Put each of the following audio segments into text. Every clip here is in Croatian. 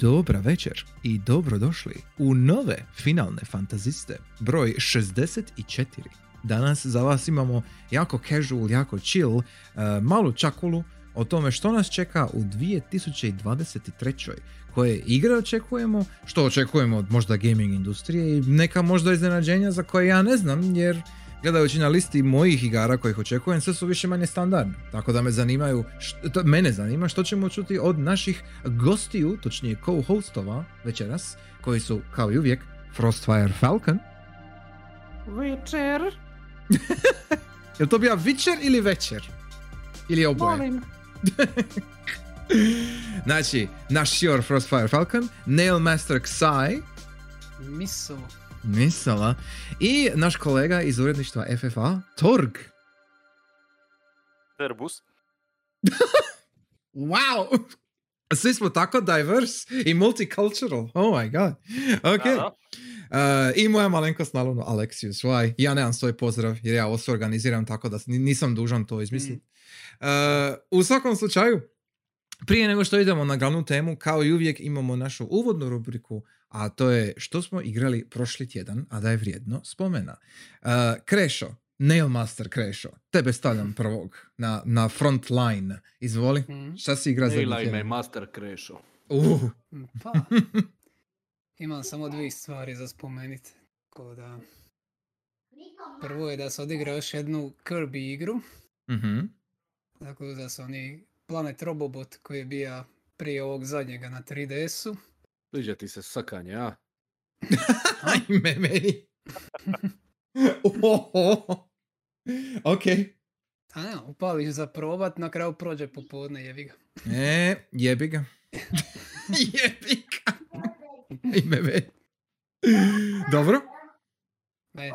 Dobra večer i dobrodošli u nove finalne fantaziste, broj 64. Danas za vas imamo jako casual, jako chill, uh, malu čakulu o tome što nas čeka u 2023. Koje igre očekujemo, što očekujemo od možda gaming industrije i neka možda iznenađenja za koje ja ne znam jer gledajući na listi mojih igara kojih očekujem, sve su više manje standardne. Tako da me zanimaju, što, mene zanima što ćemo čuti od naših gostiju, točnije co-hostova večeras, koji su, kao i uvijek, Frostfire Falcon. Večer. Jel to bija večer ili večer? Ili oboje? Molim. znači, naš Shior Frostfire Falcon, Nailmaster Xai, Miso. Misala. I naš kolega iz uredništva FFA, Torg. Terbus. wow! Svi smo tako diverse i multicultural. Oh my god. Ok. Da, Uh, I moja malenkost, naravno, Alexius. Why? Ja nemam svoj pozdrav jer ja ovo sve organiziram tako da ni- nisam dužan to izmisliti. Uh, u svakom slučaju, prije nego što idemo na glavnu temu, kao i uvijek imamo našu uvodnu rubriku, a to je što smo igrali prošli tjedan, a da je vrijedno spomena. Uh, Krešo, Nailmaster Krešo, tebe stavljam prvog na, na front line. Izvoli, Mhm. šta si igra za Nailaj me Master Crasho. Uh, Pa, imam samo dvije stvari za spomeniti. Tako da, prvo je da se odigra još jednu Kirby igru. mhm. Tako da su oni Planet Robobot koji je bio prije ovog zadnjega na 3DS-u. Sviđa ti se sakanje, a? Ajme meni. Oho. Ok. A upališ za probat, na kraju prođe popodne, jevi ga. E, jebi ga. jebi ga. Ime meni. Dobro. E,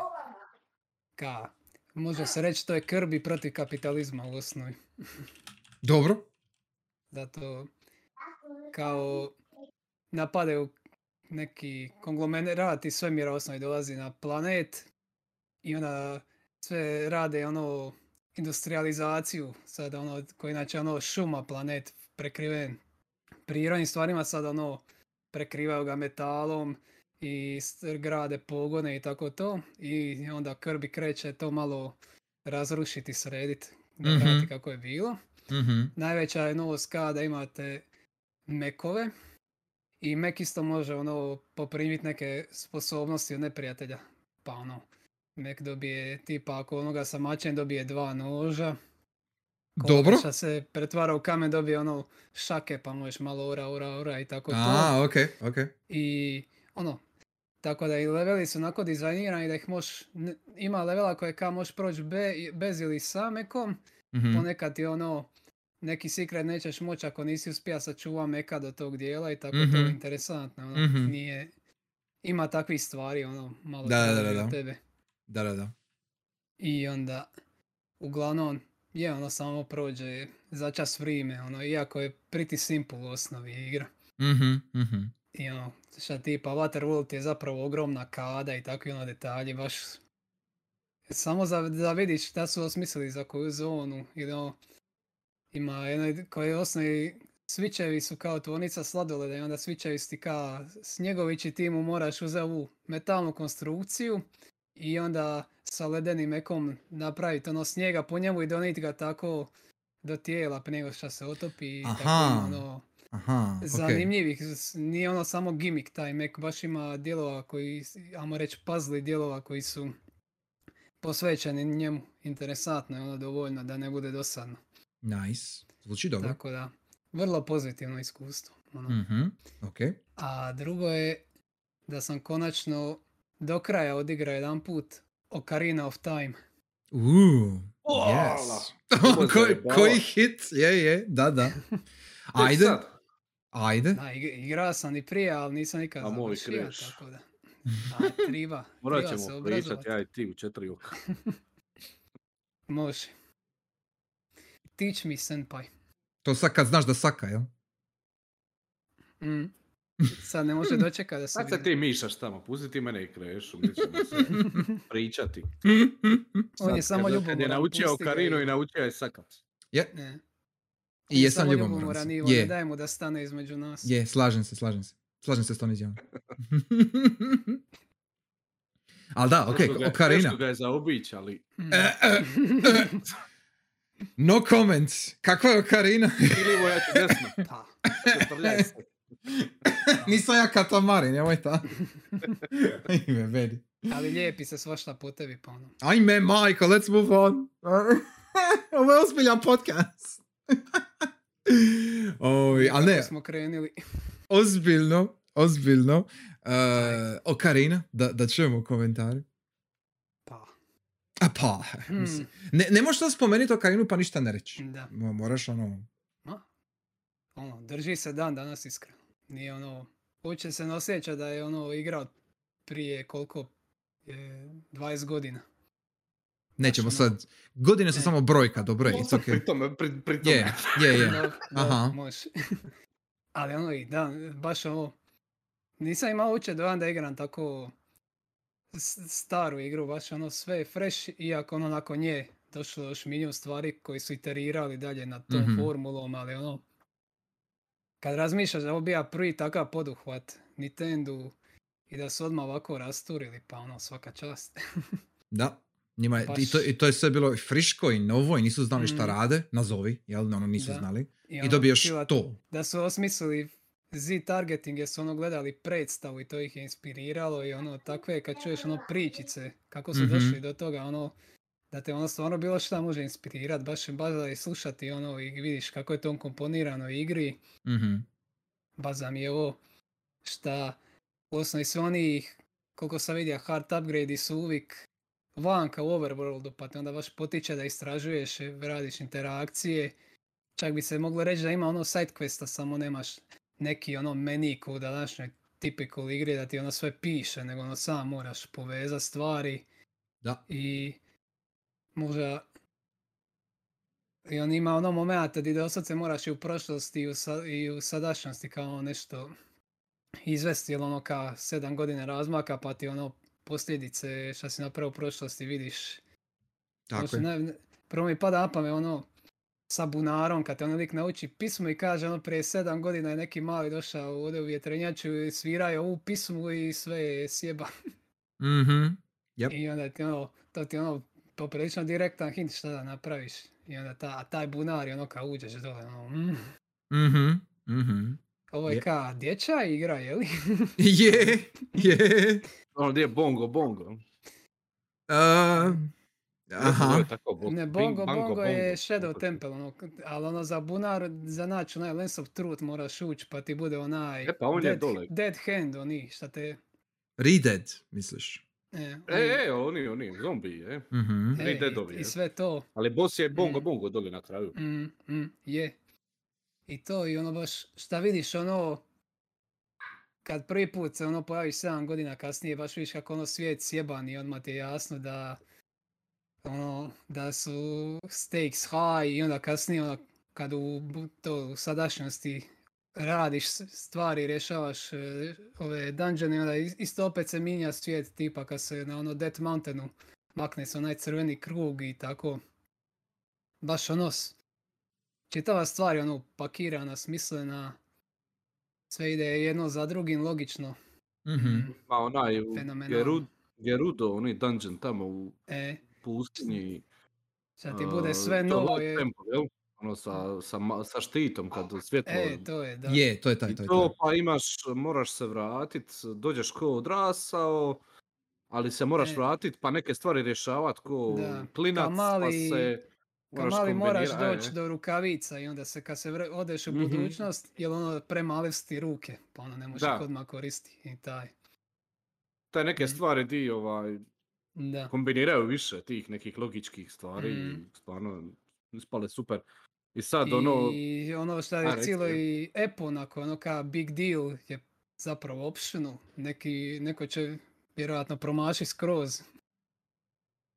ka, može se reći to je Kirby protiv kapitalizma u osnovi. Dobro. Zato kao napadaju neki konglomerat iz svemira osnovi dolazi na planet i onda sve rade ono industrializaciju sad ono koji inače ono šuma planet prekriven prirodnim stvarima sad ono prekrivaju ga metalom i grade pogone i tako to i onda Kirby kreće to malo razrušiti, srediti, da Mhm. vrati kako je bilo. Mhm. Najveća je novost kao da imate mekove i mek isto može ono poprimiti neke sposobnosti od neprijatelja. Pa ono, mek dobije tipa ako onoga sa mačem dobije dva noža. Dobro. Šta se pretvara u kamen dobije ono šake pa možeš malo ora, ora, ora i tako to. A, ok, ok. I ono, tako da i leveli su onako dizajnirani da ih ne- ima levela koje kao možeš proći be, bez ili sa mekom, Mhm. ponekad ti ono, neki secret nećeš moći ako nisi uspija sačuva meka do tog dijela i tako to Mhm. je interesantno, ono, Mhm. nije, ima takvih stvari, ono, malo Da, da, da, da. tebe. Da, da, da. I onda, uglavnom, je ono samo prođe za čas vrime, ono, iako je pretty simple u osnovi igra. Mhm, mhm. I ono, šta tipa Waterworld je zapravo ogromna kada i takvi ono detalji, baš samo za, da vidiš šta su osmislili za koju zonu ili ono, ima jedno koje je osnovi svičevi su kao tvornica sladoleda i onda svičevi su ti kao snjegović i ti mu moraš uzeti ovu metalnu konstrukciju i onda sa ledenim mekom napraviti ono snijega po njemu i doniti ga tako do tijela prije nego što se otopi i tako ono, Aha, zanimljivih, nije ono samo gimmick taj Mac, baš ima dijelova koji, ajmo reći puzzle dijelova koji su posvećeni njemu. Interesantno je ono dovoljno da ne bude dosadno. Nice. Zvuči dobro. Tako da, vrlo pozitivno iskustvo. Ono. Mhm, ok. A drugo je da sam konačno do kraja odigrao jedan put Ocarina of Time. Uuu, Ola. yes. Koji, koji hit, je, je, da, da. Ajde, ajde. Da, ig- igrao sam i prije, ali nisam nikad A moj završio, tako da. A, triba, morat ćemo pričati ja i ti u četiri oka. Može. Teach me, senpai. To sad kad znaš da saka, jel? Mm. Sad ne može dočekati da se Sad se ti mišaš tamo, pusti ti mene i krešu, mi ćemo se pričati. On je Sad, samo kad- Kad je ljubomoran, naučio Karinu i- naučio je sakat. Je, Ne. I jesam ljubomoran. ljubomoran sam. Ne Je, daj mu da stane između nas. je, slažem se, slažem se. Slažem se s tom izjavom. Ali da, ok, Teško ga je- Okarina. Teško ga je zaobići, ali... Mm. No comments. Kakva je Okarina? Ili evo ja ću desno. Četrljaj se. Nisam ja katamarin, nemoj ta. Ime, meni. ali lijepi se svašta po tebi, pa ono. Ajme, majko, let's move on. Ovo je ozbiljan podcast. Oj, a ne, smo krenuli. ozbiljno, ozbiljno. Uh, Okarina, da, da čujemo komentari. A pa, Hmm. mislim. Ne, ne možeš to spomenuti Okarinu pa ništa ne reći. da. Mo- Moraš ono... Ma, ono, drži se dan danas iskreno. Nije ono, uopće se ne osjeća da je ono igrao prije koliko, je, 20 godina. Nećemo ono- sad... Godine su Ne. samo brojka, dobro je, it's okay. Pri tome, pri, pri tome. Je, je, je. Aha. može. Ali ono i da, baš ovo, nisam imao uopće dojam da igram tako staru igru, baš ono sve je fresh, iako ono nakon nje došlo još milijun stvari koji su iterirali dalje nad tom Mhm. formulom, ali ono, kad razmišljaš da ovo bija prvi takav poduhvat Nintendo i da su odmah ovako rasturili, pa ono svaka čast. Da. Njima je, i, Baš. to, I to je sve bilo friško i novo i nisu znali šta Mm. rade, nazovi, jel, ono nisu Da. znali. I ono, dobiješ kila- to. da su osmislili Z-targeting jer su ono gledali predstavu i to ih je inspiriralo i ono takve kad čuješ ono pričice kako su Mhm. došli do toga ono da te ono stvarno bilo šta može inspirirat, baš baš da i slušati ono i vidiš kako je to komponirano u igri, Mhm. baš da mi je ovo šta u osnovi sve oni koliko sam vidio hard upgrade su uvijek vanka u overworldu pa te onda baš potiče da istražuješ, radiš interakcije čak bi se moglo reći da ima ono side questa, samo nemaš neki ono meni u današnjoj typical igri da ti ono sve piše, nego ono sam moraš povezati stvari Da. i možda i on ima ono momenta gdje doslovce moraš i u prošlosti i u, sa- i u sadašnjosti kao nešto izvesti, jer ono kao sedam godina razmaka pa ti ono posljedice šta si napravio u prošlosti vidiš Tako Znači, je. ne- prvo mi pada na pamet ono sa bunarom, kad te ono lik nauči pismo i kaže ono prije sedam godina je neki mali došao ovdje u vjetrenjaču i sviraju ovu pismu i sve je sjeba. Mhm. Yep. I onda ti ono, to ti ono poprilično direktan hint šta da napraviš. I onda ta, a taj bunar je ono kao uđeš dole, ono, mm, Mhm. Mhm. ovo je Je. ka dječja igra, je li? Je, je. Ono gdje je bongo, bongo. Uh, aha. je tako, bo- ne, Bongo, Bongo je bongo. Shadow Temple, ono, ali ono za bunar, za naći onaj Lens of Truth moraš ući pa ti bude onaj E, pa on je dead, dole. dead hand, oni, šta te... Redead, misliš? E, E, e, oni, oni, zombi, e. Mhm. Svi i- deadovi, I, je. sve to. Ali boss je bongo, Mm. bongo dole na kraju. Mm, mm, je. I to i ono baš, šta vidiš ono, kad prvi put se ono pojaviš 7 godina kasnije, baš vidiš kako ono svijet sjeban i odmah ti je jasno da ono, da su stakes high i onda kasnije ono, kad u, to, u sadašnjosti radiš stvari, rješavaš e, ove dungeone i onda is- isto opet se minja svijet tipa kad se na ono Death Mountainu makne se onaj crveni krug i tako. Baš ono, čitava stvar je ono pakirana, smislena, sve ide jedno za drugim logično. Mhm. Ma onaj Gerudo, onaj dungeon tamo u E, pustinji. šta ti bude sve to novo je... Temple, jel? Ono sa, sa, ma- sa štitom kad svjetlo... E, to je, da. Je, to je taj, to je to pa imaš, moraš se vratit, dođeš ko odrasao, ali se moraš E. vratit pa neke stvari rješavat ko Da, klinac, ka mali- pa se moraš mali moraš e, doći e. do rukavica i onda se kad se vre- odeš u Mhm. budućnost, jer ono premale su ti ruke, pa ono ne možeš odmah koristiti i taj. Te neke stvari di ovaj, Da. kombiniraju više tih nekih logičkih stvari i Mhm. stvarno ispale super. I sad ono, I ono što je cijelo je. i eponak, ono kao big deal je zapravo optional. Neki, neko će vjerojatno promaši skroz.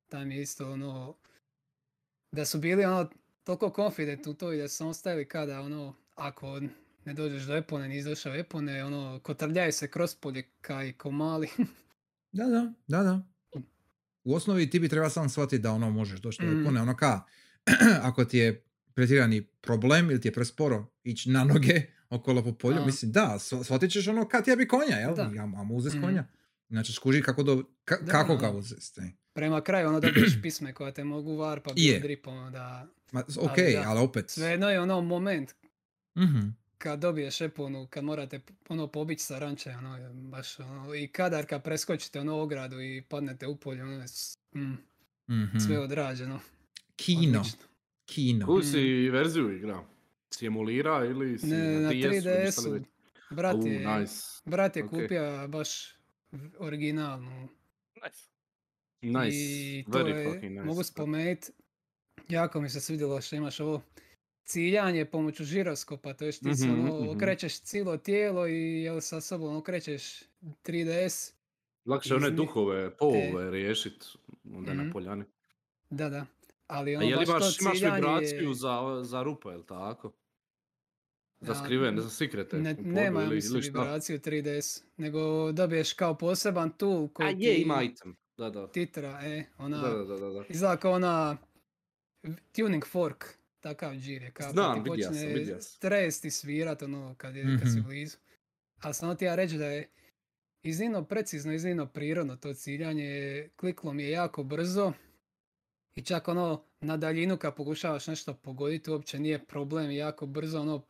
Tam je isto ono, da su bili ono toliko confident u to i da su samo stavili kada ono, ako ne dođeš do Epone, nisi došao do Epone, ono, kotrljaju se kroz polje kaj ko mali. Da, da, da, da. U osnovi ti bi treba sam shvatiti da ono možeš doći do. Epone, ono ka, ako ti je pretjerani problem ili ti je presporo ići na noge okolo po polju, A. mislim da, shvatit ćeš ono kad tebi konja, jel? Da. Ja, amo uzeti Mhm. konja. Znači, skuži kako, do, ka- Da, kako ga uzeti. Prema kraju ono dobiješ pisme koja te mogu var pa Je. bio drip ono da Ma, ok, Ali da, ali opet. svejedno je ono moment Mhm. Kad dobiješ eponu, kad morate ono pobići sa ranče, ono, je baš ono, i kadar kad preskočite ono ogradu i padnete u polje, ono mm, Mhm. sve odrađeno. Kino. odlično. Kino. Koju si verziju igrao? Si emulira ili si Ne, na, na DS-u, 3DS-u, ništa ne- brat je, nice. brat je ok. kupio baš originalnu Nice. Nice. i to Very je, fucking nice. mogu spomenuti, jako mi se svidjelo što imaš ovo ciljanje pomoću žiroskopa, to je ti se Mhm, ono, mhm. okrećeš cijelo tijelo i jel, sa sobom okrećeš 3DS, Lakše one duhove, povove riješit onda na Mhm. poljani. da, da. Ali A ono, je li baš imaš, vibraciju je- za, za rupe, jel tako? Za Ja, skrivene, za sikrete Ne, nema, ili, mislim, ili vibraciju 3DS, nego dobiješ kao poseban tool A koji je, ti ima item. Da, da. titra, e, ona, Da, da, da, da. da. izgleda kao ona tuning fork, takav džir je, kao Znam, kad ti sam, počne vidio sam. trest i svirat, ono, kad, je, kad si Mhm. blizu. Ali samo ti ja reći da je iznimno precizno, iznimno prirodno to ciljanje, kliklo mi je jako brzo i čak ono, na daljinu kad pokušavaš nešto pogoditi, uopće nije problem, jako brzo, ono,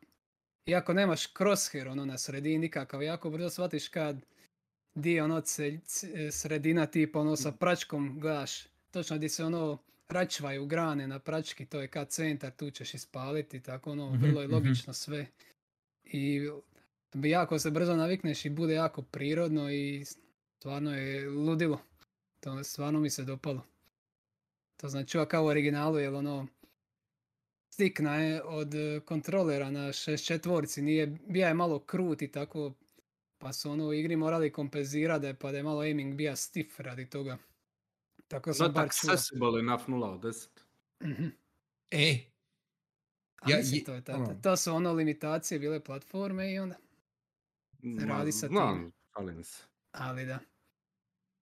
iako nemaš crosshair ono na sredini nikakav, jako brzo shvatiš kad di ono c- e, sredina tipa ono sa pračkom gledaš točno di se ono račvaju grane na prački, to je kad centar, tu ćeš ispaliti, tako ono, Mhm, vrlo je mhm. logično sve. I jako se brzo navikneš i bude jako prirodno i stvarno je ludilo. To stvarno mi se dopalo. To znači kao u originalu, jer ono, stikna je od kontrolera na 64 nije, bija je malo krut i tako, pa su ono u igri morali kompenzirati da je, pa da je malo aiming bija stiff radi toga. Tako sam Not accessible enough 0 od 10. Mhm. E, Ja, mislim, je- to, je ta- ono- to su ono limitacije bile platforme i onda, Radi sa tim. Šalim se. ali da.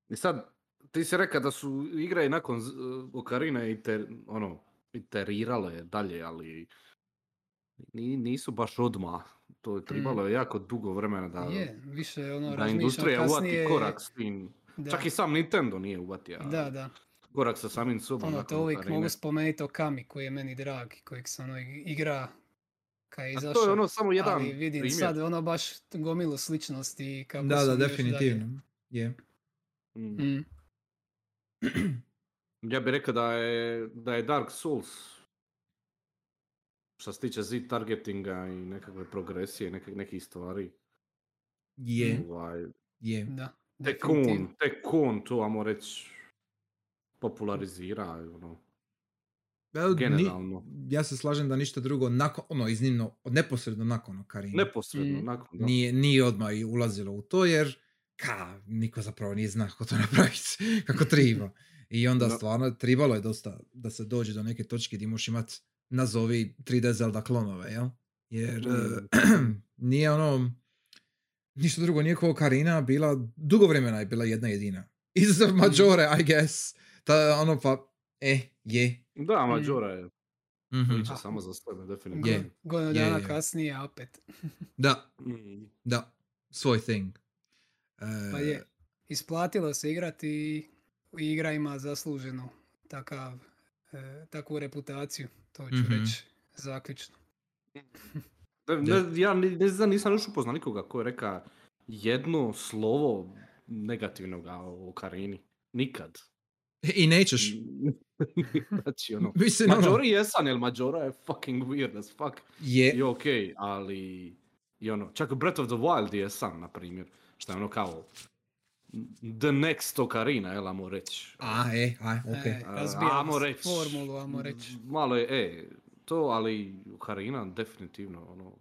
I sad, ti si rekao da su igre i nakon Okarine iter, ono, iterirale dalje, ali ni- nisu baš odmah. To je trebalo je jako dugo vremena da, Je, više ono da industrija uvati korak s tim. Da, Čak i sam Nintendo nije uvatio da, da. korak sa samim sobom. Ono, to uvijek mogu spomenuti Okami koji je meni drag i kojeg se ono ig- igra kad je A izašao. to je ono samo jedan ali vidim primjer. sad ono baš gomilu sličnosti i kako da, da, definitivno. Je. Mm. Mm. Ja bih rekao da je, da je Dark Souls što se tiče zid targetinga i nekakve progresije, nekak, nekih stvari. Je, Ovaj, je. Da, tek definitivno. on, tek on to, ajmo reći, popularizira. Ono. Well, ni- Generalno. ja se slažem da ništa drugo, nakon, ono, iznimno, neposredno nakon Okarine. Neposredno, Mm. nakon. Da. nije, nije odmah i ulazilo u to jer ka, niko zapravo nije zna kako to napraviti, kako triba. I onda Da. stvarno trebalo je dosta da se dođe do neke točke gdje možeš imat nazovi 3D Zelda klonove, jel? Jer Mm. nije ono, ništa drugo, nije kao Karina bila, dugo vremena je bila jedna jedina. Izuzev Majore, I guess. Ta, ono pa, e, je. Da, Majora je Mhm. priča samo za sebe, definitivno. Godinu Je, dana je. kasnije, a opet. Da, Mm. da, svoj thing. Pa Eh, je. Isplatilo se igrati i igra ima zasluženo takav, e, takvu reputaciju, to ću Mhm. reći zaključno. Ne, ne, ja ni- ne znam, nisam još upoznao nikoga ko je reka jedno slovo negativnog o Karini. Nikad. I nećeš. znači, ono, Mislim, ono, Majori jesan, jer Majora je fucking weird as fuck. je, I okej, ali i ono, čak Breath of the Wild je san, na primjer. Što je ono kao the next Ocarina, jel, ajmo reći. a, e, a, ok. E, A, razbijamo ajmo s- reći. formulu, ajmo reći. Malo je, e, to, ali Ocarina definitivno, ono,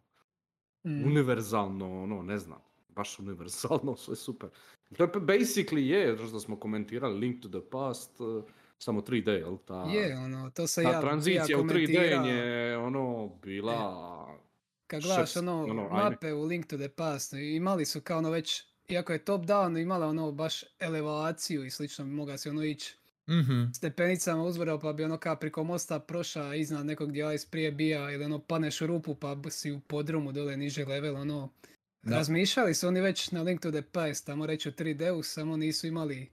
Mm. univerzalno, ono, ne znam, baš univerzalno, sve super. To je basically je, što smo komentirali, Link to the Past, eh, samo 3D, jel? Ta, Je, ono, to se ta ja, tranzicija ja u 3D komentirao. je, ono, bila... Kad gledaš šest, ono, ono, ajme. mape u Link to the Past, imali su kao ono već, iako je top down, imala ono baš elevaciju i slično, moga se ono ići Mhm. stepenicama uzbrdo pa bi ono kao priko mosta prošao iznad nekog dijela iz prije bija ili ono paneš u rupu pa si u podrumu dole niže level ono. Da. Razmišljali su oni već na Link to the Past, tamo reći u 3D-u, samo nisu imali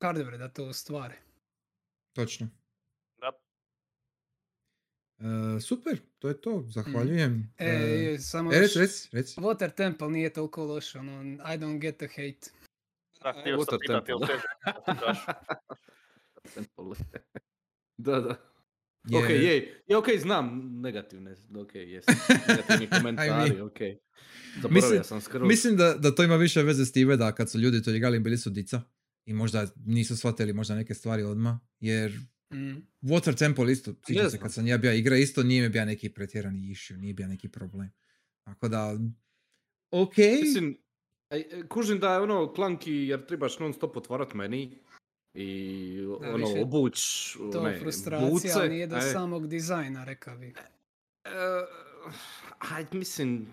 hardware da to ostvare. Točno. Da. E, super, to je to. Zahvaljujem. E, E, e, samo e, još, reci, reci, reci. Water Temple nije toliko loš, ono, I don't get the hate. Da, htio sam Water pitati, da da, da. Je- Ok, je, je, ok, znam negativne, ok, jes, negativni komentari, ok. Zaboravio Mislim- sam skroz. Mislim da, da to ima više veze s time da kad su ljudi to igrali bili su dica i možda nisu shvatili možda neke stvari odmah, jer Mm. Water Temple isto, sjećam se znam. kad sam ja bio igra, isto nije mi bio neki pretjerani issue, nije bio neki problem. Tako da, ok, Mislim, aj, e, kužim da je ono klanki jer trebaš non stop otvarat meni i Da, ono više obuć To one frustracija, buce. ali nije do e. samog dizajna, rekao bi. E, aj, mislim,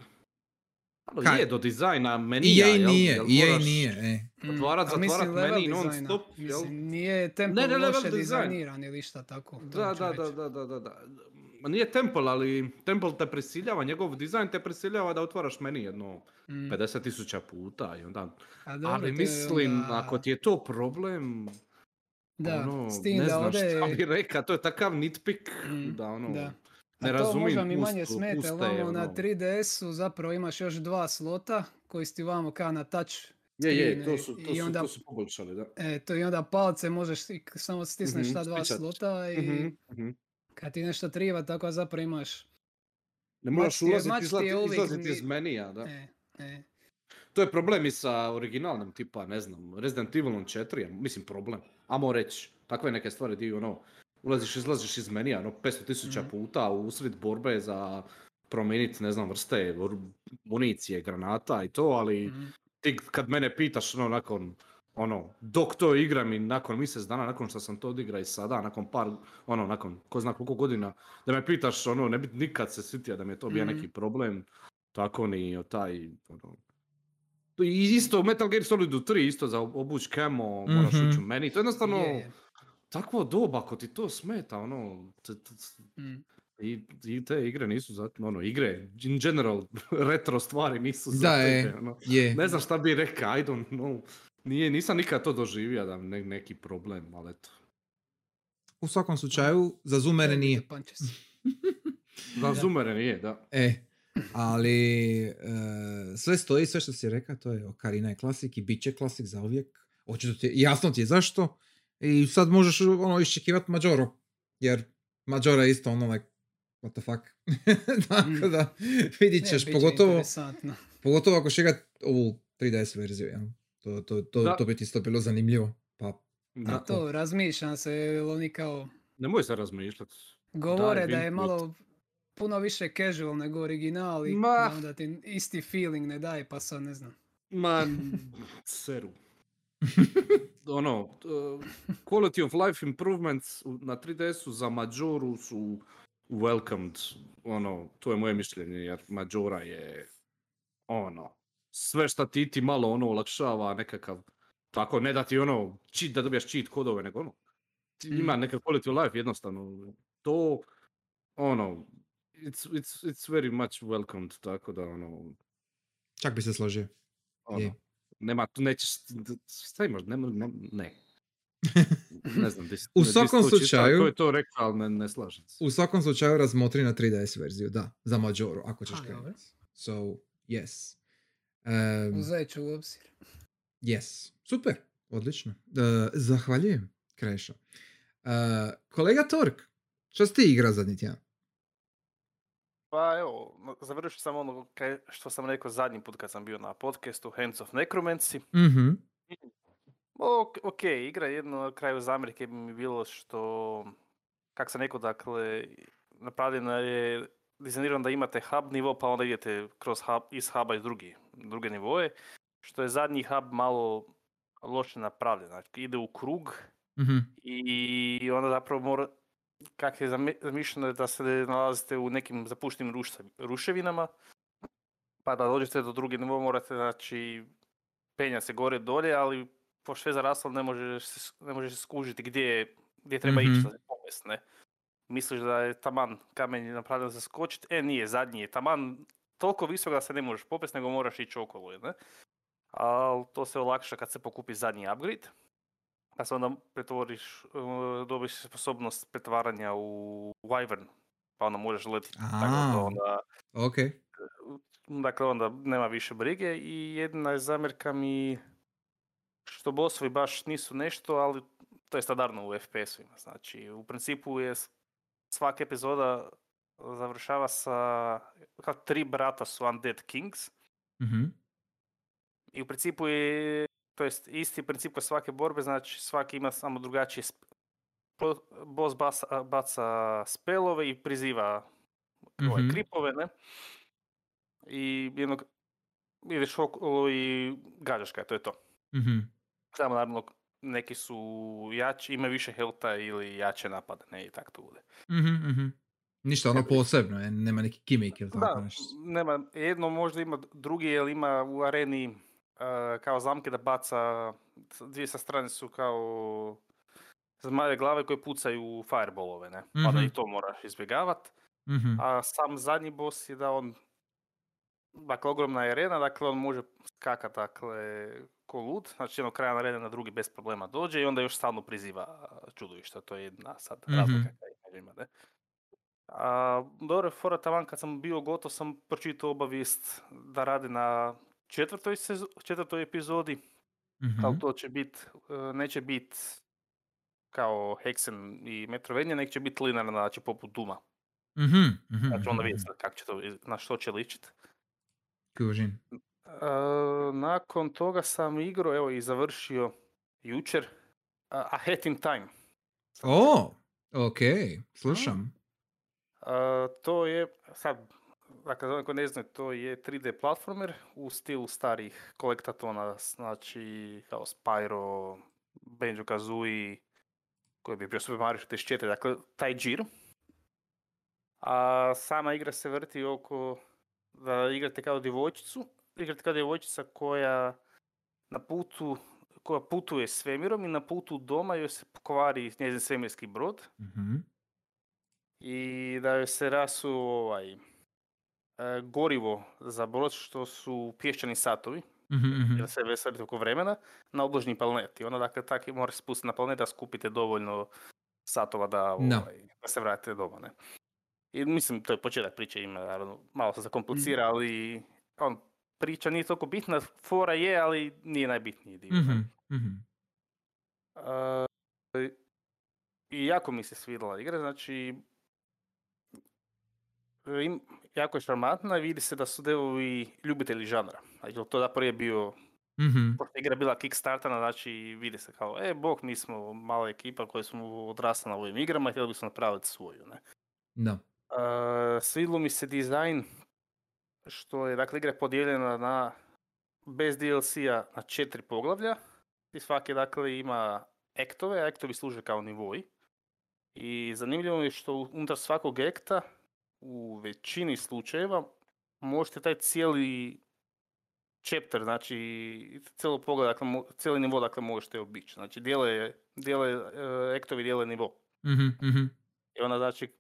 malo Kaj? je do dizajna menija, EA jel? nije, Jel EA moraš- nije, e. Mm, Otvarat, mislim zatvarat meni non stop, jel? Mislim, nije Temple ne, level loše dizajn. dizajniran ili šta tako. Da, da, da, da, da, da, da. Ma nije Temple, ali Temple te prisiljava, njegov dizajn te prisiljava da otvaraš meni jedno Mm. 50.000 puta i onda... A dobro, ali je mislim, onda- ako ti je to problem, Da, ono, s tim ne da ode... šta bi rekao, to je takav nitpik Mm, da ono, da. ne A to možda mi manje smeta, vamo na ono. 3DS-u zapravo imaš još dva slota koji ti vamo kao na touch Je, je, to i- su, to i su, onda- to su poboljšali, da. E, to i onda palce možeš i samo stisneš Mhm, ta dva spičat. slota i Mhm, mhm. kad ti nešto triva, tako zapravo imaš... Ne moraš ulaziti, izlaziti, uvijek iz menija, da. E, e. To je problem i sa originalnim tipa, ne znam, Resident Evilom 4, ja mislim problem. Amo reći, takve neke stvari di ono, ulaziš, izlaziš iz menija, ono, 500 tisuća Mhm. puta usred borbe za promijeniti, ne znam, vrste municije, granata i to, ali mhm. ti kad mene pitaš, ono, nakon, ono, dok to igram i nakon mjesec dana, nakon što sam to odigra i sada, nakon par, ono, nakon ko zna koliko godina, da me pitaš, ono, ne bi nikad se sitio da mi je to bio Mhm. neki problem, tako ni taj, ono, isto Metal Gear Solidu 3 isto za obuć kemo, moraš Mhm. ući u meni. To je jednostavno Je, je. takvo doba ako ti to smeta, ono, t- t- Mm. i, i te igre nisu za, ono, igre, in general, retro stvari nisu za Da, tebe, ono. je. Ne znam šta bi rekao, I don't know. Nije, nisam nikad to doživio da ne, neki problem, ali eto. U svakom slučaju, za zoomere nije. Za zoomere nije, da. E, ali e, sve stoji, sve što si rekao, to je Ocarina je klasik i bit će klasik za uvijek. Očito ti je, jasno ti je zašto. I sad možeš ono iščekivati Majoro. Jer Majora je isto ono like, what the fuck. Tako Mm. da vidit Ne, ćeš, će pogotovo, pogotovo ako će igat ovu 3DS verziju. jel? To, to, to, Da. to bi ti isto bilo zanimljivo. Pa, da. To, razmišljam se, oni kao Nemoj se razmišljati. govore da Dive je malo puno više casual nego original i Ma. da onda ti isti feeling ne daje, pa sad ne znam. Ma, seru. ono, uh, quality of life improvements na 3DS-u za Majoru su welcomed. Ono, to je moje mišljenje, jer Majora je, ono, sve šta ti ti malo ono olakšava nekakav, tako, ne da ti ono, cheat, da dobijaš cheat kodove, nego ono, ti- ima Mm. neka quality of life jednostavno. To, ono, it's, it's, it's very much welcomed, tako da, ono, čak bi se složio. ono, Je. nema, tu nećeš, šta imaš, ne, ne, ne. Ne znam, di, s- U svakom slučaju- Ko je to rekao, ali ne, ne slažem se. U svakom slučaju razmotri na 3DS verziju, da, za Majoru, ako ćeš krenuti. So, yes. Um, Uzet ću u obzir. yes. Super, odlično. Uh, zahvaljujem, Krešo. Uh, kolega Tork, što si ti igra zadnji tjedan? Pa evo, završio sam ono što sam rekao zadnji put kad sam bio na podcastu Hands of Necromancy. Mhm. Ok, ok, igra jedno na kraju zamjerke bi mi bilo što, kak sam rekao, dakle, napravljena je, dizajnirano da imate hub nivo, pa onda idete kroz hub, iz huba iz drugi, druge nivoje, što je zadnji hub malo loše napravljen, znači ide u krug Mhm. i onda zapravo mora, kak je zami- zamišljeno je da se nalazite u nekim zapuštenim ruše- ruševinama, pa da dođete do druge nivo morate znači penja se gore dolje, ali pošto sve zaraslo ne možeš, ne možeš skužiti gdje, gdje treba Mhm. ići za popest, ne. Misliš da je taman kamen napravljen za skočit, e nije, zadnji je taman toliko visok da se ne možeš popest, nego moraš ići okolo, ne. Ali to se olakša kad se pokupi zadnji upgrade. Pa se onda pretvoriš, uh, dobiš sposobnost pretvaranja u Wyvern. Pa onda možeš letiti. Tako da to A. onda Ok. Dakle, onda nema više brige i jedna je zamjerka mi što bossovi baš nisu nešto, ali to je standardno u FPS-ovima. Znači, u principu je svaka epizoda završava sa, kao tri brata su Undead Kings Mhm. i u principu je, to jest isti princip kod svake borbe, znači svaki ima samo drugačije boss baca, baca spelove i priziva ovaj, Mhm. kripove, ne? I jednog ideš okolo i gađaš ga, to je to. Mhm. Samo naravno neki su jači, imaju više helta ili jače napade, ne i tako to bude. Mhm, mhm. Ništa ono posebno, je, nema neki gimmick ili tako Da, nešto. nema, jedno možda ima drugi, jer ima u areni kao zamke da baca, dvije sa strane su kao zmaje glave koje pucaju fireballove, ne? Pa da Mhm. i to moraš izbjegavat. Mhm. A sam zadnji boss je da on, dakle ogromna je arena, dakle on može skakat dakle ko lud, znači jednog kraja arene na drugi bez problema dođe i onda još stalno priziva čudovišta, to je jedna sad Mhm. razlika ima, ne? A, dobro je fora taman kad sam bio gotov sam pročitao obavijest da radi na četvrtoj, sezo- četvrtoj epizodi, Mhm. ali to će bit, e, neće bit kao Hexen i Metrovenia, nek će biti linearno, znači poput Duma. Mhm, mhm, Znači onda mhm, vidjeti sad kako će to, na što će ličit. Kužim. E, nakon toga sam igrao, evo i završio jučer, a A Hat in Time. O, ok, slušam. E, to je, sad, dakle, za one koji ne znaju, to je 3D platformer u stilu starih kolektatona, znači kao Spyro, Banjo Kazooie, koji bi bio Super Mario 64, dakle, taj džir. A sama igra se vrti oko da igrate kao djevojčicu, igrate kao djevojčica koja na putu, koja putuje svemirom i na putu doma joj se pokvari njezin svemirski brod Mhm. i da joj se rasu ovaj, gorivo za brod što su pješčani satovi, Mhm, mhm. jer se veselite oko vremena, na obližnji planet. I onda dakle tak mora spustiti na planet da skupite dovoljno satova da, No. ovaj, da se vratite doma. Ne? I mislim, to je početak priče, ima, naravno, malo se zakomplicira, ali on, priča nije toliko bitna, fora je, ali nije najbitniji dio. Mhm, mhm. A, I jako mi se svidjela igra, znači im, jako je šarmantna i vidi se da su devovi ljubitelji žanra. Znači, to zapravo je bio, Mhm. je igra bila kickstartana, znači vidi se kao, e, bog, mi smo mala ekipa koja smo odrasla na ovim igrama i htjeli bismo napraviti svoju, ne. Da. Uh, svidilo mi se dizajn, što je, dakle, igra je podijeljena na, bez DLC-a na četiri poglavlja. I svaki, dakle, ima ektove, a ektovi služe kao nivoji. I zanimljivo je što unutar svakog ekta, u većini slučajeva, možete taj cijeli chapter, znači cijelo pogled, dakle, cijeli nivo, dakle, možete obići. Znači, dijele, dijele, e, ektovi dijele nivo. Mhm, mhm. I onda znači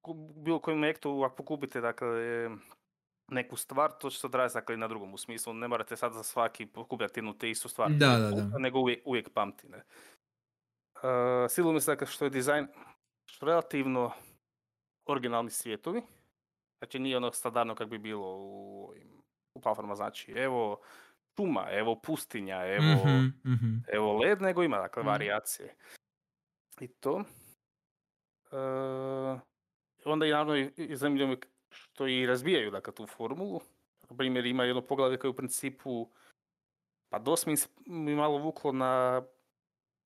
ku- bilo kojem ektu ako pokupite dakle neku stvar, to će se odraziti dakle, i na drugom. U smislu ne morate sad za svaki pokupljati jednu te istu stvar. Da, da, da. Nego uvijek, uvijek pamti. Ne? Uh, Silo mi se dakle, što je dizajn relativno originalni svijetovi. Znači nije ono standardno kako bi bilo u, u platformama. Znači evo šuma, evo pustinja, evo Mhm, mhm. evo led, nego ima dakle Mhm. varijacije. I to. E, onda i naravno i- zanimljivo što i razbijaju dakle tu formulu. Na primjer ima jedno poglavlje koje je u principu pa dosta mi malo vuklo na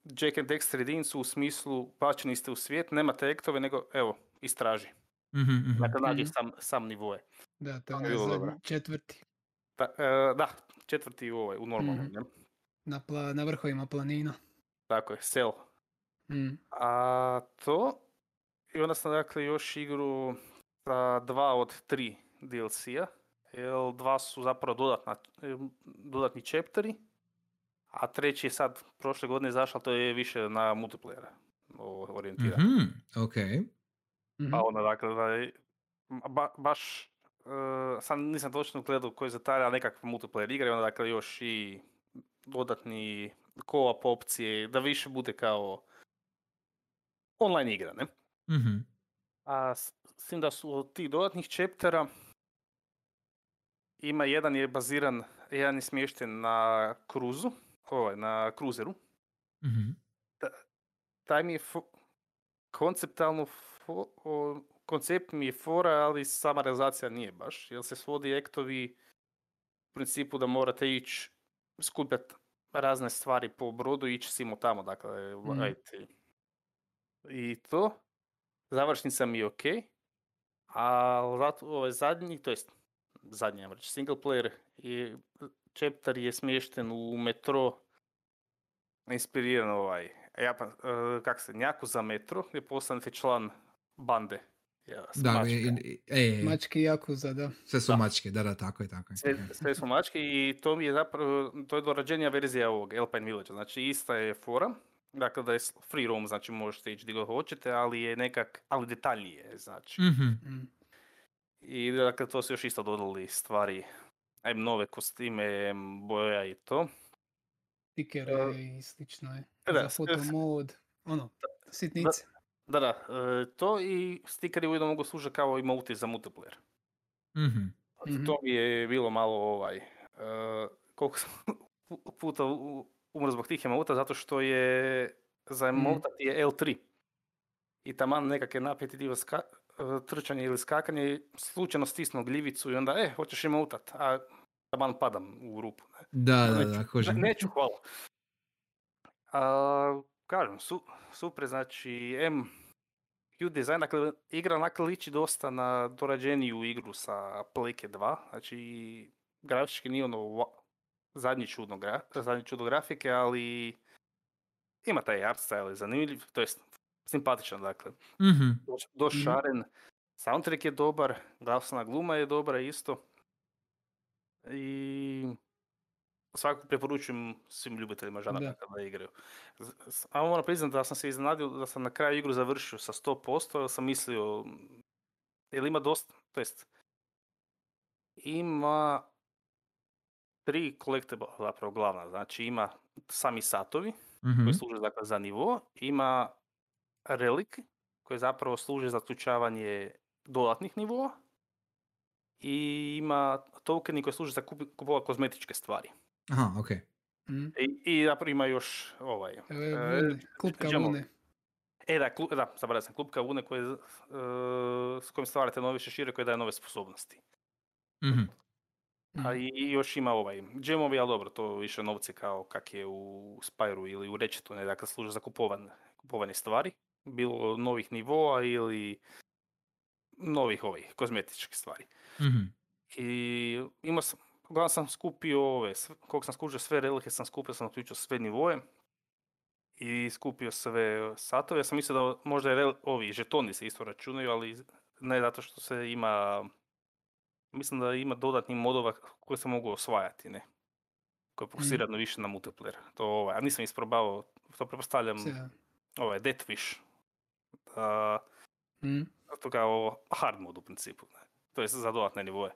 Jack and Dexter jedinicu u smislu bačeni ste u svijet, nemate ektove, nego evo, istraži. Mhm, mhm. Dakle, sam, sam nivoje. Da, to je onaj dobro. četvrti. Ta, e, da, četvrti u ovaj, u normalnom, Mhm. ne? Na, pla, na vrhovima planina. Tako je, sel. Mm. A to, i onda sam dakle još igru sa dva od tri DLC-a, jer dva su zapravo dodatna, dodatni chapteri, A treći je sad prošle godine izašao, to je više na multiplayera o- orijentiran. Mhm, ok. Mhm. Pa onda dakle, da je- ba- baš, e, sad nisam točno gledao koji detalj, ali nekakav multiplayer igra i onda dakle još i dodatni co-op opcije, da više bude kao online igra, ne? Mhm. A s s tim da su od tih dodatnih chaptera ima jedan je baziran, jedan je smješten na kruzu, ovaj, na kruzeru. Mhm. Taj mi je fo- konceptualno, fo- o- koncept mi je fora, ali sama realizacija nije baš, jer se svodi ektovi u principu da morate ići skupljati razne stvari po brodu i ići simo tamo, dakle, Mhm. raditi. I to, završnica mi je ok, a ovaj zadnji, to jest zadnji, ajmo reći, single player, je, chapter je smješten u metro, inspiriran ovaj, Japan, uh, kak se, njaku za metro, gdje postanete član bande. Ja, Da, mačke. i- i- e, Mački Jakuza, da. sve su Da. mačke, da, da, tako je, tako je. Sve, sve su mačke i to mi je zapravo, to je dorađenija verzija ovog Alpine Village, znači ista je fora, dakle da je free roam, znači možete ići gdje god hoćete, ali je nekak, ali detaljnije, znači. Mhm. Mm. I dakle to su još isto dodali stvari, em nove kostime, boja i to. Stikere i slično je. da, Za s- foto mod, ono, sitnice. Da, da, e, to i stikeri ujedno mogu služiti kao emoti za multiplayer. Mhm. Mhm. To mi je bilo malo ovaj, e, koliko sam pu- puta umro zbog tih emota, zato što je za Mhm. emotat je L3. I taman nekakve napeti dio ska, e, trčanje ili skakanje, slučajno stisnu gljivicu i onda, e, hoćeš emotat, a taman padam u rupu. Ne? Da, da, Neću, da, ne- neću, hvala. A, kažem, su, super, znači, M, Q design, dakle, igra onako liči dosta na dorađeniju igru sa Playke 2, znači, grafički nije ono zadnji čudno, gra, zadnji čudo grafike, ali ima taj art style, zanimljiv, to jest simpatičan, dakle, Mhm. doš- šaren, soundtrack je dobar, glasna gluma je dobra isto, i svakako preporučujem svim ljubiteljima žanra Da. kada igraju. A moram priznati da sam se iznenadio da sam na kraju igru završio sa 100%, jer sam mislio, jer ima dosta, to jest, ima tri collectible, zapravo glavna, znači ima sami satovi, Mhm. koji služe dakle, za nivo, ima relik koji zapravo služi za ključavanje dodatnih nivoa i ima tokeni koji služe za kupovati kozmetičke stvari. Aha, ok. Mm. I, i zapravo ima još ovaj... Evo, e, Vune, klupka. Vune. E da, klu, da, zaboravio sam, klupka Vune koje, e, s kojim stvarate nove šešire koje daje nove sposobnosti. Mhm. A Mm. i, i još ima ovaj, džemovi, ali dobro, to više novci kao kak je u Spyru ili u Ratchetu, ne, dakle služe za kupovan, kupovanje stvari, bilo novih nivoa ili novih ovih kozmetičkih stvari. Mhm. I imao sam, uglavnom sam skupio ove, koliko sam skužio sve relike, sam skupio, sam uključio sve nivoe i skupio sve satove. Ja sam mislio da možda je rel- ovi žetoni se isto računaju, ali ne zato što se ima, mislim da ima dodatnih modova koje se mogu osvajati, ne? Koje je fokusirano više na multiplayer. To ovaj, a nisam isprobao, to pretpostavljam Se- ovaj Deathwish. A, Mm. to kao hard mod u principu. Ne? To je za dodatne nivoe.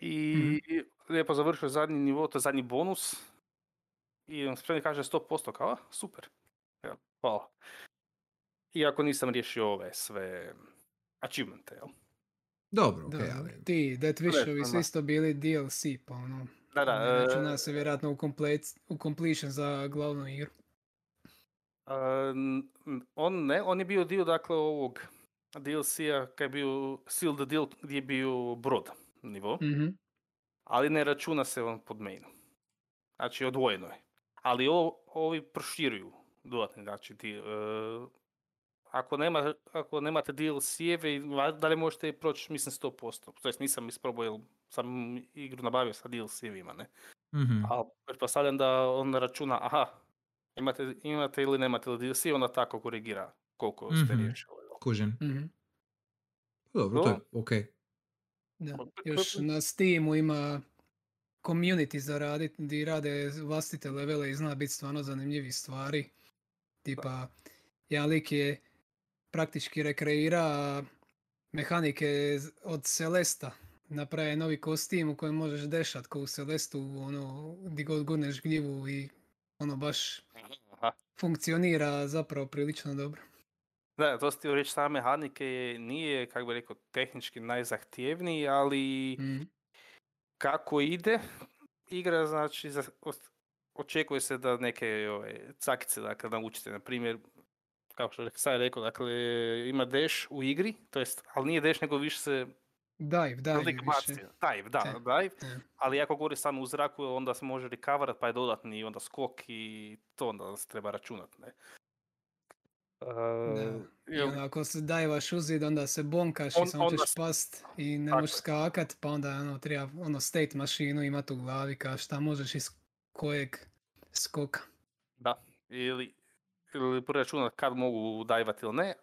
I lijepo završio zadnji nivo, to je zadnji bonus. I on spremni kaže 100%, kao, "A, super. Evo, hvala. Iako nisam riješio ove sve achievemente, jel? Dobro, ok, Da, ali... ti Death Wishovi su isto bili DLC, pa ono, Da, da, ne e, računa se vjerojatno u, komplet, u completion za glavnu igru. n- on ne, on je bio dio dakle ovog DLC-a kad je bio Seal the Deal gdje je bio brod nivo. Mhm. ali ne računa se on pod mainom. Znači odvojeno je. Ali ovo, ovi proširuju dodatni, znači ti, e, ako, nema, ako nemate DLC-eve, i va- da li možete proći, mislim, 100%. To jest nisam isprobao, jer sam igru nabavio sa DLC-evima, ne? Mhm. A pretpostavljam da on računa, aha, imate, imate ili nemate DLC, onda tako korigira koliko ste Mhm. riješili. Kužim. Mhm. Dobro, to je To- ok. Da. Još na Steamu ima community zaraditi, gdje rade vlastite levele i zna biti stvarno zanimljivih stvari. Tipa, jedan lik je praktički rekreira mehanike od Celesta. Napravi novi kostim u kojem možeš dešat ko u Celestu, ono, gdje god gurneš gljivu i ono baš funkcionira zapravo prilično dobro. Da, to ste reći, same mehanike je- nije, kako bi rekao, tehnički najzahtjevniji, ali Mm. kako ide igra, znači za, očekuje se da neke ove, cakice dakle, naučite, na primjer, kao što sad rekao, dakle, ima dash u igri, to jest, ali nije dash, nego više se Dive, dive više. Dive, da, dive, te. ali ako govori samo u zraku, onda se može recoverat, pa je dodatni onda skok i to onda se treba računat, ne. E, I jel- onda ako se dajvaš u zid, onda se bonkaš On- i samo ćeš past i ne tako možeš skakat, pa onda ono, treba ono state mašinu imat u glavi ka šta možeš iz kojeg skoka. Da, ili, ili preračunat kad mogu dajvat ili ne,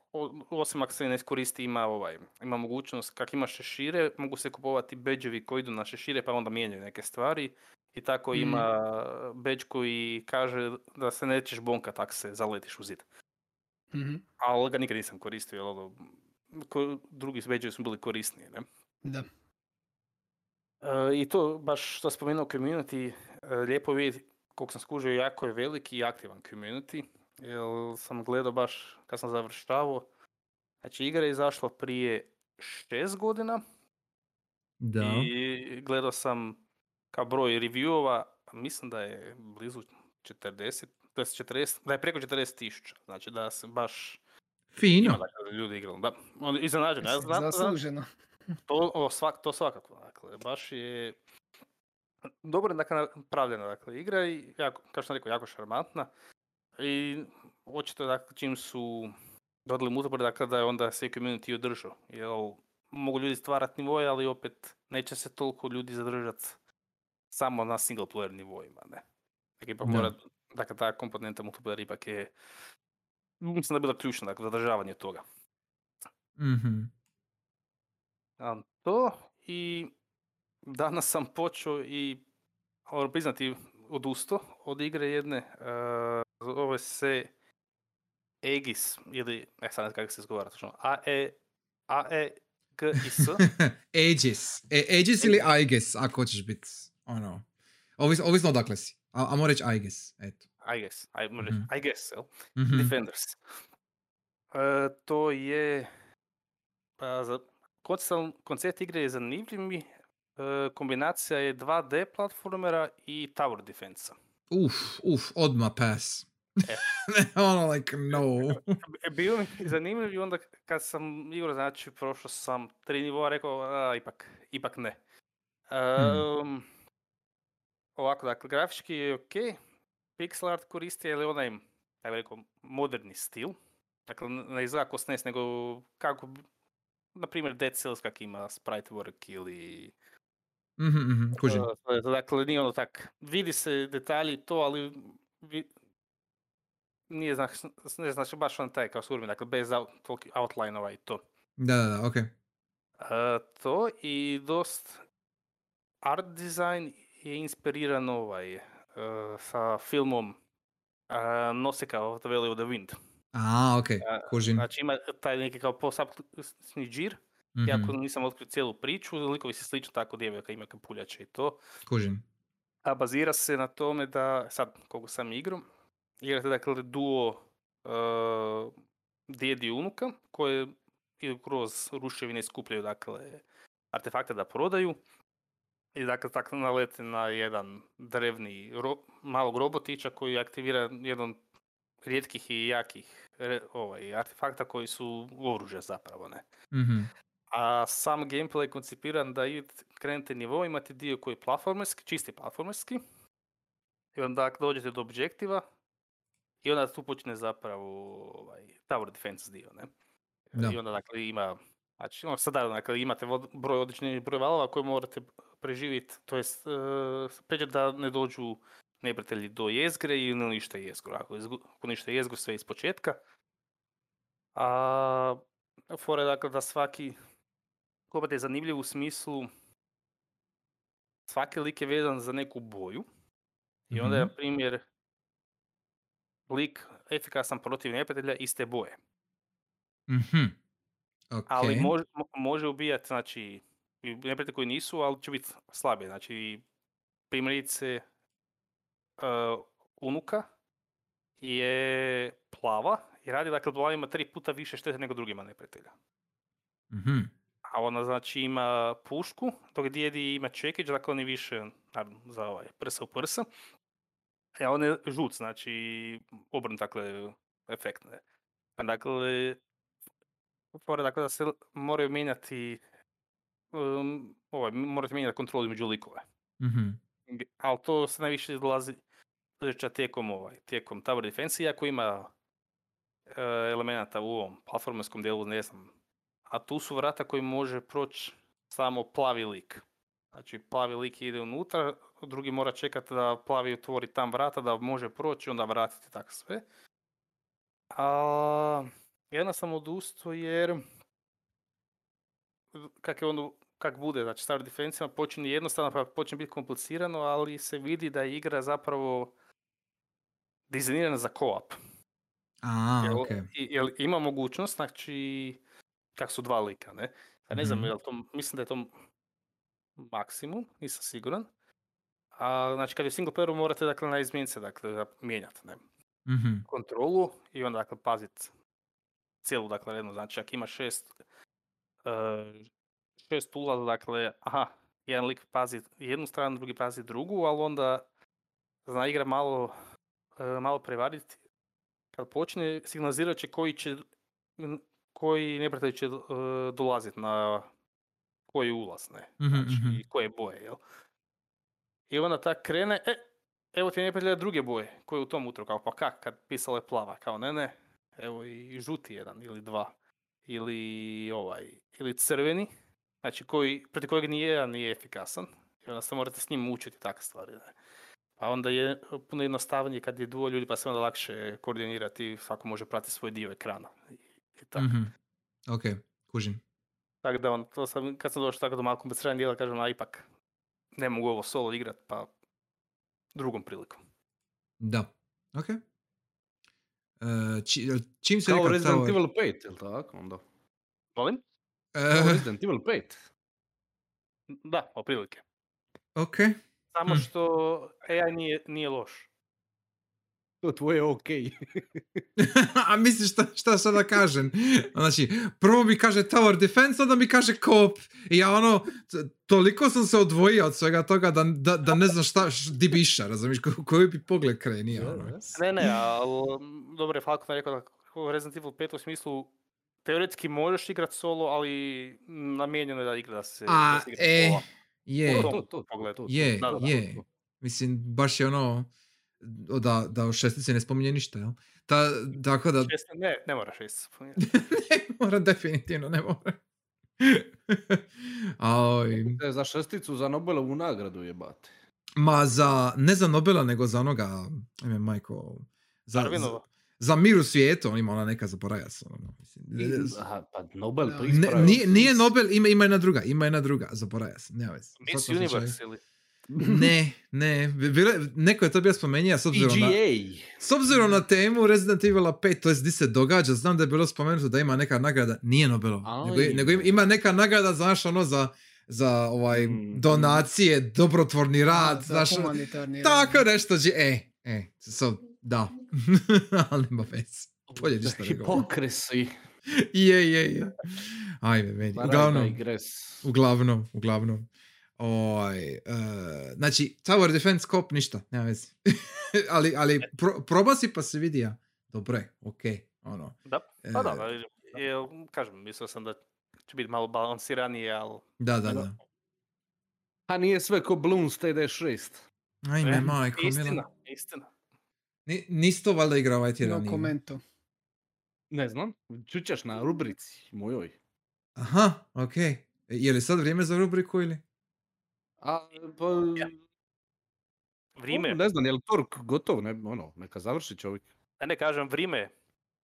osim ako se ne iskoristi ima ovaj, ima mogućnost kak imaš šešire, mogu se kupovati bedževi koji idu na šešire pa onda mijenjaju neke stvari i tako Mhm. ima bedž koji kaže da se nećeš bonkat ako se zaletiš u zid. Mhm, Ali ga nikad nisam koristio, jer ono, ko- drugi bedževi su bili korisniji, ne? Da. E, I to, baš što spomenuo community, e, lijepo je vidjeti koliko sam skužio, jako je veliki i aktivan community. Jer sam gledao baš kad sam završavao. Znači igra je izašla prije šest godina Da. i gledao sam kao broj reviewova, mislim da je blizu 40, to jest 40, da je preko 40 tisuća. Znači da se baš Fino. ima dakle, ljudi igrali. Da, on iznenađen. Ja znam, Zasluženo. to, o, svak, to svakako, dakle, baš je dobro je dakle, napravljena dakle, igra i, jako, kao što sam rekao, jako šarmantna. I očito, dakle, čim su dodali multiplayer, dakle, da je onda se community održao. Jer mogu ljudi stvarati nivoje, ali opet neće se toliko ljudi zadržati samo na single player nivoima, ne. Dakle, ipak Da. mora, dakle, ta komponenta multiplayer ipak je, mislim da je bila ključna, dakle, zadržavanje toga. Mhm. A, to i danas sam počeo i moram priznati odustao od igre jedne. Uh, zove se Aegis ili ne sad ne znam kako se izgovara točno. A E A E G I S. Aegis. E, Aegis ili Aegis, ako hoćeš biti, ono, ovis, ovisno odakle si. A, a mora reći Aegis, eto. I guess, I, može- Mhm. I guess, jel? Mhm. Defenders. E, to je pa, za, koncept, koncept igre je zanimljiv mi. E, kombinacija je 2D platformera i tower defensa. Uf, uf, odma pass. E. ono, like, no. E, Bio mi zanimljiv i onda kad sam igrao, znači prošao sam tri nivoa, rekao, a, ipak, ipak ne. Ehm, ovako, dakle, grafički je ok, pixel art koristi, ali onaj, bih rekao, moderni stil. Dakle, ne izgleda kao SNES, nego kako, na primjer, Dead Cells kak ima sprite work ili... Mhm, mhm, kužim. e, dakle, nije ono tak, vidi se detalji to, ali vi- nije znaš, ne znači baš on taj kao suvremeni, dakle bez out, outline-ova i to. Da, da, da, okej. E, to i dost art design je inspiriran ovaj e, sa filmom uh, Noseka of the Valley of the Wind. A, okej, A, kužim. Znači ima taj neki kao posapni džir, Mhm, iako nisam otkrio cijelu priču, likovi se slično tako djevojka ima kapuljače i to. Kužim. A bazira se na tome da, sad koliko sam igru, igrate dakle duo uh, djedi i unuka koje idu kroz ruševine i skupljaju dakle artefakte da prodaju. I dakle tako nalete na jedan drevni ro- malog robotića koji aktivira jedan rijetkih i jakih re- ovaj, artefakta koji su oružje zapravo ne. Mhm, A sam gameplay je koncipiran da krenete nivo, imate dio koji je platformerski, čisti platformerski. I onda ako dođete do objektiva, i onda tu počne zapravo ovaj, tower defense dio, ne? Da. I onda dakle ima, znači ono sada dakle imate broj određeni broj valova koje morate preživjeti, to jest uh, pređe da ne dođu neprijatelji do jezgre i ne unište jezgru. Ako, izgu- ako unište jezgru sve iz početka. A fora je dakle da svaki kombat je zanimljiv u smislu svaki lik je vezan za neku boju i onda je, Mhm. na primjer, lik efikasan protiv neprijatelja iste boje. Mhm. Ok. Ali može, mo- može ubijati, znači, i koji nisu, ali će biti slabiji. Znači, primjerice, uh, unuka je plava i radi, dakle, plava ima tri puta više štete nego drugima neprijatelja. Mhm. A ona znači ima pušku, dok djedi ima čekić, dakle on je više naravno, za ovaj prsa u prsa. A on je žut, znači obrnut, dakle, efekt. Ne? A dakle, fora dakle da se moraju mijenjati, um, ovaj, morate mijenjati kontrolu između likova. Mhm. Ali to se najviše događa tijekom ovaj, tijekom tower defense, iako ima e, elemenata u ovom platformerskom dijelu, ne znam. A tu su vrata koji može proći samo plavi lik. Znači plavi lik ide unutra, drugi mora čekati da plavi otvori tam vrata da može proći, onda vratiti tako sve. A jedna sam odustao jer kak je ono, kak bude, znači Star Defense počinje jednostavno pa počne biti komplicirano, ali se vidi da je igra zapravo dizajnirana za co-op. A, Jel, ok. i- jel ima mogućnost, znači, kak su dva lika, ne? Ja ne znam, jel to, mislim da je to maksimum, nisam siguran. A, znači, kad je single playeru morate, dakle, na izmjenice, dakle, mijenjati, ne? Mhm. kontrolu i onda dakle pazit cijelu dakle rednu, znači ako ima šest šest ulaza, dakle, aha, jedan lik pazi jednu stranu, drugi pazi drugu, ali onda zna igra malo, e, malo prevariti. Kad počne, signalizirat će koji će, koji neprijatelj će e, dolaziti na koji ulaz, ne? Mhm, Znači, mhm. koje boje, jel? I onda tak krene, e, evo ti neprijatelja druge boje, koji je u tom utru, kao pa kak, kad pisala je plava, kao ne, ne, evo i žuti jedan ili dva, ili ovaj, ili crveni, znači koji, protiv kojeg ni jedan nije efikasan, i onda se morate s njim učiti takve stvari. Ne? A onda je puno jednostavnije kad je dvoje ljudi pa se onda lakše koordinirati, svako može pratiti svoj dio ekrana. I, i tako. Mhm. Ok, kužim. Tako da on, to sam, kad sam došao tako do malo kompliciranih dijela, kažem, a ipak ne mogu ovo solo igrat, pa drugom prilikom. Da. Ok. E, či- čim se Kao rekao Resident Tower- Evil 5, jel tako onda? Molim? Kao E, Resident Evil 5. Da, otprilike. ok. Samo Hm. što AI nije, nije loš. To tvoje je okej. A misliš šta, šta sad da kažem? Znači, prvo mi kaže Tower Defense, onda mi kaže Coop. I ja ono, t- toliko sam se odvojio od svega toga da, da, da ne znam šta, š- di bi išao, razumiješ, ko, koji bi pogled krenio. Ono. Ne, ne, ali dobro je Falcon rekao da Resident Evil 5 u smislu teoretski možeš igrat solo, ali namijenjeno je da igra da se, A, da se igra e. Je, je, je. Mislim, baš je ono, da, da u šestici ne spominje ništa, jel? Ta, tako da, Šest- ne, ne mora šest spominjati. ne mora, definitivno ne mora. Aj, To je za šesticu za Nobelovu nagradu jebate. ma za, ne za Nobela, nego za onoga, ime majko, za, za, za mir u svijetu, on ima ona neka zaboravlja se. Ono, mislim. Aha, pa Nobel Da. to Ne, ispravio. nije, nije Nobel, ima, ima jedna druga, ima jedna druga, zaboravlja se, Miss Universe ili... Ne, ne, bilo neko je to bio spomenuo, s obzirom na, PGA. s obzirom na temu Resident Evil 5, to je di se događa, znam da je bilo spomenuto da ima neka nagrada, nije Nobelova, nego, nego im- ima neka nagrada, znaš, ono, za, za ovaj, Mm. donacije, dobrotvorni rad, za znaš, rad. tako nešto, dži- e, e, so, da, ali nema veze. Bolje ništa. Hipokresi. Je, je, je. Ajme, meni. Uglavnom, uglavnom, uglavnom. Oj, e, znači, Tower Defense Cop, ništa, nema veze. ali, ali pro, proba si pa se vidi ja. Dobro je, okej, ono. Da, e, pa da, je, kažem, mislio sam da će biti malo balansiranije, ali da, da, Da. A nije sve ko Bloons TD6. Ajme, E, majko, mila. istina, istina. Ni, nisi to valjda igrao ovaj tjedan? No komento. Ne znam, čućeš na rubrici mojoj. Aha, okej. Je li sad vrijeme za rubriku ili? A, pa, Vrime, Ne znam, je li Tork gotov? Ne, ono, neka završi čovjek. ne, ne kažem vrime.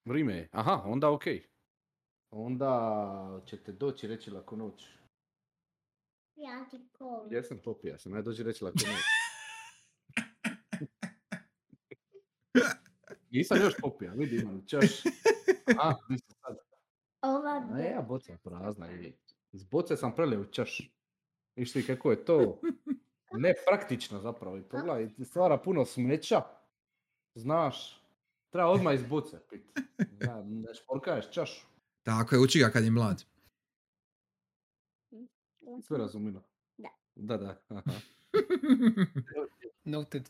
Vrime je. Aha, onda okej. Onda ćete doći reći lako noć. Ja ti povim. Jesam popija sam, aj dođi reći lako noć. Nisam još popija, vidi imam čaš. A, si sad? Ova A ja, boca je prazna. i Iz boce sam prelio u čaš. Viš ti kako je to nepraktično zapravo. I pogledaj, ti stvara puno smeća. Znaš, treba odmah iz boce pit. Da, ne šporkaješ čašu. Tako je, uči ga kad je mlad. Sve razumino. Da. Da, da. Aha. Noted.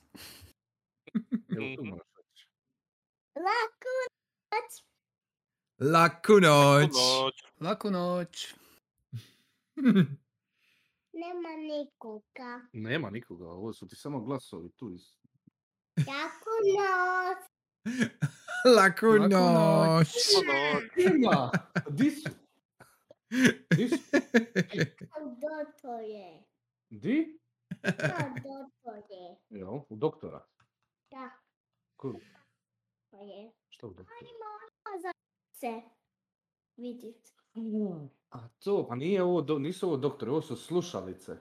Moraš reći. Laku Laku noć. Noć. Laku noć. nema nikoga. Nema nikoga, ovo su ti samo glasovi tu iz... Laku noć. Laku Laku noć. Ima! Di su? Di su? Doktor je. Di? Je. Jel, u doktora. Da, Ko? to je. Šta u doktora? Za se. Vidite. A to, pa nije ovo, do, nisu ovo doktori, ovo su slušalice.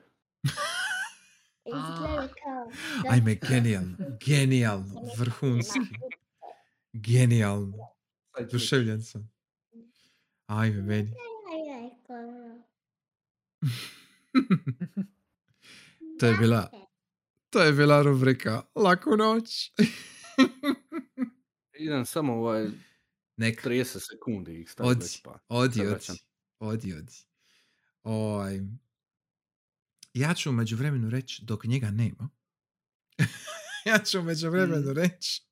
Izgleda kao... Ajme, genijalno, genijalno, vrhunski, genijalno. Duševljen sam. Ajme, meni. To je bila, to je bila rubrika Laku noć. Idem samo ovaj Nek, 30 sekundi ih staviti odi, već pa. odi, odi, odi, odi. Oj, ja ću umeđu vremenu reći dok njega nema. ja ću umeđu vremenu reći.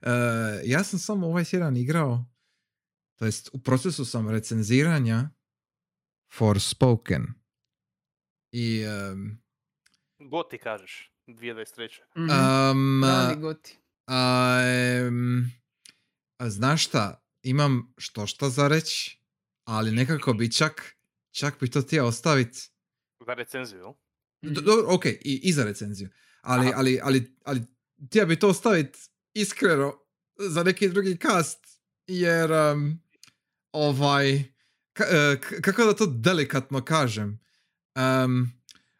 eh, ja sam samo ovaj tjedan igrao, to jest u procesu sam recenziranja Forspoken. I em, Goti kažeš, 2023. Mhm. um, goti. A znaš šta, imam što šta za reći, ali nekako bi čak, čak bi to htio ostaviti, Za recenziju, do, do- ok, i, i za recenziju, ali, Aha. ali, ali, ali htio bi to ostaviti iskreno za neki drugi kast, jer em, ovaj, ka- e, k- kako da to delikatno kažem, em,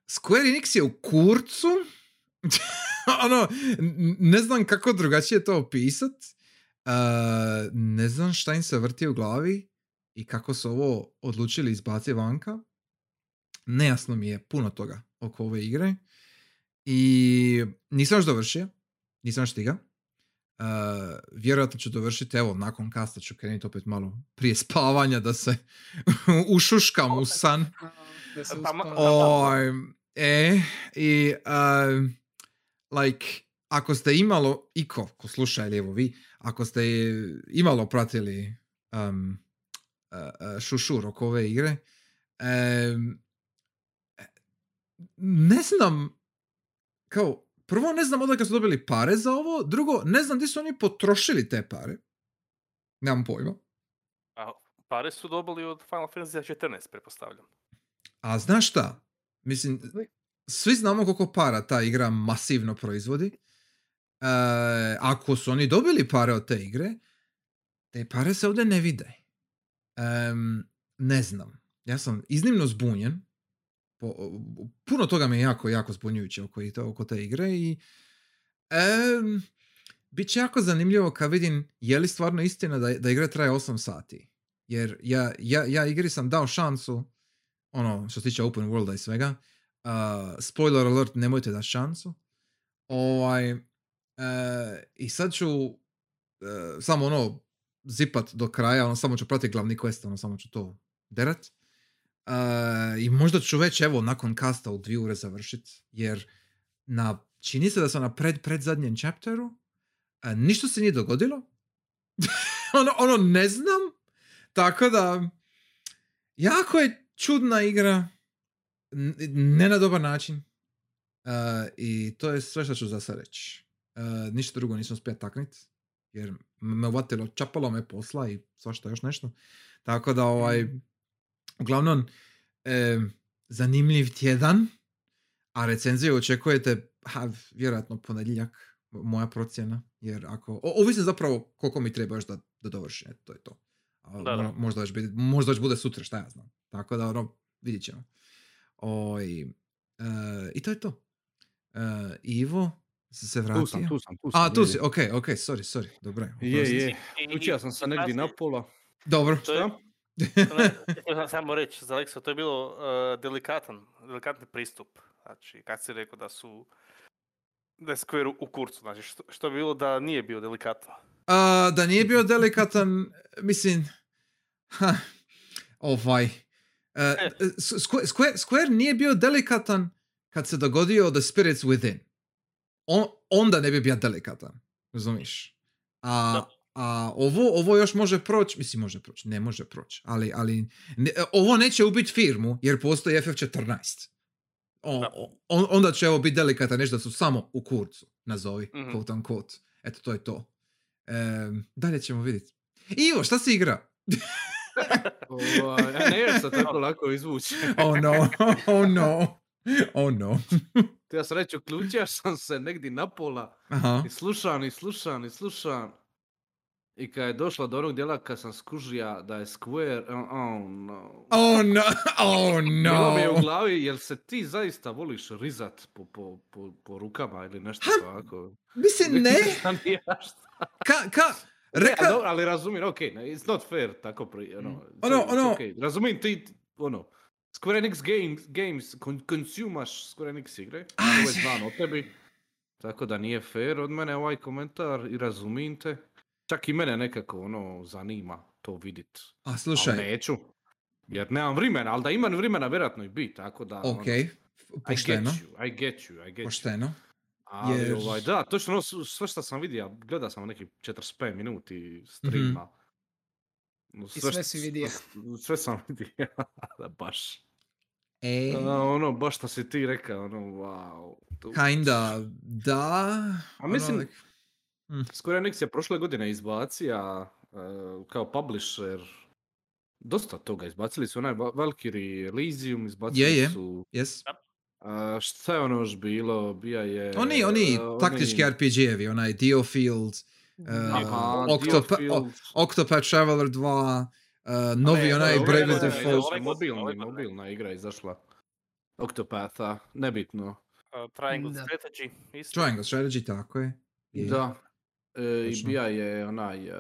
Square Enix je u kurcu, ono, n- ne znam kako drugačije to opisat, Uh, ne znam šta im se vrti u glavi i kako su ovo odlučili izbaciti vanka. Nejasno mi je puno toga oko ove igre. I nisam još dovršio, nisam još stiga. Uh, vjerojatno ću dovršiti, evo, nakon kasta ću krenuti opet malo prije spavanja da se ušuškam u san. Oj, e, i uh, like, ako ste imalo, iko ko sluša ili evo vi, ako ste imalo pratili um, uh, uh, šušur oko ove igre, em, ne znam, kao, prvo ne znam odakle su dobili pare za ovo, drugo, ne znam gdje su oni potrošili te pare. Nemam pojma. A pare su dobili od Final Fantasy 14, pretpostavljam. A znaš šta? Mislim, svi znamo koliko para ta igra masivno proizvodi. E, ako su oni dobili pare od te igre, te pare se ovdje ne vide. Em, ne znam. Ja sam iznimno zbunjen. Po, puno toga mi je jako, jako zbunjujuće oko, oko te igre i em, bit će jako zanimljivo kad vidim je li stvarno istina da, da igra traje 8 sati. Jer ja, ja, ja igri sam dao šansu ono, što se tiče open worlda i svega. Uh, spoiler alert, nemojte dati šansu. Ovaj, I sad ću e, samo ono zipat do kraja, ono samo ću pratiti glavni quest, ono samo ću to derat. E, I možda ću već evo nakon kasta u dvije ure završit, jer na, čini se da sam na pred, pred zadnjem chapteru, e, ništa se nije dogodilo. ono, ono ne znam, tako da jako je čudna igra, ne na dobar način. Uh, I to je sve što ću za sad reći. Uh, ništa drugo nisam uspio taknit, jer me uvatilo, čapalo me posla i svašta još nešto. Tako da, ovaj, uglavnom, e, zanimljiv tjedan, a recenziju očekujete, ha, vjerojatno ponedjeljak, moja procjena, jer ako, o, ovisno zapravo koliko mi treba još da, da dovršim, eto, to je to. A, Da, da. mo- Možda, biti- možda već bude sutra, šta ja znam. Tako da, ono, vidit ćemo. Oj, e, I to je to. E, Ivo, si se vratio? Tu sam, tu sam, tu sam. A, tu je, si, je. ok, ok, sorry, sorry, dobro. Je, je. Učio sam se negdje na pola. Dobro. To je, sam samo reći za Alexa, to je bilo uh, delikatan, delikatni pristup. Znači, kad si rekao da su da je Square u- u kurcu, znači što, što bi bilo da nije bio delikatno. A, da nije bio delikatan, mislim, ha, ovaj, e, S- Square, Square, Square nije bio delikatan kad se dogodio The Spirits Within. On, onda ne bi bio delikatan, razumiješ? A, Da. a ovo, ovo još može proći, mislim može proći, ne može proći, ali, ali ne- ovo neće ubiti firmu jer postoji FF14. O, Da. o- on- onda će ovo biti delikatan, nešto da su samo u kurcu, nazovi, Mhm. quote unquote. Eto, to je to. Em, dalje ćemo vidjeti. Ivo, šta si igra? Ovaj, a ne se tako lako izvući. Oh no, oh no, oh no. Ja sam reći, uključio sam se negdje na pola Aha. i slušam i slušam i slušam. I kad je došla do onog dijela kad sam skužija da je Square, oh, oh no. Oh no, oh Bilo mi je u no. glavi, jel se ti zaista voliš rizat po, po, po, po rukama ili nešto tako? Mislim, ne. Ka, ka, Ne, reka, ali, dobro, ali razumijem, ok, ne, it's not fair, tako pri, ono, Ono, ono- okej. Razumijem ti, ono, Square Enix Games, games kon, konsumaš Square Enix igre, ovo je znam o tebi, tako da nije fair od mene ovaj komentar i razumijem te. Čak i mene nekako, ono, zanima to vidit, a ali slušaj, neću, jer nemam vremena, ali da imam vremena, vjerojatno i bi, tako da, ono, ok, I pošteno, get you, I get you, I get you. pošteno. Ali Jer- ovaj, da, točno ono, sve što sam vidio, gledao sam neki 45 minuti streama. No, I sve si vidio. Sve sam vidio, da baš. E, A, ono, baš što si ti rekao, ono, wow. to- kinda, da. A mislim- ono, Square Enix je prošle godine izbacija e, kao publisher dosta toga. Izbacili su onaj Va- Valkyrie Elysium, izbacili Je, je. su... Yes. a, šta je ono još bilo? Bija je... Oni, oni e, taktički RPG-evi, onaj Diofield, uh, Aha, Diofield. Octopath Traveler 2, uh, novi ne, onaj ovo je- Brave je- je- ove godine. mobilna igra je izašla. Octopatha, nebitno. Uh, Triangle Da. Strategy, isto. Triangle Strategy, tako je. Je. Da. E, I bija je onaj... e,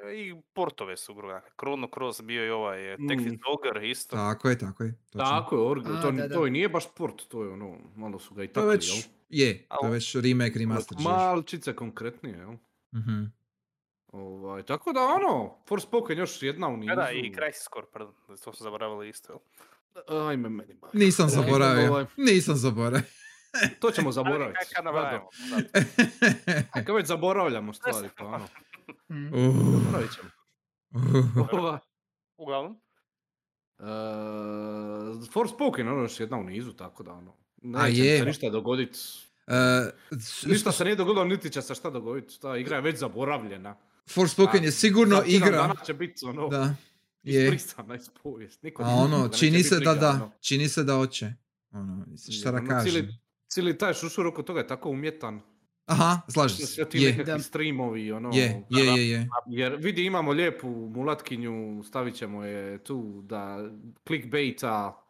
E, I portove su druga. Chrono Cross bio i ovaj Mm. Texas Ogre isto. Tako je, tako je. Točno. tako je, org, A, to, da, da. to i nije baš port, to je ono, malo su ga i takli, je već, jel? je, to je već remake, remaster. češ. Malčice konkretnije, jel? Mhm. Ovaj, tako da ono, Forspoken još jedna u nizu. Da, i Crisis Core, pardon, to su zaboravili isto. Ajme meni. ba. Nisam Ovaj, zaboravio. Nisam zaboravio. To ćemo zaboraviti. kad nabrajamo, Kad već zaboravljamo stvari, pa ono, Mm. Uh, zaboravit ćemo. uh. Ova, Uglavnom, Uh, Forspoken ono još jedna u nizu, tako da ono. Neće se ništa dogodit. Uh, Ništa se nije dogodilo, niti će se šta dogoditi. Ta igra je već zaboravljena. Forspoken je sigurno tjedan igra. dana će biti ono, Da, je. iz povijest. Niko A ono, čini bit se da da, ono. čini se da hoće. Ono, šta da Ono, kažem. Cijeli, cijeli taj šušur oko toga je tako umjetan. Aha, slažem se. Sve ti Je, nekakvi Da. streamovi, ono. je, je, je, je. Jer vidi imamo lijepu mulatkinju, stavit ćemo je tu da clickbaita,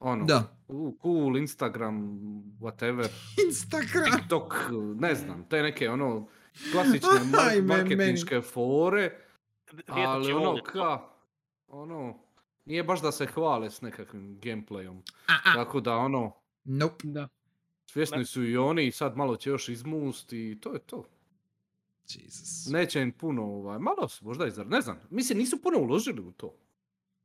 ono, Da. u, cool, Instagram, whatever, Instagram. TikTok, ne znam, te neke ono klasične mar- marketinške fore, ali ono ka, ono, nije baš da se hvale s nekakvim gameplayom, A, a. tako da ono, Nope. Da. svjesni su i oni i sad malo će još izmust i to je to. Jesus. Neće im puno, ovaj, malo su možda izar, ne znam, mislim nisu puno uložili u to.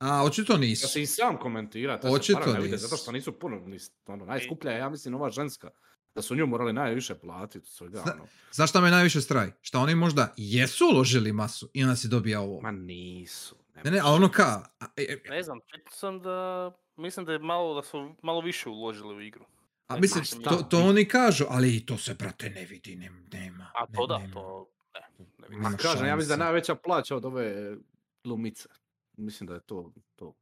A, očito Ja nisu. se i sam komentira, to Očito se para ne vide, zato što nisu puno, nis, ono, najskuplja je, ja mislim, ova ženska. Da su nju morali najviše platiti, svega, Zna- ono. Znaš šta me najviše straj? Šta oni možda jesu uložili masu i onda si dobija ovo. Ma nisu. Ne, ne, ali ono ka... a, e, e, Ne znam, čitao sam da, mislim da je malo, da su malo više uložili u igru. A Ne mislim, to, ja. to oni kažu, ali i to se, brate, ne vidi, nem- nema. A ne- to da, nema. to, ne, ne vidim. Ma kažem, ja mislim da najveća plaća od ove glumice. Mislim da je to, to.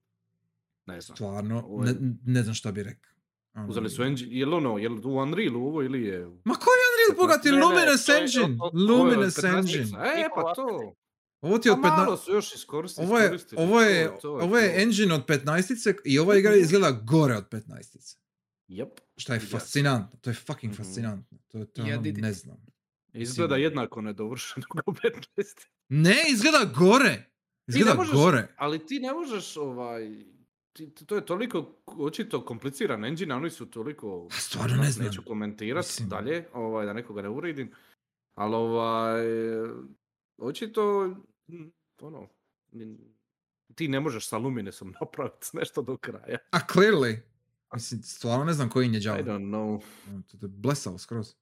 Ne znam. Stvarno, Ovo ne, je- ne znam šta bi rekao. Ono, Uzeli su engine, je li ono, je li u Unrealu ovo ili je... Ma koji Unreal, bogati, Ne, ne, Luminous to je- Engine, to- to- je Luminous 15-ica. Engine. E, pa to. Ovo ti je Pa od 15... malo su još iskoristi, Ovo je, ovo je, to- to ovo je to. engine od 15 i ova igra izgleda gore od 15 Jep. Šta je fascinantno, to je fucking Mhm. fascinantno. To, to Ja ono, ne znam. Izgleda jednako nedovršeno kao 15. Ne, izgleda gore! Izgleda možeš- gore. Ali ti ne možeš ovaj... Ti, to je toliko očito kompliciran engine, oni su toliko... A stvarno ne znam. Neću komentirati Mislim- dalje, ovaj, da nekoga ne uridim. Ali ovaj... Očito... m, Ono... Ti ne možeš sa Luminesom napraviti nešto do kraja. A clearly. Mislim, stvarno ne znam koji je I đavo. don't know. Ono, To je blesao skroz.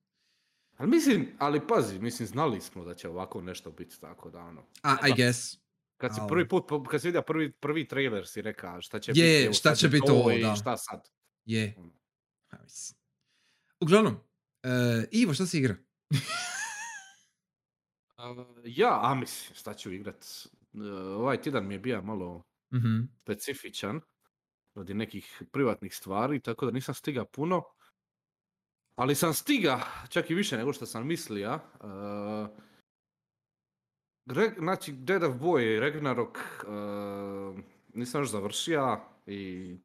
Ali mislim, ali pazi, mislim, znali smo da će ovako nešto biti, tako da ono. A, I guess. Kad si prvi put, kad si vidio prvi, prvi trailer si reka šta će Je, biti, šta će biti ovo, da. šta sad. Je. Mislim. Uglavnom, e, Ivo, šta si igra? A, ja, a mislim, šta ću igrat. E, ovaj tjedan mi je bio malo Mhm. specifičan radi nekih privatnih stvari, tako da nisam stiga puno. Ali sam stiga, čak i više nego što sam mislio. Uh, Greg, znači, Dead of Boy, Ragnarok, uh, nisam još završio i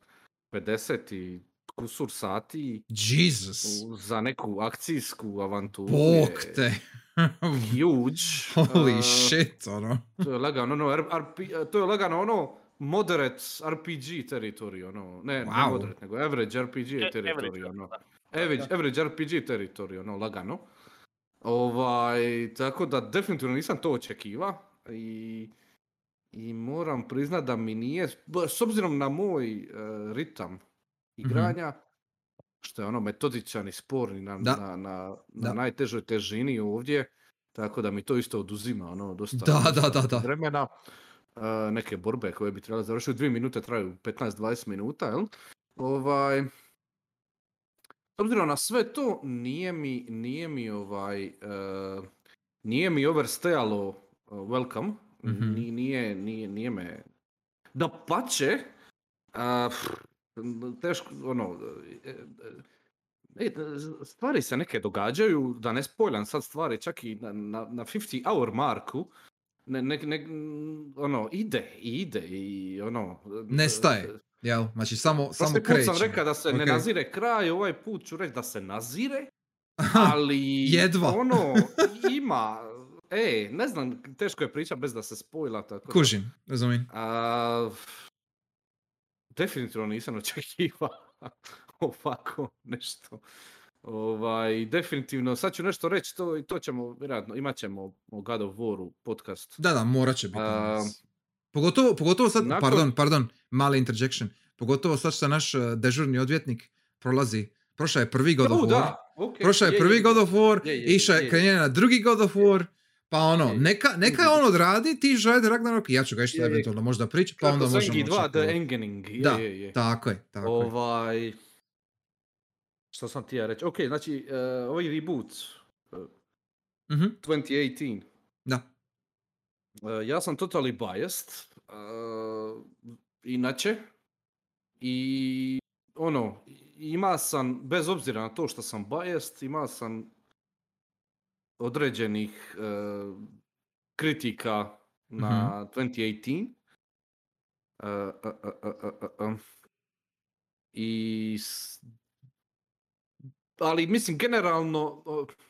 50 i kusur sati Jesus. u- za neku akcijsku avanturu. Bog te. Huge. Holy Uh, shit, ono. To je lagano, ono, RP, to je lagano, ono, moderate RPG teritorij, ono, ne, ne Wow. moderate, nego average RPG E- teritorij, average, ono. Average, average RPG teritorij, ono, lagano. Ovaj, tako da definitivno nisam to očekiva i, i moram priznat da mi nije, s obzirom na moj eh, ritam igranja, što je ono metodičan i sporni na, Da. na, na, na Da. najtežoj težini ovdje, tako da mi to isto oduzima ono, dosta, Da, dosta da, da. vremena. Eh, neke borbe koje bi trebale završiti dvije minute traju 15-20 minuta, jel? Ovaj, obzirom na sve to, nije mi, nije mi ovaj, eh, nije mi overstajalo eh, welcome, Mhm. Ni- nije, nije, nije me, da pače, teško, ono, e, stvari se neke događaju, da ne spojlam sad stvari, čak i na, na, na 50 hour marku, ne, ne, ne, ono, ide ide i ono... Nestaje. Jel, znači samo, samo Prošli put kreće. sam rekao da se ne Ok. nazire kraj, ovaj put ću reći da se nazire, ali jedva. ono, ima, e, ne znam, teško je priča bez da se spojla, tako Kužim, razumijem. definitivno nisam očekivao ovako nešto. Ovaj, definitivno, sad ću nešto reći, to, i to ćemo, vjerojatno, imat ćemo o God of Waru podcast. Da, da, morat će biti. A. Pogotovo, pogotovo sad, nakon- pardon, pardon, mali interjection. Pogotovo sad što naš eh, dežurni odvjetnik prolazi, prošao je prvi God of War. da, ok, Prošao je je, prvi je, God of War, Je, išao je, je na drugi God of War, pa ono, neka, neka on odradi, ti žajde Ragnarok, ja ću ga je. eventualno možda pričati, pa Kako onda možemo 2 čak The ovo- Engening, je, Da, je, je. Tako je, tako. Ovaj, što sam ti ja reći? Ok, znači, eh, ovaj reboot, eh, Mhm, 2018, Da. Uh, ja sam totally biased, uh, inače, i ono, ima sam, bez obzira na to što sam biased, ima sam određenih uh, kritika na 2018. Uh, uh, uh, uh, uh, uh. I s- ali mislim generalno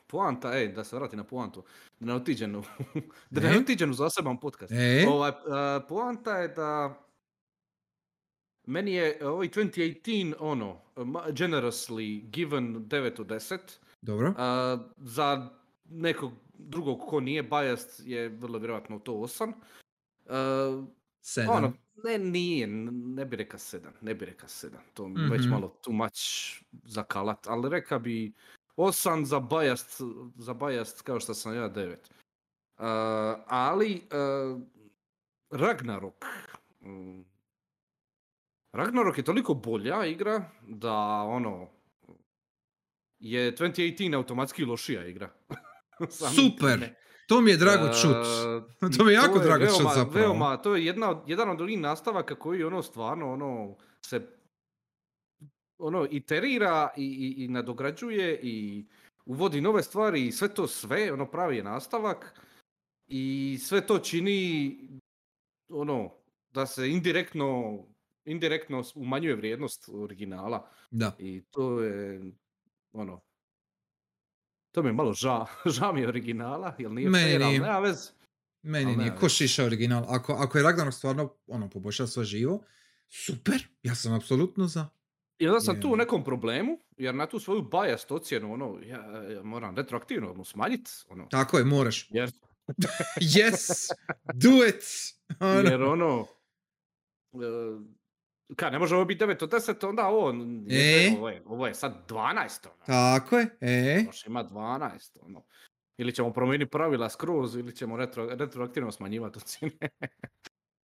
poanta je da se vrati na poantu da ne otiđem u, da ne E? otiđem u zaseban podcast E, ovaj, poanta je da meni je ovaj 2018 ono generously given 9 od 10 dobro. a, za nekog drugog ko nije biased je vrlo vjerojatno to 8 A, Sedam. ono, ne, nije, ne bi reka sedam, ne bi reka sedam, to mi već Mhm. malo too much za kalat, ali reka bi osam za bajast, za bajast kao što sam ja devet. Uh, ali uh, Ragnarok, mm, Ragnarok je toliko bolja igra da ono, je 2018 automatski lošija igra. Super, time. To mi je drago čut. Uh, To mi je jako drago čut veoma, zapravo. Veoma, to je jedna od, jedan od onih nastavaka koji ono stvarno ono se ono iterira i, i, i nadograđuje i uvodi nove stvari i sve to sve, ono pravi je nastavak. I sve to čini ono da se indirektno indirektno umanjuje vrijednost originala Da. i to je ono to mi je malo ža, ža mi je originala, jer nije Meni fair, ali nema veze. Meni Ali nije ko šiša original. Ako, ako je Ragnarok stvarno ono, poboljšao sve živo, super, ja sam apsolutno za. I onda sam tu u nekom problemu, jer na tu svoju biased ocjenu, ono, ja, ja moram retroaktivno mu smanjiti, ono, Tako je, moraš. jer, Yes! Do it! Ono. jer ono, e, ka, ne može ovo biti 9 od 10, onda ovo, E? ovo, je, ovo je sad 12, ono, Tako je, e. Još ima 12, ono. Ili ćemo promijeniti pravila skroz, ili ćemo retro, retroaktivno smanjivati ocjene.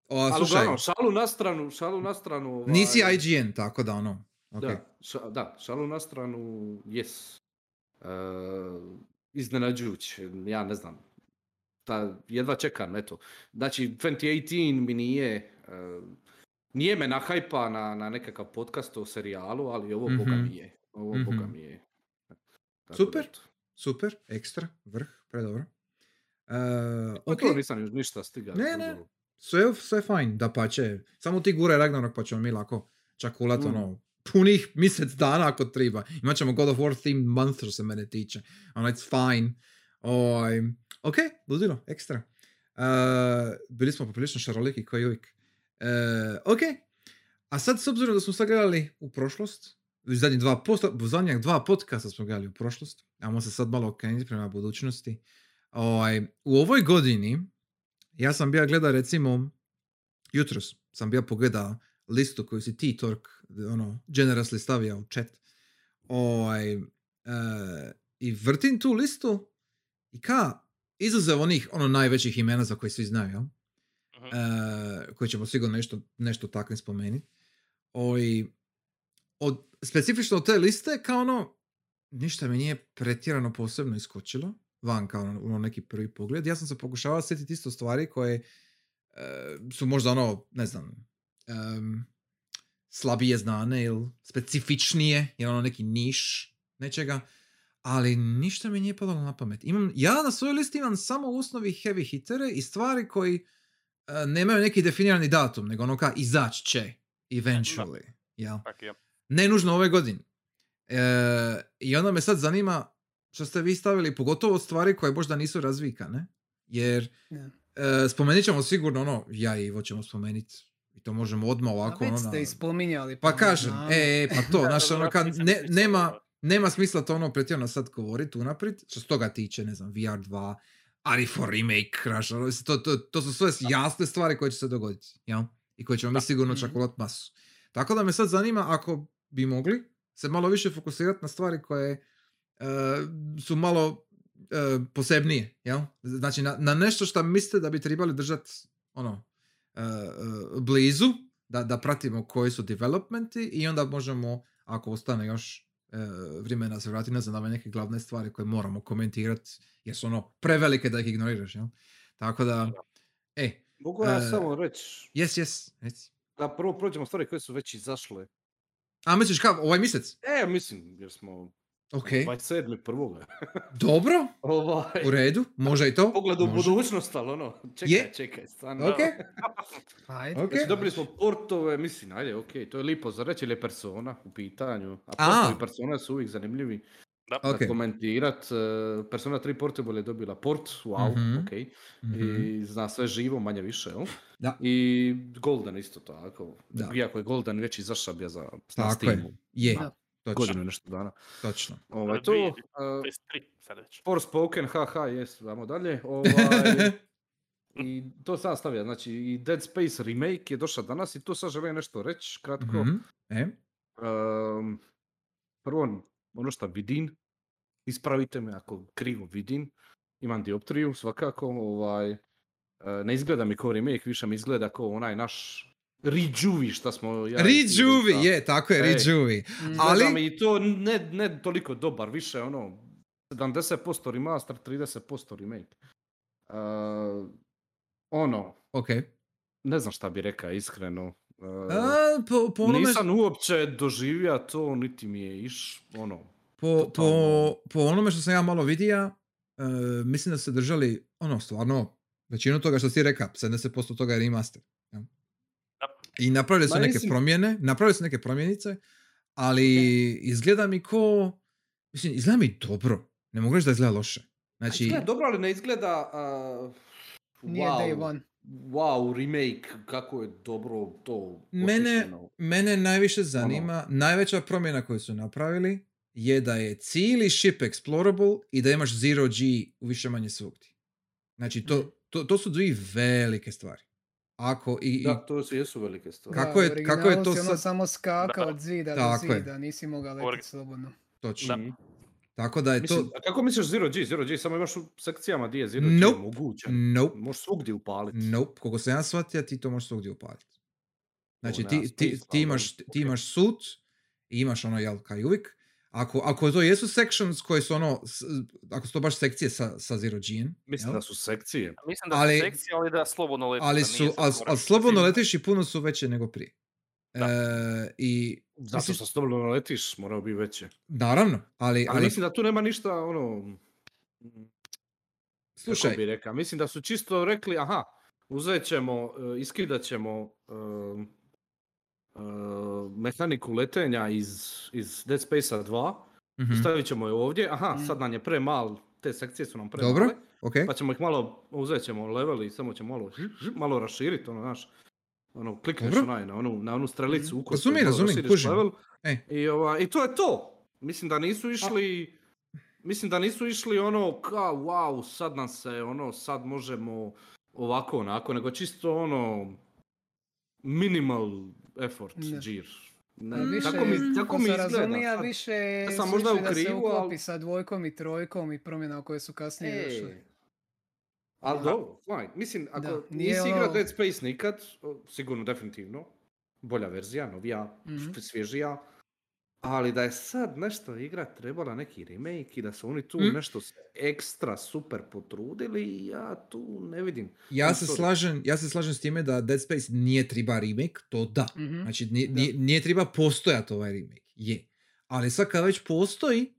O, Ali slušaj, uglavnom, šalu na stranu, šalu na stranu. ovaj, nisi IGN, tako da ono. ok. Da, ša- da, šalu na stranu, yes. Uh, iznenađujuće, ja ne znam. Ta, jedva čekam, eto. Znači, 2018 mi nije, uh, nije me nahajpa na, na nekakav podcast o serijalu, ali ovo boga Mhm. mi je. Ovo boga Mhm. mi je. Tako da, Super. eto. Super, ekstra, vrh, predobro. Uh, Pa ok, to nisam još ništa stigao. Ne, ne. sve, sve fajn, da pa će. Samo ti guraj Ragnarok pa ćemo mi lako čakulat Mm. ono punih mjesec dana ako treba. Imat ćemo God of War themed month što se mene tiče. Ono, it's fine. Oj, ok, ludilo, ekstra. Uh, bili smo poprilično šaroliki koji uvijek. Uh, ok, a sad s obzirom da smo sad gledali u prošlost, u zadnjih dva, posta, u zadnjih dva podcasta smo gledali u prošlost, ajmo se sad malo okrenuti prema budućnosti. Ovaj, u ovoj godini ja sam bio gleda recimo jutros sam bio pogleda listu koju si ti Tork ono, generously stavio u chat ovaj, e, i vrtim tu listu i ka izuzev onih ono najvećih imena za koje svi znaju e, koji ćemo sigurno nešto, nešto takvim spomenuti od, specifično od te liste kao ono ništa mi nije pretjerano posebno iskočilo van kao ono, ono neki prvi pogled. Ja sam se pokušavao sjetiti isto stvari koje e, su možda ono, ne znam, em, slabije znane ili specifičnije, ili ono neki niš nečega, ali ništa mi nije padalo na pamet. Imam, ja na svojoj listi imam samo u osnovi heavy hitere i stvari koji nemaju neki definirani datum, nego ono kao izaći će eventually. Jel? Tak je. Ne nužno ove godine. E, I onda me sad zanima što ste vi stavili, pogotovo od stvari koje možda nisu razvikane. Jer Da. e, spomenut ćemo sigurno ono, ja i Ivo ćemo spomenuti i to možemo odmah A ovako. već ono, ste na- i spominjali. pa mi kažem, e, e, pa to, znaš, ono, kad ne, nema, nema smisla to ono pretjerano sad govoriti unaprijed, što se toga tiče, ne znam, VR2, ali for remake, znaš, ono, to, to, to su sve jasne stvari koje će se dogoditi, jel? I koje ćemo mi sigurno Mhm. čakulat masu. Tako da me sad zanima ako bi mogli se malo više fokusirati na stvari koje e, su malo e, posebnije, jel? Znači na, na nešto što mislite da bi trebali držati ono, e, blizu, da, da pratimo koji su developmenti i onda možemo, ako ostane još vremena se vratiti nazad na neke glavne stvari koje moramo komentirati, jer su ono prevelike da ih ignoriraš, jel? Tako da, e, Mogu ja E, samo reći yes, yes, reci. da prvo prođemo stvari koje su već izašle. A misliš kao, ovaj mjesec? E, mislim, jer smo Ok, 27. prvoga. dobro, ovaj, u redu, može i to. pogled u može. budućnost, ali ono, čekaj, Je. čekaj, stvarno. Ok, Ajde. ok. Znači, dobili smo portove, mislim, ajde, ok, to je lipo za reći, ili je persona u pitanju. A A. persona su uvijek zanimljivi Da. Ok. za komentirat. e, Persona 3 Portable je dobila port, wow, Mhm, ok. Mhm. I zna sve živo, manje više, jel? Da. I Golden isto tako. Da. Iako je Golden već izašao bio za na Tako je, Steamu. je, Da. Točno, Godinu i nešto dana. točno. Ovaj, to, uh, 23 sad već. Forspoken, haha, jes, vamo dalje. Ovaj, I to sam stavio, znači i Dead Space remake je došao danas i tu sad želim nešto reći, kratko. Mhm, e, Ehm, prvo, ono što vidim, ispravite me ako krivo vidim, imam dioptriju svakako, ovaj, e, ne izgleda mi kao remake, više mi izgleda kao onaj naš Rejuvi što smo... Ja i ti Rejuvi, dosta- je, tako je. Mm. Ali- mi i to ne, ne toliko dobar, više ono 70% remaster, 30% remake. E, ono, Ok. ne znam šta bi rekao iskreno. E, A, po, po onome, Nisam uopće doživio to, niti mi je iš, ono, po, po, po onome što sam ja malo vidio, e, mislim da su se držali, ono, stvarno, Većinu toga što si rekao, 70% toga je remaster. I napravili su Ma neke mislim- promjene, napravili su neke promjenice, ali izgleda mi ko... Mislim, izgleda mi dobro. Ne mogu reći da izgleda loše. Znači, Izgleda dobro, ali ne izgleda... a, Nije wow, day one. Wow, remake, kako je dobro to mene, mene najviše zanima, najveća promjena koju su napravili je da je cijeli ship explorable i da imaš zero G u više manje svugdje. Znači, to, to, to su dvije velike stvari. Ako i, Da, to su, jesu velike stvari. Kako Da, je- u kako je to si ono sad- samo skaka Da. od zida Tako do je. zida, nisi mogao Orgi- letiti slobodno. točno. Mhm. Tako da je Mislim, to... a kako misliš Zero G? Zero G samo imaš u sekcijama gdje je Zero G Nope. omogućen. Nope. Možeš svugdje upaliti. Nope, koliko sam ja shvatio, ti to možeš svugdje upaliti. Znači, ti, ti, ti, imaš, ti imaš suit i imaš ono, jel, kao i uvijek. Ako, ako to jesu sections koje su ono, s- ako su to baš sekcije sa, sa zero G, Mislim da su sekcije. Mislim da Ali- su sekcije, ali da slobodno letiš. ali su, ali, ali slobodno letiš i puno su veće nego prije. Da. E, I Zato Mislim- što slobodno letiš, morao bi veće. naravno, ali, Ali ali mislim da tu nema ništa, ono... slušaj, bi rekao, mislim da su čisto rekli, aha, uzet ćemo, e, iskidat ćemo e, e, mehaniku letenja iz, iz Dead Space-a 2, mhm, stavit ćemo je ovdje, aha, Mhm. sad nam je premal, te sekcije su nam premale, dobro, ok, pa ćemo ih malo, uzet ćemo level i samo ćemo malo, malo raširiti, ono, znaš, ono, klikneš Dobro. onaj, na onu, na onu strelicu, u Razumijem, razumijem, kužim. level, E. i, ova, i to je to. Mislim da nisu išli, mislim da nisu išli ono kao wow, sad nam se ono, sad možemo ovako onako, nego čisto ono minimal effort Da. džir. Ne, A više, tako mi, tako ko mi se izgleda. razumija, sad. više ja sam možda išli u da se uklopi ali- sa dvojkom i trojkom i promjena koje su kasnije došle. E, ali dobro, fine. Mislim, ako Da, nije nisi igrao ono- Dead Space nikad, sigurno definitivno, bolja verzija, novija, Mhm. svježija, ali da je sad nešto igra trebala neki remake i da su oni tu Mm. nešto ekstra super potrudili, ja tu ne vidim. ja se, slažem, ja se slažem s time da Dead Space nije treba remake, to da. Mhm. Znači, nije, Da. nije, nije treba postojati ovaj remake. Je. Ali sad kad već postoji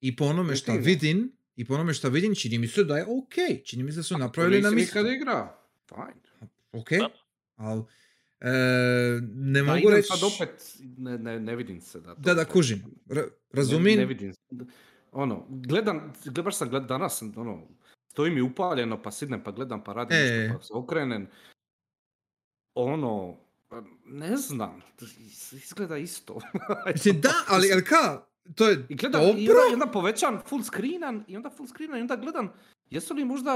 i po onome što vidim, i po onome što vidim, čini mi se da je ok. Čini mi se da su napravili na nisi mjestu. nikad igra, fine. Ok. Da. Ali, e, ne Da mogu reći... sad opet, ne, ne, ne vidim se da to... Da, da, kužim. Ra- Ne, razumijem. ne vidim. se. Ono, gledam, gled- baš sam gled, danas, ono, stoji mi upaljeno, pa sidnem, pa gledam, pa radim E. nešto, pa se okrenem. Ono, ne znam, izgleda isto. Mislim, da, ali, ali ka, to je I gledam, dobro. i onda, i onda povećam full screenan, i onda full screenan, i onda gledam, jesu li možda,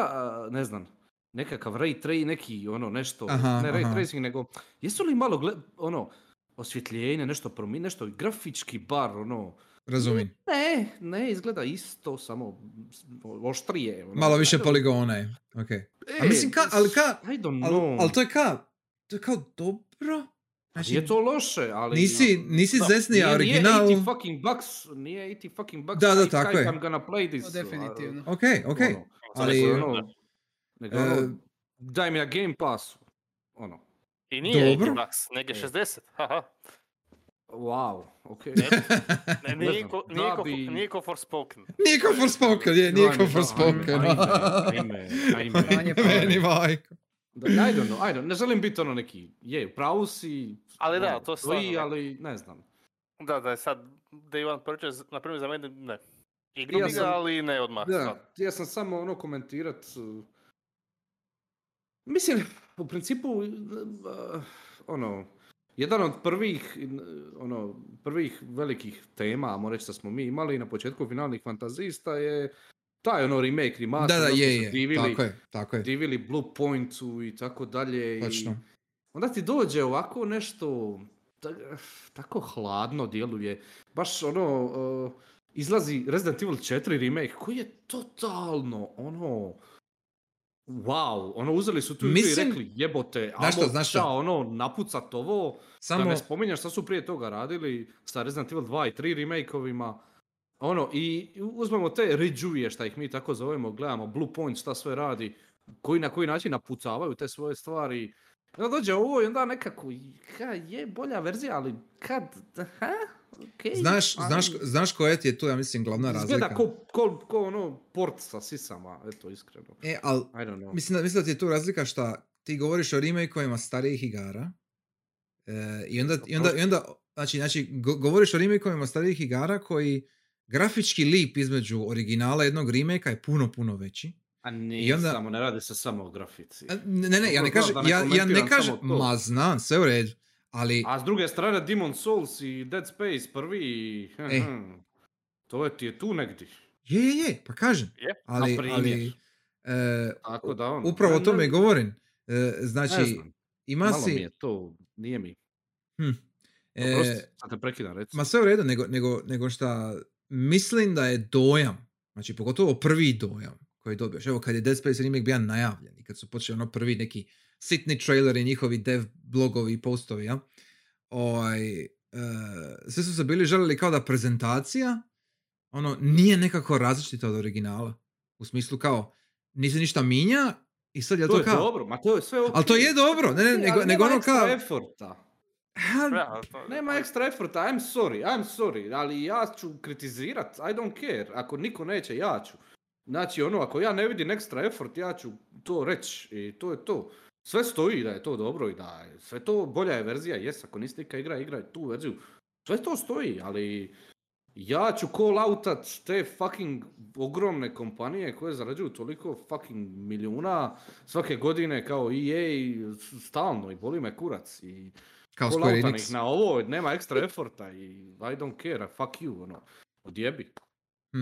ne znam, nekakav ray trace, neki ono nešto, Aha, ne ray aha. tracing, nego, jesu li malo, gled, ono, osvjetljenje, nešto promi, nešto grafički bar, ono, Razumijem. ne, ne, izgleda isto, samo oštrije. ono. Malo više I don't- poligona je. Ok. E, A mislim, ka, ali ka, I don't ali, know. ali to je ka, to je kao dobro. Znači, Nije to loše, ali... nisi, nisi Da, zesnija nije, original. Nije 80 fucking bucks, nije 80 fucking bucks. Da, da, tako je. I'm gonna play this. To definitivno. Ok, ok. Ono, ali- ono, nego ono, E, daj mi na Game Passu. Ono, I nije Dobro. 80 bucks, nego 60. Haha. wow, ok. Ne, ne, Ne nije znam, ko, nije da ko, bi- nije ko Forspoken. Nije ko Forspoken, je, nije ko Ajme, Forspoken. Ajme, ajme, ajme. Meni majko. Da, I don't know, I don't, ne želim biti ono neki, je, pravu si, Ali da, to stoji, ali ne znam. Da, da je sad Day One Purchase, na primjer za mene ne. Igru Ja sam- ali ne odmah. Da, ja sam samo ono komentirat. Mislim, u principu, uh, ono, jedan od prvih, ono, prvih velikih tema, ajmo reći da smo mi imali na početku finalnih fantazista je taj ono remake, remaster, Da, da, je, je. divili, Tako je, tako je. divili Blue Pointu i tako dalje. i Točno. onda ti dođe ovako nešto, ta- tako hladno djeluje. Baš ono, uh, izlazi Resident Evil 4 remake koji je totalno ono, wow, ono uzeli su tu Mislim- i rekli jebote, Znaš što, amo znaš šta, ono, napucat ovo, Samo, da ne spominjam šta su prije toga radili sa Resident Evil 2 i 3 remake-ovima. Ono, i uzmemo te ređuje, šta ih mi tako zovemo, gledamo Blue Point šta sve radi, koji na koji način napucavaju te svoje stvari. Onda dođe ovo i onda nekako, ha, je bolja verzija, ali kad, ha, okej. Znaš, ali znaš, znaš koja ti je tu, ja mislim, glavna razlika? Izgleda ko, ko, ko ono port sa sisama, eto, iskreno. E, ali I don't know. Mislim da, mislim da ti je tu razlika šta ti govoriš o remakeovima starijih igara e, i, onda, i, onda, i onda, znači, znači go- govoriš o remakeovima starijih igara koji grafički lip između originala jednog remake je puno, puno veći. A nije i onda- samo, ne radi se samo o grafici. A, Ne, ne, ja ne kažem, ja, ja ne kažem, ma znam, sve u redu, ali A s druge strane Demon Souls i Dead Space prvi i... E. To je ti je tu negdje. je, je, je, pa kažem, Je, ali, primjer. ali e, Tako da ono... upravo o ne- tome ne- govorim. E, ne znači, znam, ima malo mi si... je to, nije mi. Hm, e, Oprosti, sad te prekidam, reci. Ma sve u redu, nego, nego, nego šta mislim da je dojam, znači pogotovo prvi dojam koji dobiješ. Evo kad je Dead Space remake bio najavljen i kad su počeli ono prvi neki sitni traileri, njihovi dev blogovi i postovi, ja? Ovaj, e, sve su se bili želeli kao da prezentacija ono nije nekako različita od originala. U smislu kao nisi ništa minja i sad je to to, je kao... dobro, ma to je sve Ali to je dobro, ne, ne, Ne, nego, nego ono kao... efforta. Ha, Nema ekstra efforta, I'm sorry, I'm sorry, ali ja ću kritizirat, I don't care, ako niko neće, ja ću. Znači, ono, ako ja ne vidim ekstra effort, ja ću to reći i to je to. Sve stoji da je to dobro i da je sve to bolja je verzija, jes, ako niste ikad igra, igraj tu verziju. Sve to stoji, ali ja ću call outat te fucking ogromne kompanije koje zarađuju toliko fucking milijuna svake godine kao EA stalno i boli me kurac i kao Call na ovo, nema ekstra efforta i I don't care, fuck you, ono, odjebi,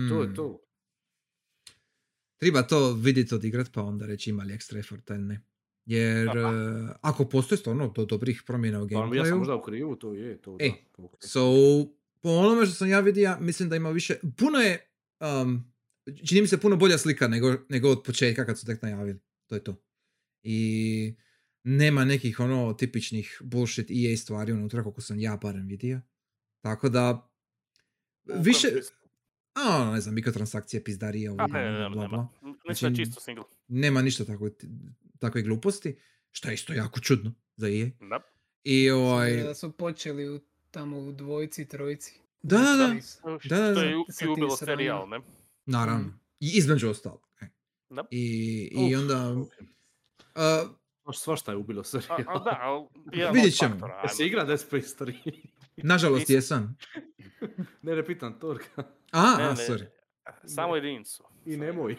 to je Hmm. to. Treba to vidjeti odigrat pa onda reći ima li ekstra efforta ili ne. Jer Aha. eh, ako postoje stvarno do dobrih promjena u Pa ja sam gameplayu, možda u krivu, to je, to da. E, ok. so po onome što sam ja vidio, mislim da ima više, puno je, um, čini mi se puno bolja slika nego, nego od početka kad su tek najavili. To je to. I nema nekih ono tipičnih bullshit EA stvari unutra koliko sam ja barem vidio. Tako da, U više, a ono, ne znam, mikrotransakcije, pizdarije, ovo, ne, ne, bla, bla, Znači, čisto single. nema ništa tako, takve gluposti, što je isto jako čudno za EA. Da. I ovaj, Da su počeli u, tamo u dvojci, trojici. Da, da, da. Space. Da, da, Što da. je i ubilo serijal, ne? naravno, Mm. i između ostalog. e. Da. I, i Uf, onda, uh, Svašta je ubilo A, serijal. a da, ali jedan Vidjet ćemo. faktora, Jesi ajmo. igra Dead Space 3? nažalost jesam. ne, ne pitam Torka. A, Ne, a, ne, sorry. Samo jedinicu. I nemoj.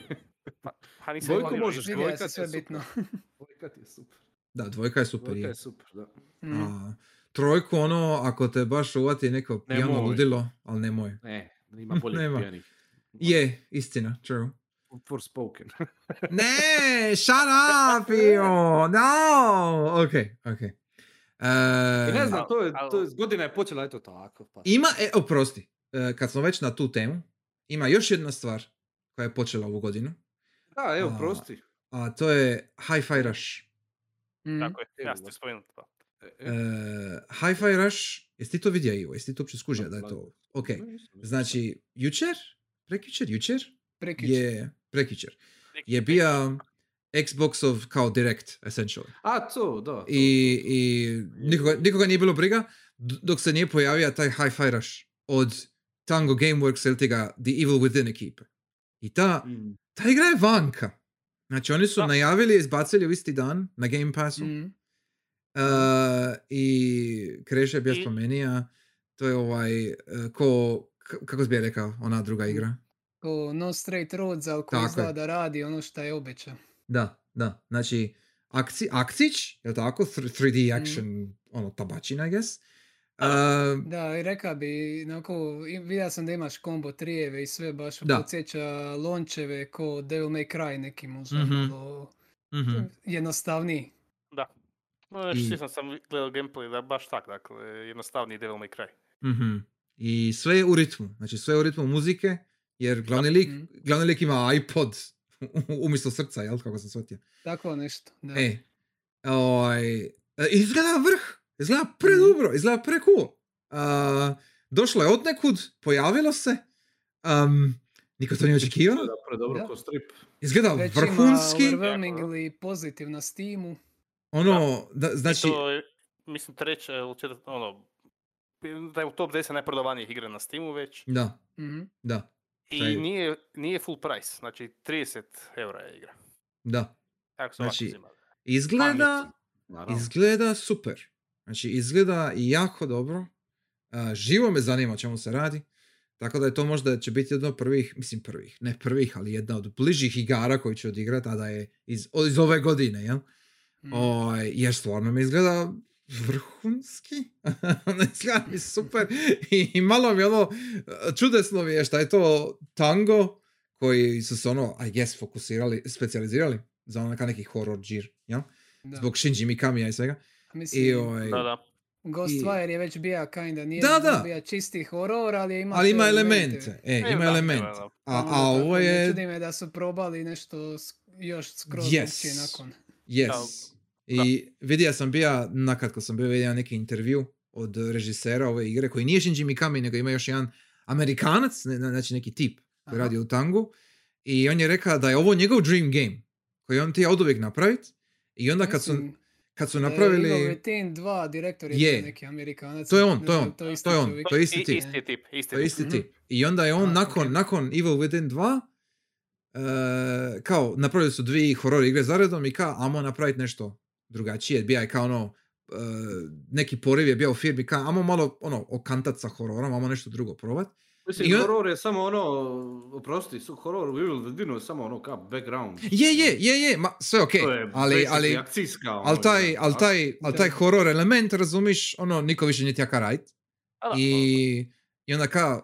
Ha, nisam Dvojku možeš, dvojka se ti je sve bitno. super. Dvojka ti je super. Da, dvojka je super. Dvojka je. je super, da. Mm. A, trojku, ono, ako te baš uvati neko pijano Nemoj. ludilo, ali nemoj. Ne, ima bolje Nema. pijanih. Je, istina, true. Forspoken. Ne, shut up, Io, no! Ok, ok. E, I ne znam, Al- to je, to je, godina je počela eto tako. Pa. Ima, e, oprosti, e, kad smo već na tu temu, ima još jedna stvar koja je počela ovu godinu, Da, evo, A, prosti. a to je Hi-Fi Rush. Mm. Tako je, ja Evo sam ga. ti spomenut. Pa. E, E, e, Hi-Fi Rush, jesi ti to vidio Ivo? Jesi ti to uopće skužio da je to? Ok, znači, jučer, prekjučer, jučer, Prekjučer. je, prekjučer, je bio Xboxov kao direct, essentially. A, to, da. to, I, to, to. i nikoga, nikoga nije bilo briga dok se nije pojavio taj Hi-Fi Rush od Tango Gameworks ili ti ga The Evil Within ekipe. I ta, Mm. Ta igra je vanka. Znači oni su Da. najavili i izbacili u isti dan na Game Passu. Mm. Uh, I Kreš je bio spomenija, to je ovaj, uh, ko, k- kako bi rekao, ona druga igra. Ko No Straight Roads, Tako je. izgleda da radi ono što je obećao. Da, da, znači akci, akcić, je li tako, Thr- 3D Mhm. action, ono, tabačina, I guess. Uh, Da, i reka bi, onako, vidio sam da imaš kombo trijeve i sve baš Da. podsjeća lončeve ko Devil May Cry neki možda Mhm. malo mhm. jednostavniji. Da. No, I- I... sam gledao gameplay da baš tak, dakle, jednostavniji Devil May Cry. Mhm. I sve je u ritmu, znači sve je u ritmu muzike, jer glavni lik, Mhm. glavni lik ima iPod umjesto srca, jel, kako sam shvatio. Tako nešto, da. E, ovaj, e, izgleda vrh, izgleda predobro, izgleda pre cool. Uh, došlo je od nekud, pojavilo se, um, niko to nije očekivao, Da, predobro Da. ko strip. izgleda Već ima vrhunski, overwhelmingly pozitiv na Steamu. ono, da, Znači... to je, mislim, treća ili četvrta, ono, da je u top 10 najprodavanijih igra na Steamu već. Da, Mhm. da, I nije, nije full price, znači 30 eura je igra. da. Ako se ovako Znači. Izgleda, Naravno. izgleda super. Znači, izgleda jako dobro. A, živo me zanima o čemu se radi. Tako da je to možda će biti jedno od prvih, mislim prvih, ne prvih, ali jedna od bližih igara koju ću odigrati, a da je iz, o- iz ove godine, jel? Mhm. Ovaj, jer stvarno mi izgleda vrhunski. Ono izgleda mi super. I, I malo mi ono, čudesno mi je šta je to tango koji su se ono, I guess, fokusirali, specijalizirali za ono neka neki horror džir, jel? Da. Zbog Shinji Mikamiya i svega. Mislim, I, ovaj, Da, da. Ghostwire je već bija kinda, nije Da, da. bija čisti horor, ali je ima ali ima elemente. elemente. E, E, ima da, elemente. da, da. A, Ono, a ovo tako, Ne je... čudi me da su probali nešto još skroz Yes. nakon. Yes. I vidio sam bio, nakratko sam bio vidio neki intervju od režisera ove igre, koji nije Shinji Mikami, nego ima još jedan Amerikanac, ne- znači neki tip koji Aha. radi u tangu. I on je rekao da je ovo njegov dream game, koji on ti od uvijek napravit. I onda kad su, Mislim, kad su je napravili... Within 2 direktor je, Je. neki Amerikanac. To je on, to je on, to isti to je on, čovjek. to je isti tip. Isti tip, isti To je tip. isti Mhm. tip. I onda je on A, nakon, ok. nakon Evil Within 2 e, kao napravili su dvije horror igre zaredom i kao amo napraviti nešto drugačije. Bija je kao ono e, neki poriv je bio u firmi kao amo malo ono okantat sa hororom, amo nešto drugo probat. Mislim, I on- horor je samo ono, oprosti, su horor u Evil je samo ono kao background. Je, je, je, je, ma sve ok, To je ali, ali, akcijska. ono, ali taj, ali a? taj, ali taj horor element, razumiš, ono, niko više niti jaka radit. A da, I, I onda ka,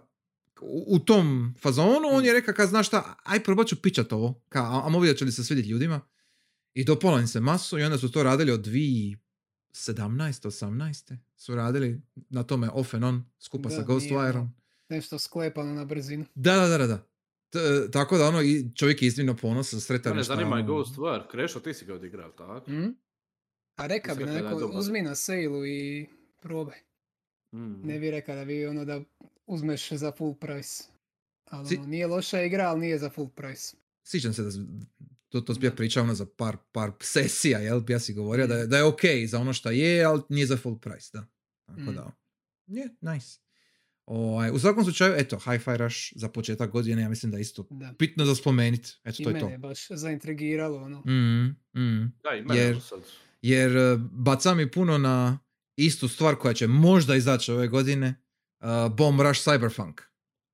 u, u tom fazonu on je rekao, ka, znaš šta, aj probat ću pičat ovo, ka, a- amo vidjet će li se svidjeti ljudima. I dopalo im se masu i onda su to radili od 2017. 18. su radili na tome off and on skupa Da, sa nije Ghostwireom. Nešto sklepano na brzinu. Da, da, da, da, da. T- tako da ono, i čovjek je iznimno ponosan, sretan. Šta zanima i ono- Ghostwire. Krešo, ti si ga odigrao, tako? Mhm. A reka bi da je neko, uzmi na sailu i probaj. Mm. Ne bi rekao da bi ono da uzmeš za full price. Ali Si- ono, nije loša igra, ali nije za full price. Sjećam se da to, to zbija Da. pričao ono za par, par sesija, jel? Ja si govorio da je, da je ok za ono što je, ali nije za full price, da. Tako Mm. da, je, nice. Ovaj, u svakom slučaju, eto, Hi-Fi Rush za početak godine, ja mislim da je isto Da. bitno za spomenit. Eto, I to je to. mene je baš zaintrigiralo. Ono. Mm, mm. Da, i mene Jer- sad. Jer eh, baca mi puno na istu stvar koja će možda izaći ove godine, uh, Bomb Rush Cyberpunk.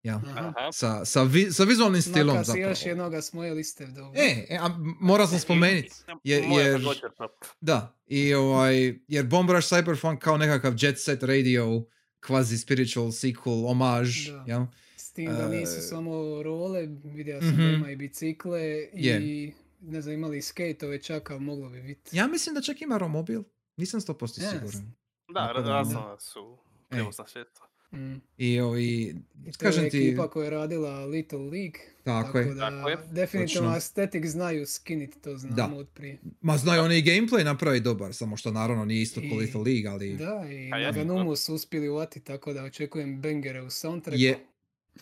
Ja. Aha. Sa, sa, vi- sa vizualnim stilom Maka si zapravo. još jednoga s moje liste. Dobro. E, e, a morao sam spomenuti. Je- Moja jer- također, pa. Da, i ovaj, jer Bomb Rush Cyberpunk kao nekakav Jet Set Radio, quasi spiritual sequel, omaž, Da. jel? S tim da nisu E, samo role, vidio sam da mhm. ima i bicikle i Je. ne znam, imali i skateove čak, ali moglo bi biti. Ja mislim da čak ima romobil, nisam 100% Ja, siguran. Da, razno su E. prijevozna sredstva. Mm. I, I to kažem je ti, ekipa koja je radila Little League. tako je. da Tako je. definitivno Točno. Aesthetic znaju skinit, to znamo Da. od prije. Ma znaju oni i gameplay napravi dobar, samo što naravno nije isto ko Little League, ali Da, i ja- Naganumu su uspjeli uvati, tako da očekujem bangere u soundtracku. je,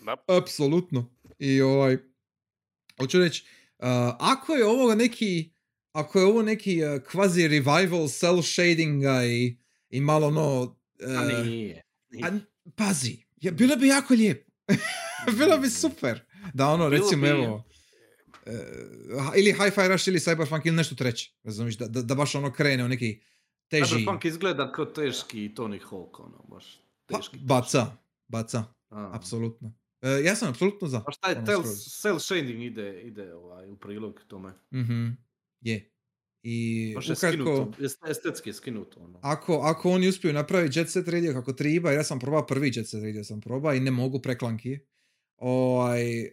Da. apsolutno. I ovaj, hoću reći, uh, ako je ovo neki, ako je ovo neki uh, quasi revival cell shadinga i, i malo ono, A uh, nije. nije. A, pazi, ja, bilo bi jako lijepo. bilo bi super. Da ono, Bilo recimo, bi- evo, ha- ili Hi-Fi Rush ili Cyberpunk ili nešto treće. Razumiješ, da, da, da baš ono krene u neki teži... Cyberpunk izgleda kao teški Tony Hawk, ono, baš Pa, teški. baca, baca, A. apsolutno. E, ja sam apsolutno za. Baš taj ono, tel, cell shading ide, ide ovaj, u prilog tome. Mhm, je. I Baš je ukratko, skinuto, est- estetski je skinuto. Ono. ako, ako oni uspiju napraviti Jet Set Radio kako triba, jer ja sam probao prvi Jet Set Radio sam probao i ne mogu preklanki. Ovaj, eh,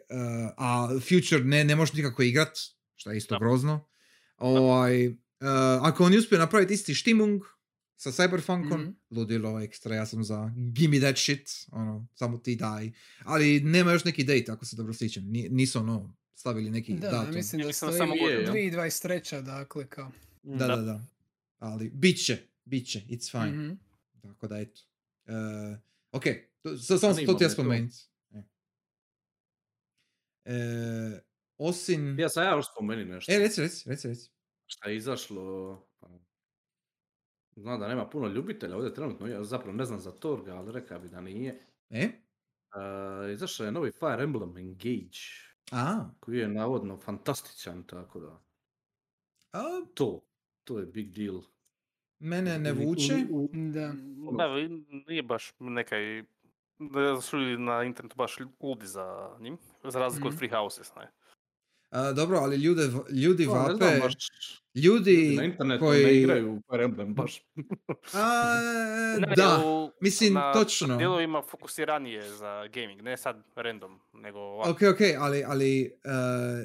a Future ne, ne možeš nikako igrat, što je isto Da. grozno. Ovaj, eh, ako oni uspiju napraviti isti štimung sa Cyberpunkom, Mhm. ludilo ekstra, ja sam za gimme that shit, ono, samo ti daj. Ali nema još neki date, ako se dobro sjećam. Ni- Nisu ono, stavili neki Da, datum. mislim da mislim da stoji samo godinu, jel? 2023. dakle kao. Da, da, da. Ali bit će, bit će, it's fine. Mhm. Tako da eto. Uh, ok, samo sam to ti ja spomenuti. E. E, osim... Ja sam ja još spomeni nešto. E, reci, reci, reci, reci. Šta je izašlo... pa, Znam da nema puno ljubitelja ovdje trenutno, ja zapravo ne znam za Torga, ali rekao bi da nije. E? Uh, izašao je novi Fire Emblem Engage, A, koji je navodno fantastičan, tako da a to, to je big deal. mene ne vuče. uni- u- Da. ono, Da, nije baš nekaj, da su ljudi na internetu baš ludi za njim, za razliku od Mhm. Free Houses, ne. A, dobro, ali ljude, v- ljudi to ne znam vape, baš, ljudi na internetu koji... ne igraju u Fire Emblem baš. A, Ne, da, u- mislim, na točno. dijelovima fokusiranije za gaming, ne sad random, nego ovako. Ok, ok, ali, ali uh,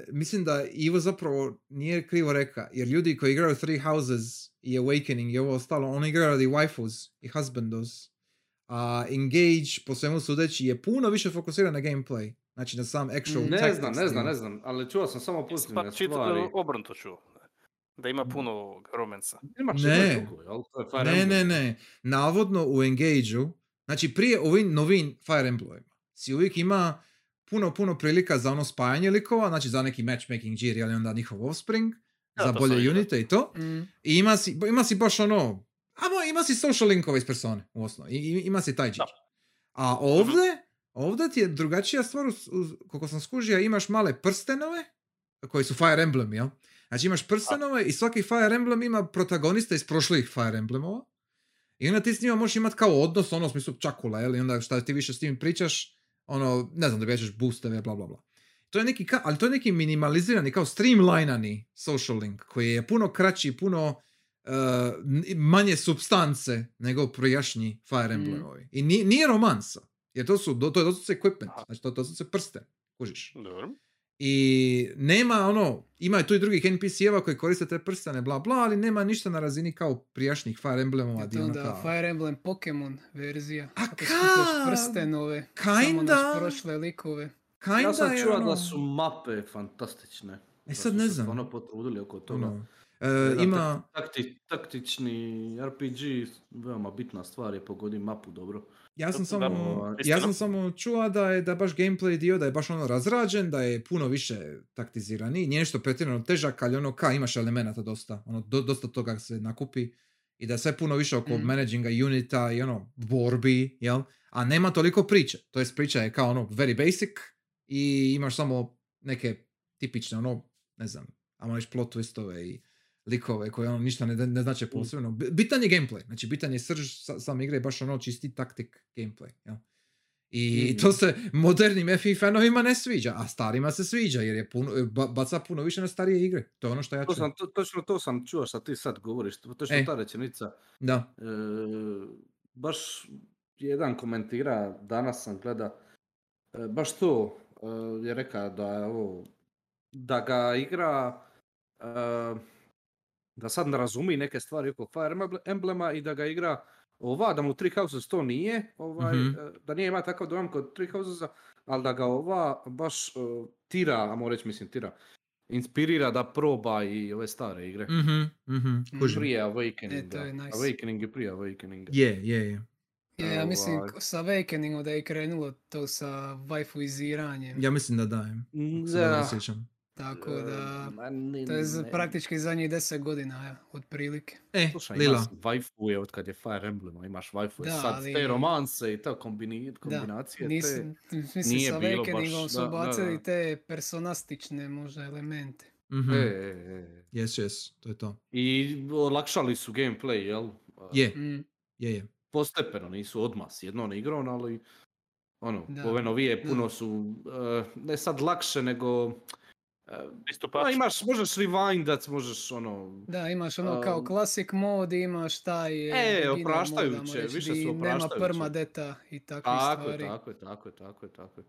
mislim da Ivo zapravo nije krivo reka, jer ljudi koji igraju Three Houses i Awakening i ovo ostalo, oni igraju radi waifus i husbandos. A Engage, po svemu sudeći, je puno više fokusiran na gameplay. Znači na sam actual Mm. Ne znam, ne znam, ne znam, ali čuo sam samo pozitivne čito, stvari. obrnuto ću. Da ima puno romansa. Ima Ne. ne. Drugo, jel? To je Fire Ne, Emblem. ne, ne. Navodno u Engage-u, znači prije ovim novim Fire Emblemima, si uvijek ima puno, puno prilika za ono spajanje likova, znači za neki matchmaking gear, ali onda njihov offspring, Da, za bolje unite i to. Mm. I ima si, ima si baš ono, amo, ima si social linkove iz persone, u osnovi. I, ima si taj Da. džić. A ovdje, ovdje ti je drugačija stvar, uz- uz- koliko sam skužio, imaš male prstenove, koji su Fire Emblem, jel? Znači imaš prstenove i svaki Fire Emblem ima protagonista iz prošlih Fire Emblemova. I onda ti s njima možeš imati kao odnos, ono u smislu čakula, jel? I onda šta ti više s tim pričaš, ono, ne znam, dobijaš boosteve, bla, bla, bla. To je neki, ka- ali to je neki minimalizirani, kao streamlinani social link, koji je puno kraći, puno uh, n- manje substance nego prijašnji Fire Mm. Emblemovi. I nije, nije romansa, jer to su, do- to je doslovce equipment, Aha. znači to, to su se prste, kužiš. Dobro. I nema ono, ima tu i drugih NPC-eva koji koriste te prstane, bla bla, ali nema ništa na razini kao prijašnjih Fire Emblemova. Je di to ono onda kao- Fire Emblem Pokemon verzija. A ka- prstenove, samo kinda. naš prošle likove. Kinda Ja sam čuo ono- da su mape fantastične. E Da sad ne znam. stvarno potrudili oko toga. ono, e, ima, Takti, taktični RPG, veoma bitna stvar je pogodi mapu dobro. Ja sam samo, da, ja istina. sam samo čuo da je da baš gameplay dio, da je baš ono razrađen, da je puno više taktizirani, nije nešto pretjerano težak, ali ono ka imaš elemenata dosta, ono do- dosta toga se nakupi i da je sve puno više oko Mhm. managinga unita i ono borbi, jel? A nema toliko priče, to jest priča je kao ono very basic i imaš samo neke tipične ono, ne znam, ajmo reći plot twistove i likove koje ono ništa ne, ne znače posebno. B- Bitan je gameplay, znači bitan je srž sa, same igre, baš ono čisti taktik gameplay. Jel? I Mhm. to se modernim FI fanovima ne sviđa, a starima se sviđa jer je puno, ba- baca puno više na starije igre. To je ono što ja To sam, to, točno to sam čuo što ti sad govoriš, to- točno E. ta rečenica. Da. E, baš jedan komentira, danas sam gleda, e, baš to e, je rekao da je ovo, da ga igra, e, da sad ne razumi neke stvari oko Fire Emble- Emblema i da ga igra ova, da mu Three Houses to nije, ovaj, Mhm. e, da nije ima takav dojam kod Three Housesa, ali da ga ova baš e, tira, ajmo reći mislim tira, inspirira da proba i ove stare igre. Mhm, mhm, kužim. Prije Awakeninga. E, je nice. Awakening je prije Awakeninga. Je, je, je. Je, ja mislim Ovaj. sa Awakeningom da je krenulo to sa waifuiziranjem. Ja mislim da dajem. se dobro sjećam. Tako da, Ma ni- to je za ne- praktički zadnjih deset godina, ja, otprilike. E, Slušaj, Lila. imaš waifu je od kad je Fire Emblem, imaš waifu. Da, Sad ali- te romanse i ta kombini, Da, kombinacije, nisu, te... mislim, nije sa Awakeningom su da, da, bacili da. te personastične možda elemente. Mhm. E, e, e. Yes, yes, to je to. I olakšali su gameplay, jel? Je, Mm, je, je. Postepeno, nisu odmah s jednom igrom, ali ono, Da, ove novije da. puno su, eh, ne sad lakše, nego... eh, Pristupačno. pa imaš, možeš rewindat, možeš ono... Da, imaš ono kao Um, classic mod i imaš taj E, mod, opraštajuće, reći, više su di Nema opraštajuće. permadeta i takve Tako je, stvari. tako je, tako je, tako je, tako je.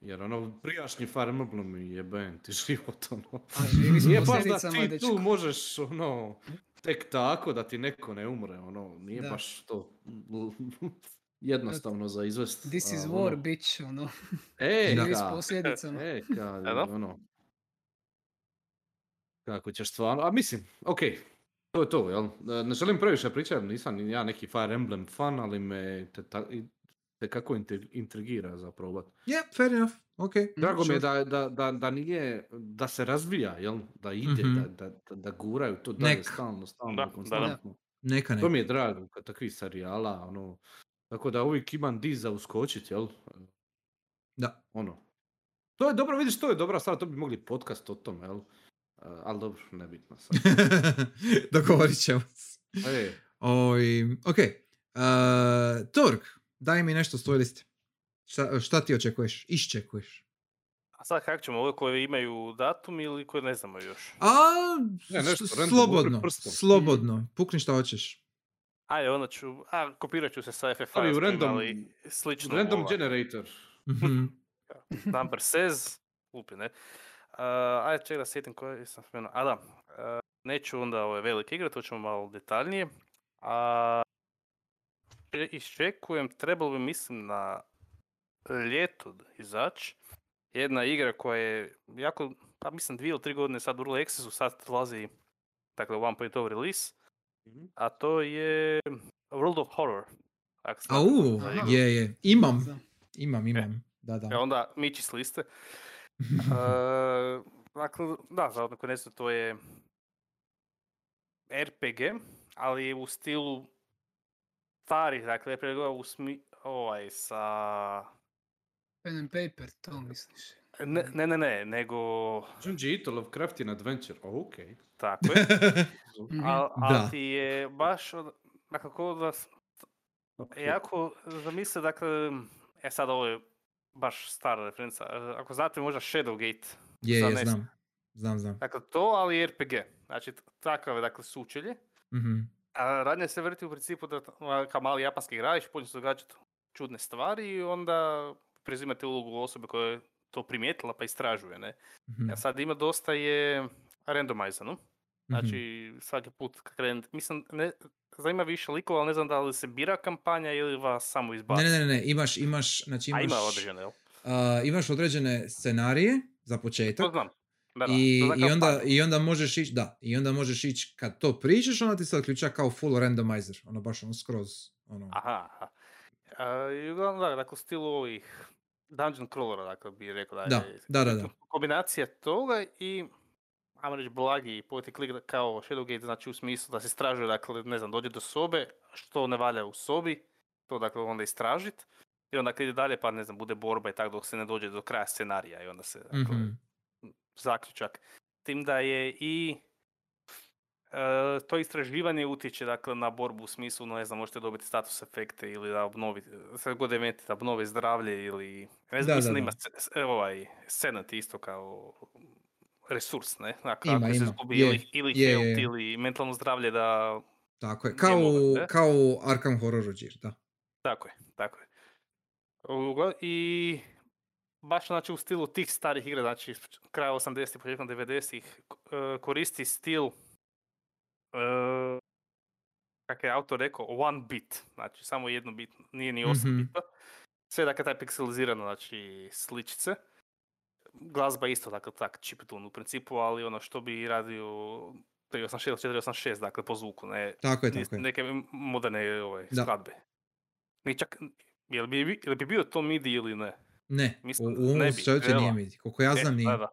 Jer ono, prijašnji Fire Emblem mi je ben ti život, ono. A živi s Nije baš da ti dečko. tu možeš, ono, tek tako da ti neko ne umre, ono, nije Da. baš to jednostavno za izvest. This is war, ono, bitch, ono. E, Živi s posljedicama. e, ka, Da, da. ono, kako ćeš stvarno, a mislim, okej, to je to, jel? E, Ne želim previše pričati, nisam ni ja neki Fire Emblem fan, ali me te, ta, te kako intri- intrigira za probat. Yeah, fair enough. Ok. Drago mi je da, da, da, da nije, da se razvija, jel? Da ide, Mhm. da, da, da, guraju to dalje Nek. stalno, stalno, Da, i da, da. konstantno. Neka, neka. To mi je drago kod takvih serijala, ono, tako da uvijek imam di za uskočit, jel? Da. Ono. To je dobro, vidiš, to je dobra stvar, to bi mogli podcast o tome, jel? Uh, ali dobro, nebitno sad. Dogovorit ćemo se. Oj, ok. Uh, Torg, daj mi nešto s tvoje liste. Šta, šta ti očekuješ? Iščekuješ? A sad kako ćemo, ove koje imaju datum ili koje ne znamo još? A, Ne, nešto s- slobodno, slobodno. Pukni šta hoćeš. Ajde, onda ću, a kopirat ću se sa FFI, Ali u random- slično. random ovaj, generator. Mhm. Number says, lupi, ne? Uh, ajde, čekaj da sjetim koje sam spomenuo. A da, uh, neću onda ove velike igre, to ćemo malo detaljnije. A e, iščekujem, trebalo bi mislim na ljeto izaći. Jedna igra koja je jako, pa mislim dvije ili tri godine sad u Early Accessu, sad dolazi dakle u 1.0 release, Mhm. a to je World of Horror. Au, je, je. Imam, imam, imam. Da, da. E onda miči s liste. Uh, dakle, da, za one koji ne znaju, to je RPG, ali u stilu starih, dakle, RPG u smi, ovaj, sa... Pen and paper, to misliš. Ne, ne, ne, ne, nego, Junji Ito Lovecraftian Adventure, oh, ok. tako je, Mhm. a, Da. a ti je baš, od- dakle, da, jako zamisli, dakle, e sad ovo je baš stara referenca, e, ako znate možda Shadowgate, je, je, NES. znam. Znam, znam. dakle, to, ali RPG, znači, takav je, dakle, sučelje, Mhm. A radnja se vrti u principu da kao mali japanski igrač počne se događati čudne stvari i onda preuzimate ulogu osobe koja je to primijetila pa istražuje. Ne? Mhm. A sad ima dosta je randomizano. Mhm. Znači svaki put kad krene, mislim, ne, zanima više likova, ali ne znam da li se bira kampanja ili vas samo izbaci. Ne, ne, ne, ne, imaš, imaš, znači A imaš, ima određene, jel? a, imaš određene scenarije za To početak. znam. Da, da, I, to i, onda. I onda možeš ići, da, i onda možeš ići kad to pričaš, onda ti se odključa kao full randomizer, ono baš ono skroz, ono, Aha, aha. A, I uglavnom, da, dakle, u stilu ovih dungeon crawlera, dakle, bi rekao da Da, je da, da, da. kombinacija toga i ajmo reći blagi point and click kao Shadowgate, znači u smislu da se istražuje, dakle, ne znam, dođe do sobe, što ne valja u sobi, to dakle onda istražit, i onda kad ide dalje, pa ne znam, bude borba i tako dok se ne dođe do kraja scenarija i onda se, dakle, Mhm. zaključak. Tim da je i e, to istraživanje utječe dakle, na borbu u smislu, no, ne znam, možete dobiti status efekte ili da obnovite, sve god eventi, da obnove zdravlje ili, ne znam, Da, mislim da, da ima ovaj, scenat isto kao resurs, ne? Dakle, Ima, ako se izgubi ili, ili je, health je. ili mentalno zdravlje da, tako je, kao, moguće. kao Arkham Horror Roger, da. tako je, tako je. I baš znači u stilu tih starih igra, znači kraja 80-ih, početkom 90-ih, k- e, koristi stil e, kak je autor rekao, one bit, znači samo jedno bit, nije ni osam Mhm. bita. Sve dakle taj pikselizirano, znači sličice. Glazba isto dakle tak chiptune u principu, ali ono što bi radio 386 486, dakle po zvuku, ne Tako je, tako je. neke moderne ovaj, Da. skladbe. Ni čak, jel bi, bi- jel bi bio to MIDI ili ne? Ne, Mislim u, da u ovom ne bi, slučaju nije midi. Koliko ja E, znam nije. da, da.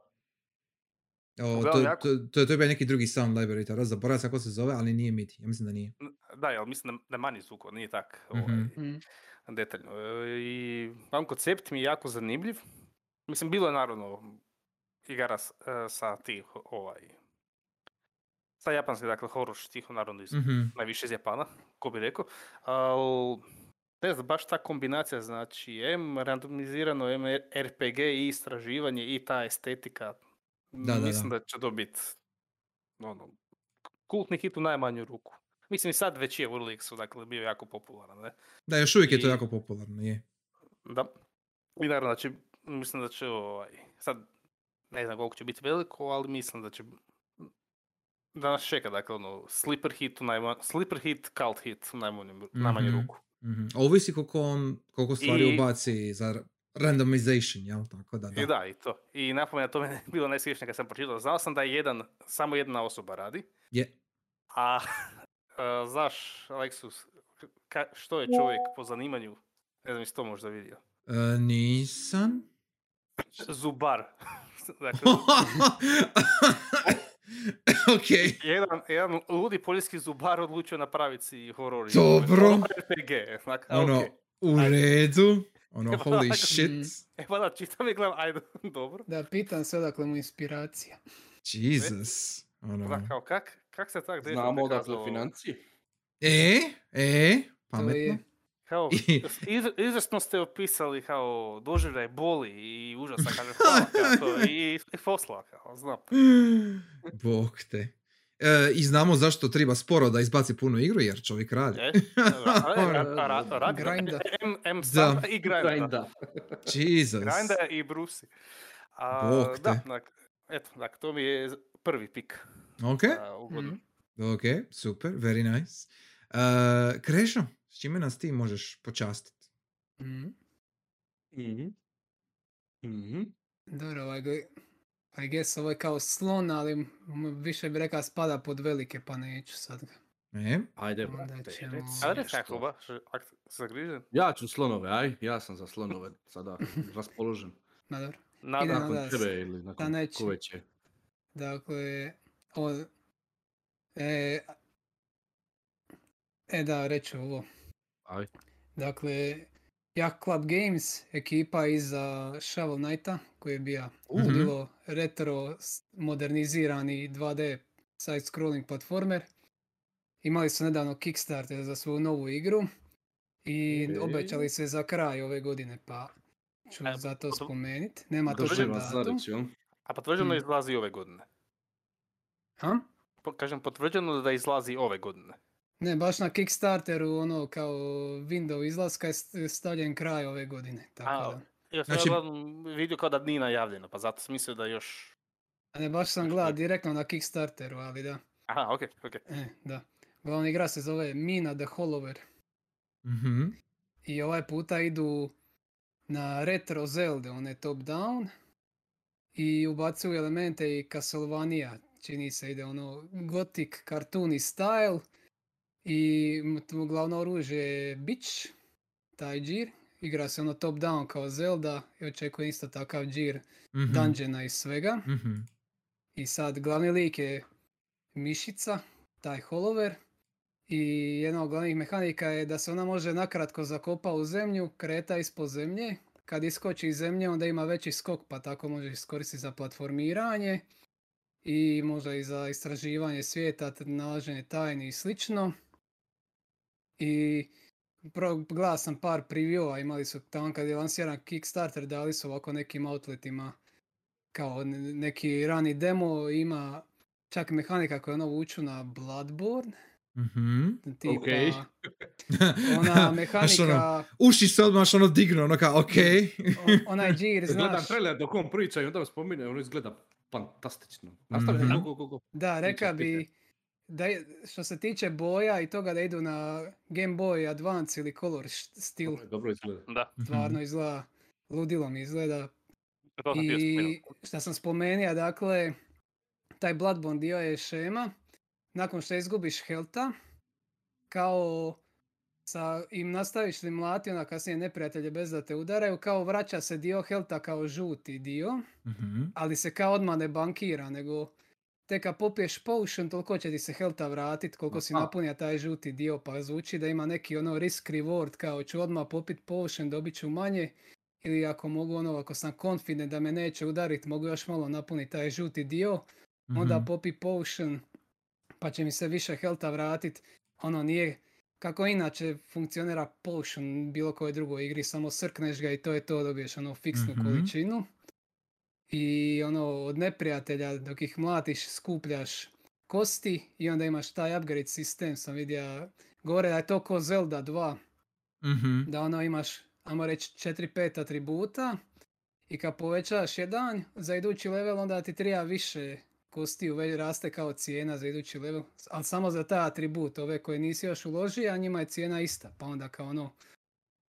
O, Uglavnom, to, to, to, to je bio neki drugi sound library, to zaboravim kako se zove, ali nije midi. Ja mislim da nije. Da, jel mislim da, da manji zvuk, nije tak Mhm. ovaj, Mhm. detaljno. E, I vam koncept mi je jako zanimljiv. Mislim, bilo je naravno igara e, sa tih, ovaj, sa japanske, dakle, horror štiho, naravno iz, Mhm. najviše iz Japana, ko bi rekao. Al, ne znam, baš ta kombinacija, znači, M randomizirano, M RPG i istraživanje i ta estetika. Da, da, mislim da. da će to biti ono, kultni hit u najmanju ruku. Mislim i sad već je u Urlixu, dakle bio jako popularan, ne? Da, još uvijek je to I- jako popularno, je. Da. I naravno će, mislim da će ovaj, sad ne znam koliko će biti veliko, ali mislim da će da nas čeka, dakle, ono, sleeper hit, u najma, sleeper hit, cult hit u najmanju, najmanju Mhm. ruku. Mhm. Ovisi koliko, on, koliko stvari I- ubaci za randomization, jel? Tako da, da. I da, i to. I napomena, to mi je bilo najsvješnije kad sam pročitao. Znao sam da je jedan, samo jedna osoba radi, Je. a e, znaš, Aleksus, ka- što je čovjek po zanimanju? Ne znam, jesi to možda vidio. E, nisam. Zubar. dakle, ok. Jedan, jedan ludi poljski zubar odlučio napraviti si horor. Dobro. Ono RPG. A, Ono, okej. u redu. Ono, holy ajde. shit. E pa da, čitam i gledam, ajde, dobro. Da, pitam se odakle mu inspiracija. Jesus. Da, Ono. kao, kak, kak se tak desilo Znamo odakle financije. E, e, To pametno. je, Kao, izvrsno ste opisali kao doživljaj boli i užasa, kaže, hvala, kao to, i, i posla, kao, znam. Bog te. E, I znamo zašto treba sporo da izbaci puno igru, jer čovjek radi. E, ra- ra- ra- ra- radi, Grinda. M, M sada i grinda. Grinda. Jesus. Grinda i brusi. A, Bog da, te. dak, eto, dak, to mi je prvi pik. Ok, a. Mhm. ok, super, very nice. E, Krešo, s čime nas ti možeš počastiti? Mhm. Mhm. Mhm. Dobro, ovaj, I guess ovo je kao slon, ali više bi rekao spada pod velike, pa neću sad ga. E, Ajde, brate, ćemo- kako baš, zagrižen. Ja ću slonove, aj, ja sam za slonove sada raspoložen. Ma dobro. Nada, Idemo. Nakon da, tebe ili nakon neće. ko već je. Dakle, o, e, e da, reću ovo. Aj. Dakle, Yacht Club Games, ekipa iza Shovel Knighta, koji je bio bilo retro modernizirani 2D side-scrolling platformer. Imali su nedavno Kickstarter za svoju novu igru i Okej. obećali se za kraj ove godine, pa ću E, zato potom- spomenuti. Nema vas za datum. a potvrđeno Mm. izlazi ove godine. Ha? Po- Kažem, potvrđeno da izlazi ove godine. Ne, baš na Kickstarteru, ono, kao window izlaska je st- stavljen kraj ove godine. Tako A, da. Ja sam Znači- znači... vidio kao da nije najavljeno, pa zato sam mislio da još... A ne, baš sam gledao direktno na Kickstarteru, ali da. Aha, okej, okej. E, da. Glavna igra se zove Mina the Hollower. mhm, I ovaj puta idu na retro Zelda, one top down. I ubacuju elemente i Castlevania. Čini se ide ono gothic, cartoony style. I tu glavno oružje je bić, taj džir. Igra se ono top down kao Zelda i očekuje isto takav džir mhm, dungeona i svega. mhm. I sad glavni lik je mišica, taj holover. I jedna od glavnih mehanika je da se ona može nakratko zakopa u zemlju, kreta ispod zemlje. Kad iskoči iz zemlje onda ima veći skok pa tako može iskoristiti za platformiranje. I možda i za istraživanje svijeta, nalaženje tajni i slično. I pro, gledao sam par previewa, imali su tamo kad je lansiran Kickstarter, dali su ovako nekim outletima kao ne- neki rani demo, ima čak mehanika koja ono vuču na Bloodborne, Mhm. tipa ona Znaš, ono, mehanika, uši se odmah ono dignu, ono kao, okej. o- onaj džir, Gledam znaš, trailer dok on priča i onda spomine, ono izgleda fantastično. Nastavite, Mhm. go, go, go, da, reka bi, da je- što se tiče boja i toga da idu na Game Boy Advance ili Color stil, Dobro, dobro izgleda. Da, stvarno izgleda, ludilo mi izgleda, to sam I što sam spomenuo, dakle, taj Bloodborne dio je šema. Nakon što izgubiš helta, kao sa, im nastaviš li mlati, onda kasnije neprijatelje bez da te udaraju, kao vraća se dio helta kao žuti dio, Mhm. ali se kao odmah ne bankira, nego te kad popiješ potion, toliko će ti se helta vratit, koliko si napunio taj žuti dio, pa zvuči da ima neki ono risk reward, kao ću odmah popit potion, dobit ću manje, ili ako mogu ono, ako sam confident da me neće udarit, mogu još malo napuniti taj žuti dio, onda Mhm. popi potion, pa će mi se više helta vratit, ono nije, kako inače funkcionira potion u bilo kojoj drugoj igri, samo srkneš ga i to je to, dobiješ ono fiksnu Mhm. količinu. I ono, od neprijatelja dok ih mlatiš skupljaš kosti i onda imaš taj upgrade sistem, sam vidio, govore da je to ko Zelda 2, Mhm. da ono imaš, ajmo reći, 4-5 atributa i kad povećaš jedan za idući level, onda ti treba više kostiju, već raste kao cijena za idući level, ali samo za taj atribut, ove koje nisi još uložio, a njima je cijena ista, pa onda kao ono,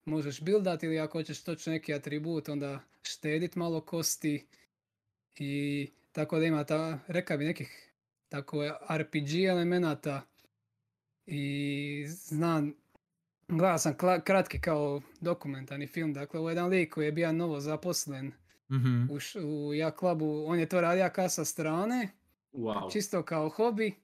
možeš buildat ili ako hoćeš točno neki atribut, onda štedit malo kosti i tako da ima ta, reka bi nekih tako RPG elemenata i znam, gledao sam kla- kratki kao dokumentarni film, dakle ovo je jedan lik koji je bio novo zaposlen Mhm. u, š- u Ja klubu, on je to radio ka sa strane Wow. čisto kao hobi.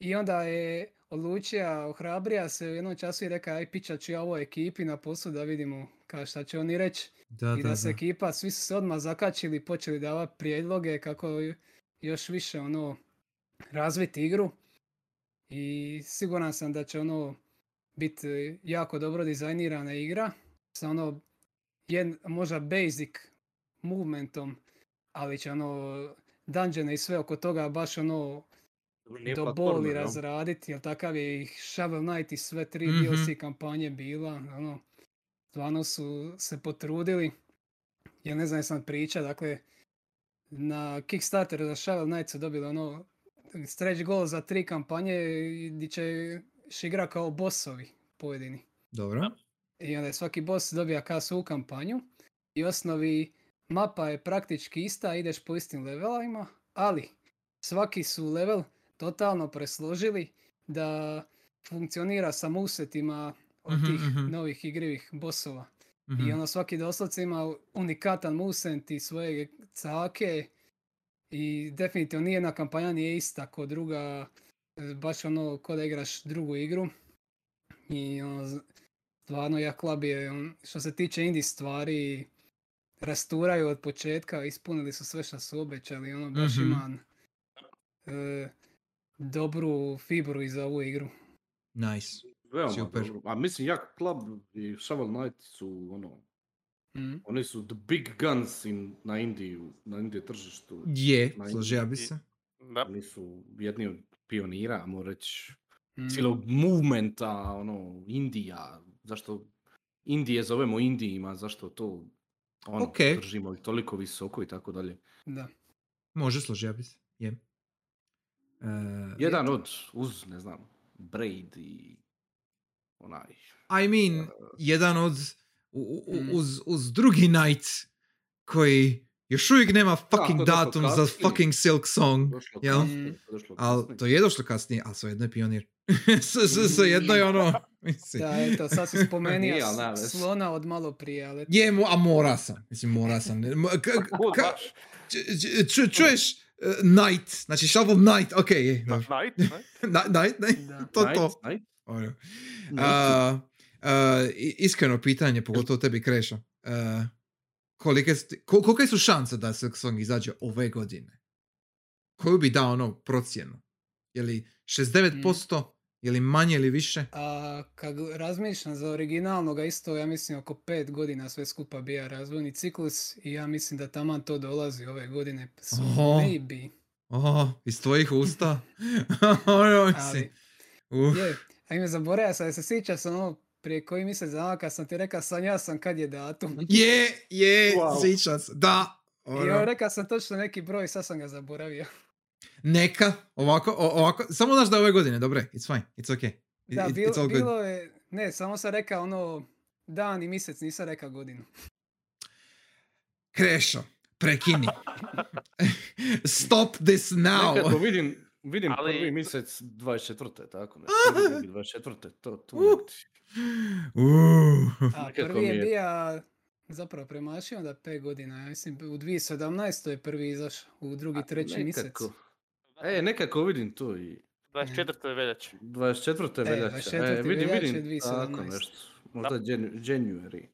I onda je odlučio, ohrabrija se u jednom času i rekao, aj pićat ću ja ovoj ekipi na poslu da vidimo ka šta će oni reći. Da, I da, da se da. ekipa, svi su se odmah zakačili i počeli davati prijedloge kako još više ono razviti igru. I siguran sam da će ono biti jako dobro dizajnirana igra sa ono jed, možda basic movementom, ali će ono dungeone i sve oko toga baš ono Nije do boli razraditi, jer takav je i Shovel Knight i sve tri Mhm. DLC kampanje bila, ono, stvarno su se potrudili, ja ne znam jesam priča, dakle, na Kickstarteru za Shovel Knight su dobili ono stretch goal za tri kampanje i gdje će igra kao bossovi pojedini. Dobro. I onda je svaki boss dobija kao svoju kampanju i u osnovi mapa je praktički ista, ideš po istim levelima, ali svaki su level totalno presložili da funkcionira sa movesetima od Mhm, tih mhm. novih igrivih bossova. I Mhm. ono svaki doslovce ima unikatan moveset i svoje cake i definitivno nijedna kampanja nije ista ko druga, e, baš ono ko da igraš drugu igru. I ono, stvarno jak je, što se tiče indie stvari, rasturaju od početka, ispunili su sve što su obećali, ono baš Mhm. ima e, dobru fibru i za ovu igru. Nice. Veoma Super. dobro. A mislim, jak Club i Shovel Knight su ono, Mm. oni su the big guns in, na Indiju, na Indije tržištu. Je, složio bi se. Da. Oni su jedni od pionira, ajmo reći, Mm. cijelog movementa, ono, Indija, zašto Indije zovemo Indijima, zašto to ono, Ok. držimo i toliko visoko i tako dalje. Da. Može, složio bi se. Je. E, Jedan od, uz, ne znam, Braid i onaj, I mean, jedan od u- u- Mm. uz, uz drugi night koji još uvijek nema fucking došlo datum za fucking Silk Song, došlo jel? kasnije, to je došlo Ali kasnije. to je došlo kasnije, ali svejedno je pionir. Svejedno je ono, mislim. Da, eto, sad si spomenio slona od malo prije, ali eto, Je, a mora sam. Mislim, mora sam. Č- č- ču- čuješ uh, Night, znači Shovel Knight, ok, dobro. Night? Na- Night, ne? Da. To, Night, to. Night, Ono. Night. A, a, i- iskreno pitanje, pogotovo tebi kreša. A, kolike, su ti- ko- kolike su šanse da Silk Song izađe ove godine? Koju bi dao ono procjenu? Je li 69%? Je li manje ili više? A kad razmišljam za originalnoga isto, ja mislim oko pet godina sve skupa bija razvojni ciklus i ja mislim da taman to dolazi ove godine. So, Oho. maybe. Oh, iz tvojih usta? ono, mislim. Ali, je, a ime zaboravio sam, se sjeća sam ono prije koji mjesec dana kad sam ti rekao sanja sam kad je datum. Je, je, Wow. sjećam se, da. I ono. evo rekao sam točno neki broj, sad sam ga zaboravio. Neka, ovako, o- ovako, samo znaš da ove godine, dobre, it's fine, it's okay. It- Da, bilo, it's all good. bilo je, ne, samo sam rekao ono dan i mjesec, nisam rekao godinu. Krešo, prekini. Stop this now. Nekako vidim, vidim Ali- prvi mjesec 24. tako ne. Prvi drugi 24. To, to Uh. Uh. A prvi je bija zapravo premašio onda 5 godina. Ja mislim u 2017. je prvi izašao, u drugi, A, treći mjesec. E, nekako vidim to i 24. veljače. 24. E, veljače. 24. E, vidim, veljače vidim, tako 2017. nešto. Možda Janu- January.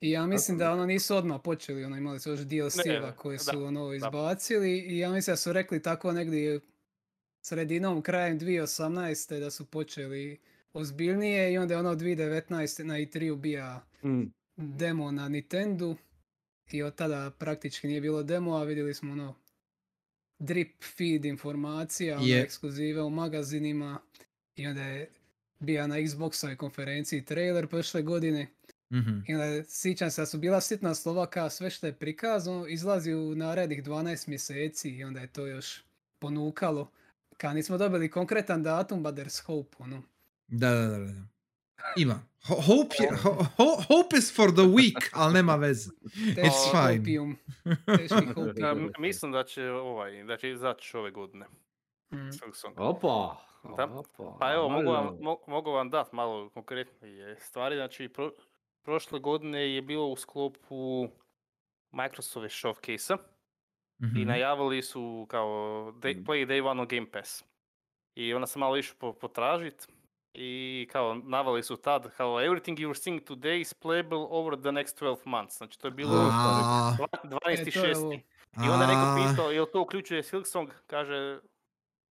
I ja mislim da ono nisu odmah počeli, ono imali su još DLC-eva koje da, su ono da. izbacili i ja mislim da su rekli tako negdje sredinom, krajem 2018. da su počeli ozbiljnije i onda je ono 2019. na E3 bija Mm. demo na Nintendo i od tada praktički nije bilo demo, a vidjeli smo ono drip feed informacija, ono, Je. ekskluzive u magazinima i onda je bija na Xboxovoj konferenciji trailer prošle godine Mhm. i onda sjećam se da su bila sitna slova kao sve što je prikazano izlazi u narednih 12 mjeseci i onda je to još ponukalo. Kao nismo dobili konkretan datum, but there's hope, ono. Da, da, da, da. Ima. Ho- Hope, je, ho- ho- hope is for the weak, ali nema veze. Teški fine. Ja, mislim da će ovaj, da će izaći ove godine. Mm. Opa! Da. Opa! Pa evo, mogu vam, mogu vam dati malo konkretnije stvari. Znači, pro- prošle godine je bilo u sklopu Microsoftove showcase-a. Mhm. i najavili su kao day, Mhm. play day one on Game Pass. I onda sam malo išao po, potražit i kao naveli su tad kao everything you're seeing today is playable over the next 12 months. Znači to je bilo A, dva- E, 12.6. to je ovo. I onda neko pitao jel to uključuje Silksong, kaže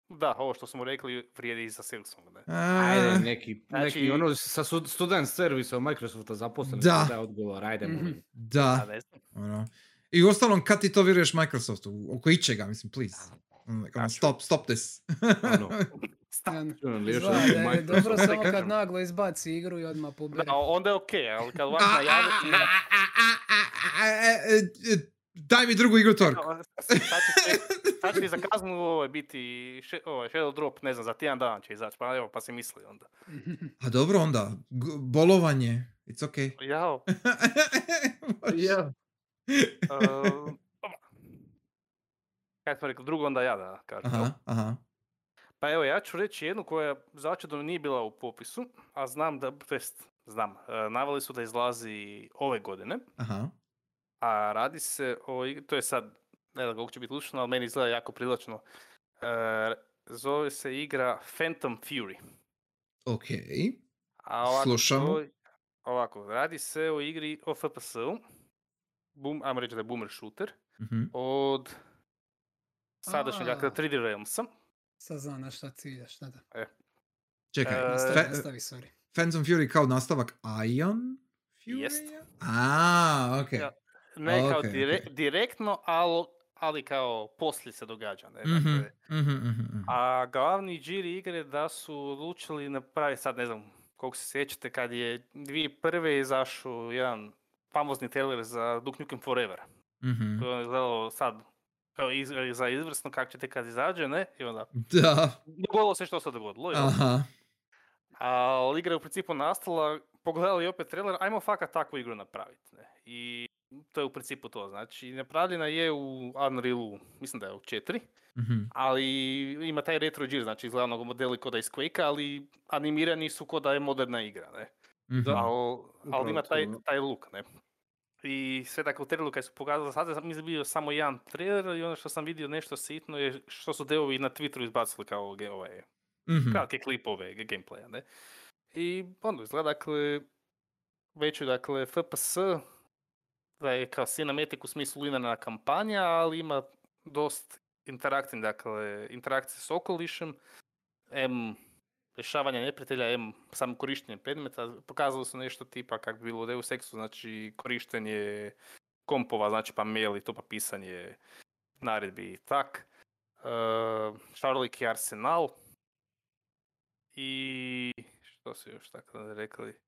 da, ovo što smo rekli vrijedi i za Silksong. Ne? Ajde, neki, Znači- neki ono sa stud- student servisom Microsofta zaposleni Da. da odgovor, ajde Mhm. molim. A Da, ne znam. ono. I u ostalom, kad ti to vjeruješ Microsoftu? Oko ičega, mislim, please. Ono, Znači- stop, stop this. Da je dobro samo kad naglo izbaci igru i odmah Da, pobere. onda je okej, ali kad a, najavi... e, e, Daj mi drugu igru Tork. Sad će, za kaznu ovo biti ovaj, Shadow Drop, ne znam, za tjedan dan će izaći, pa evo, pa si misli onda. A dobro onda, g- bolovanje, it's okay. Jao, Ja. Kaj smo rekli, drugo onda ja da kažem. Aha, aha. Pa evo, ja ću reći jednu koja začudno nije bila u popisu, a znam da, to jest, znam, uh, naveli su da izlazi ove godine, Aha. a radi se o, to je sad, ne znam kako će biti lučno, ali meni izgleda jako privlačno. Uh, zove se igra Phantom Fury. Ok. A ovako, Slušamo. ovako, radi se o igri o FPS-u, boom, ajmo reći da je boomer shooter, Mhm. od sadašnjeg, dakle, A. 3D Realmsa. Sad znam na šta ciljaš, da da. Čekaj, E, Nastavi, nastavi, sorry. Phantom Fury kao nastavak Ion Fury? Jest. A, ok. Ja, Ne kao Ok, ok. dire- direktno, ali, ali kao poslije se događa. Ne? Mhm, Dakle, mhm, mhm, mhm. A glavni džiri igre da su odlučili napraviti, sad ne znam koliko se sjećate, kad je 2001. izašao jedan famozni trailer za Duke Nukem Forever. Mhm. To je izgledalo sad kao iz, za izvrsno kako ćete kad izađe, ne? I onda Da, dogodilo se što se dogodilo. jel? aha. Ali igra je u principu nastala, pogledali opet trailer, ajmo fakat takvu igru napraviti. Ne? I to je u principu to. Znači, napravljena je u Unrealu, mislim da je u 4, Mhm. ali ima taj retro džir, znači izgleda mnogo modeli kod da iz Quake, ali animirani su kod da je moderna igra, ne? Mhm. Da. Al, ali ima taj, taj look, ne? I sve dakle u traileru kad su pokazali, sad sam mislim bio samo jedan trailer i ono što sam vidio nešto sitno je što su devovi na Twitteru izbacili kao ge- ovaj, Mhm. kratke klipove gameplaya, ne? I ono, izgleda dakle, već je dakle FPS, da je kao cinematic u smislu linearna kampanja, ali ima dost interakcije, dakle, interakcije s okolišem, M rješavanja neprijatelja, M samo korištenje predmeta, pokazalo su nešto tipa kako bi bilo u Deus Exu, znači korištenje kompova, znači pa mail i to pa pisanje naredbi i tak. Uh, Charlik i Arsenal. I što su još tako rekli?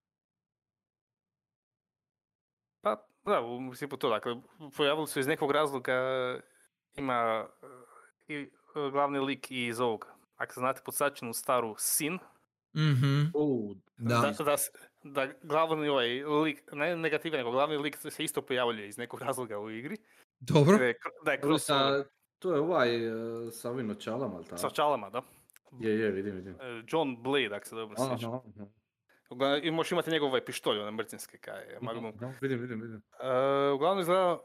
Pa, da, u principu to, dakle, pojavili su iz nekog razloga, ima uh, i uh, glavni lik iz ovog, ako znate podsačenu staru Sin, Mhm. U, Da. da, da, da glavni ovaj lik, ne negativan, nego glavni lik se isto pojavljuje iz nekog razloga u igri. Dobro. Da je, da je crossover sa, to je ovaj uh, sa ovim očalama, ali tako? sa čalama, da. Je, je, vidim, vidim. E, John Blade, ako se dobro sjećam. Aha, aha. Uglavnom, I možeš imati njegov ovaj pištolj, onaj mrcinski kaj je, Magnum. Aha, Vidim, vidim, vidim. E, uglavnom izgleda,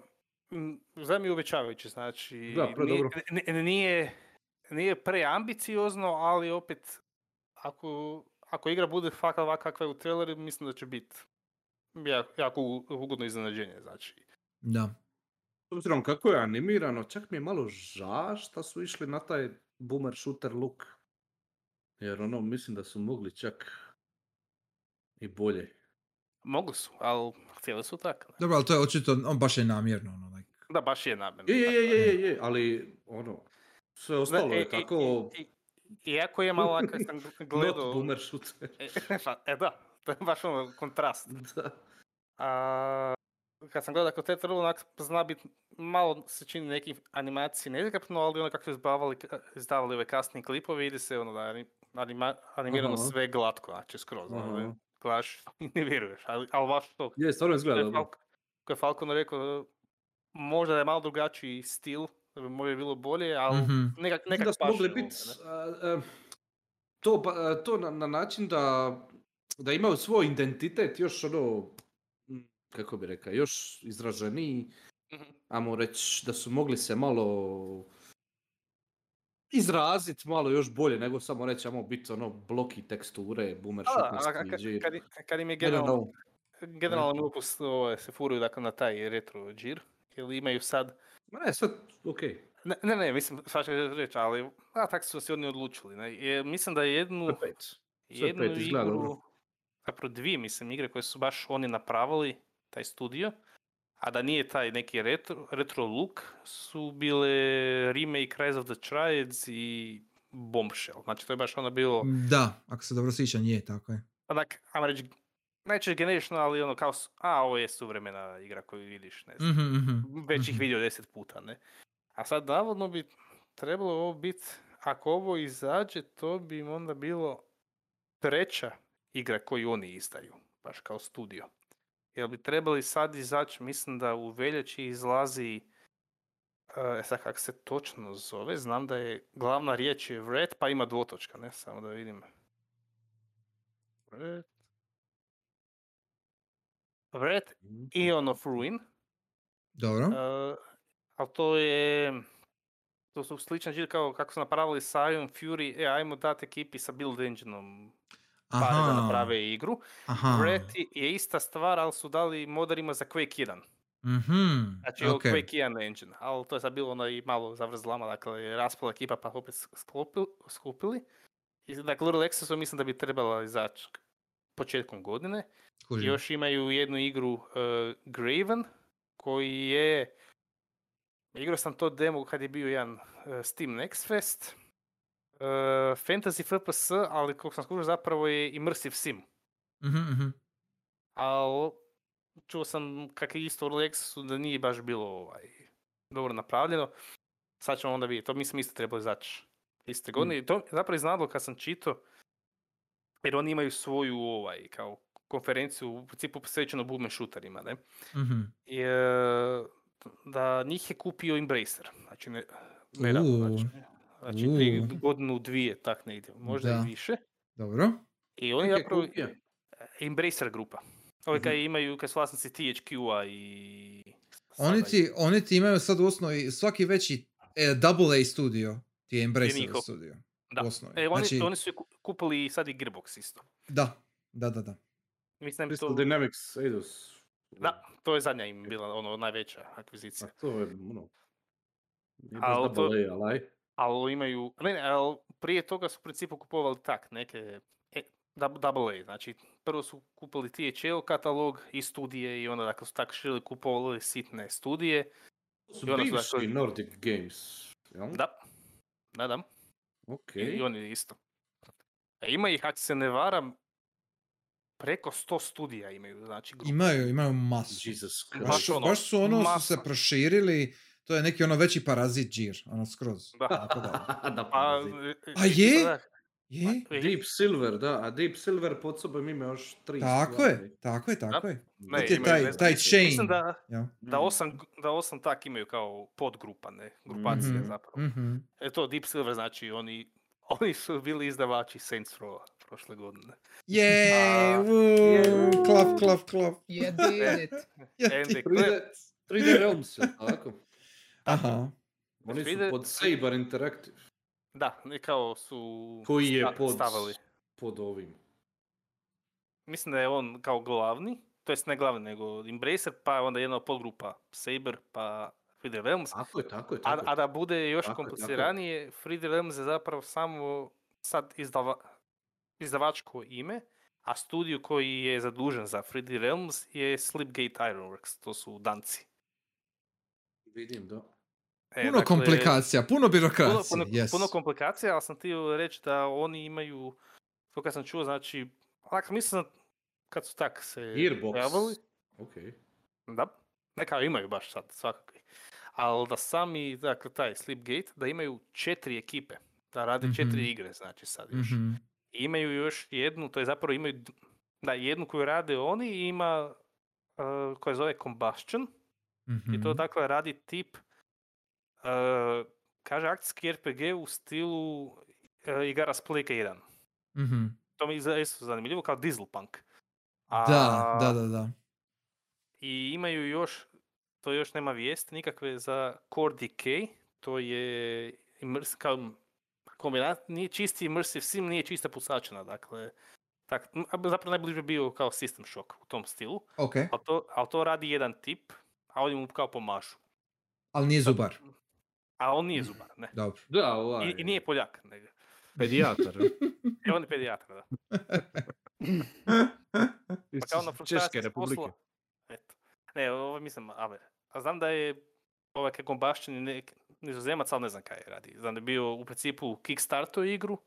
izgleda mi obećavajući, znači Da, pre nije, dobro. n- n- nije, nije preambiciozno, ali opet ako, ako igra bude fakat ovak kakva je u traileru, mislim da će biti jako, jako ugodno iznenađenje, znači. Da. S obzirom kako je animirano, čak mi je malo ža šta su išli na taj boomer shooter look. Jer ono, mislim da su mogli čak i bolje. Mogli su, ali htjeli su tako. ne. Dobro, ali to je očito, on baš je namjerno. Ono, like. Da, baš je namjerno. Je, je, je, je, je, ali ono, sve ostalo Ne, e, je i- tako Iako je malo kad sam not gledao... boomer shooter. E, e da, to je baš ono kontrast. Da. A, kad sam gledao kako te trlo, onak zna biti, malo se čini neki animacije nezgrapno, ali ono kako su izbavali, izdavali ove kasnije klipove, ide se ono da je anima, animirano Aha. sve glatko, znači skroz, ono, gledaš i ne vjeruješ, ali, ali baš to. Je, stvarno izgleda je, dobro. Je Falcon rekao, možda da je malo drugačiji stil, da bi možda bilo bolje, ali Mhm. nekak, nekak da mogli ovome, biti to, to na, na način da, da imaju svoj identitet još ono, kako bi rekao, još izraženiji Mhm. ajmo reći, da su mogli se malo izrazit malo još bolje nego samo reći, ajmo biti ono bloki teksture, boomer džir. kad, i- kad im je Ne, ne, generalno, no. generalan ukus ovaj, se furaju dakle, na taj retro džir, jer imaju sad, ne, sve okej. ne, ne, ne mislim, sad ću reći, ali, a tako su se oni odlučili, ne, jer mislim da je jednu, Sve pet. Sve jednu pet izgleda igru, zapravo dvije, mislim, igre koje su baš oni napravili, taj studio, a da nije taj neki retro, retro look, su bile remake Rise of the Triads i Bombshell. Znači, to je baš ono bilo, Da, ako se dobro sjećam, je, tako je. onak, ajmo reći, neće generično, ali ono kao, a ovo je suvremena igra koju vidiš, ne znam, Mhm, mhm, već ih mhm. vidio deset puta, ne. A sad navodno bi trebalo ovo biti, ako ovo izađe, to bi im onda bilo treća igra koju oni izdaju, baš kao studio. Jel bi trebali sad izaći, mislim da u veljači izlazi, e sad kako se točno zove, znam da je glavna riječ je Vred, pa ima dvotočka, ne, samo da vidim. Vred. Vred, Eon of Ruin, Dobro. Uh, ali to je, to su sličan žir kao kako su napravili Sion, Fury, e, ajmo dati ekipi sa Build Engine-om pare da naprave igru. aha. Red je ista stvar, ali su dali modarima za Quake 1. Mhm, Znači ok. okay. Quake 1 engine, ali to je sad bilo ono i malo zavrzlama, dakle je raspala ekipa pa opet sklopili, skupili. I dakle Little Accessu mislim da bi trebala izaći početkom godine. Kužim. Još imaju jednu igru uh, Graven, koji je... Igrao sam to demo kad je bio jedan uh, Steam Next Fest. Uh, fantasy FPS, ali kako sam skužio zapravo je immersive sim. Mhm, mhm. Ali čuo sam kak je isto u Lexusu da nije baš bilo ovaj, dobro napravljeno. Sad ćemo onda vidjeti. To mislim isto trebalo izaći iste godine. I to zapravo iznadlo kad sam čitao. Jer oni imaju svoju ovaj, kao konferenciju u principu posvećenu boom shooterima, ne? mhm. I, e, da njih je kupio Embracer. Znači, ne, nedavno, Uuu, znači, znači uuu. godinu, dvije, tak negdje, možda Da. i više. Dobro. I oni zapravo. Embracer grupa. Ovi Mhm. kaj imaju, kaj su vlasnici THQ-a i... Oni ti, oni ti imaju sad u osnovi svaki veći e, double A studio ti je Embracer studio. Da. U osnovi. E, oni, Znači, oni su ku- kupili sad i Gearbox isto. da, da, da, da. Mislim Crystal to... Dynamics, Eidos. Da, to je zadnja im bila ono najveća akvizicija. A to je, ono... Nije Al baš to- ali ali imaju, ne, ne, ali prije toga su u principu kupovali tak, neke e, double A, znači prvo su kupili THL katalog i studije i onda dakle su tak širili kupovali sitne studije. Su I onda su dakle- Nordic Games, jel? Da, da, da, Ok. i, i oni isto. A ima ih, ako se ne varam, preko 100 studija imaju, znači grupe. Imaju, imaju masu. Jesus Baš, su- ono, baš su ono su masa. se proširili, to je neki ono veći parazit džir, ono skroz. Da. Tako da. da, Pa, pazi. e, A je? da, Je? e, Deep Silver, da, a Deep Silver pod sobom ima još tri Tako stvari. je, tako je, tako je. Ne, je taj, taj chain. Mislim da, Ja. da, Mm. osam, da osam tak imaju kao podgrupa, ne, grupacije Mhm, zapravo. mhm. E to Deep Silver znači oni, oni su bili izdavači Saints Row prošle godine. Je, A, uuu, je. klap, klap, klap. You did it. Ja And ti- the 3D, 3D Realms, tako? Aha. Oni su pod Saber Interactive, Da, ne kao su koji je pod, stavili. pod ovim. Mislim da je on kao glavni, to jest ne glavni, nego Embracer, pa onda jedna podgrupa Saber, pa Free Realms. Tako je, tako je, A, tako a je. da bude još Tako kompliciranije, Free Realms je zapravo samo sad izdava, izdavačko ime, a studio koji je zadužen za 3D Realms je Slipgate Ironworks, to su danci. Vidim, da. E, Puno dakle, komplikacija, puno Puno, birokracije. puno, yes. puno komplikacija, ali sam htio reći da oni imaju, to kad sam čuo, znači, onak mislim kad su tak se Gearbox. pojavili, Ok. da, neka imaju baš sad svakakvi, ali da sami, dakle, taj Slipgate, da imaju četiri ekipe, da rade Mhm. četiri igre, znači sad još. Mhm. Imaju još jednu, to je zapravo imaju, da, jednu koju rade oni i ima, uh, koja zove Combustion, i to mhm. dakle radi tip, uh, kaže akcijski RPG u stilu uh, igara s Playka 1. Mhm. To mi je isto zanimljivo, kao Dieselpunk. Da, da, da, da. I imaju još to još nema vijesti nikakve za Core Decay, to je imers, kao kombinat, nije čisti immersive sim, nije čista pucačina, dakle, tak, a zapravo najbliže bio kao System Shock u tom stilu, Ok, ali to, ali to radi jedan tip, a oni mu kao pomažu. ali nije zubar. A on nije zubar, ne. Dobro. Da, ovaj, I, i nije Poljak, nego. pedijatar. I on je pedijatar, da. Pa kao na Češke frustraciji s republike. posla. Eto. Ne, ovo mislim, Aver. A znam da je ovaj kako baštini nek, nizozemac, ali ne znam kaj radi. Znam da je bio u principu kickstarto igru,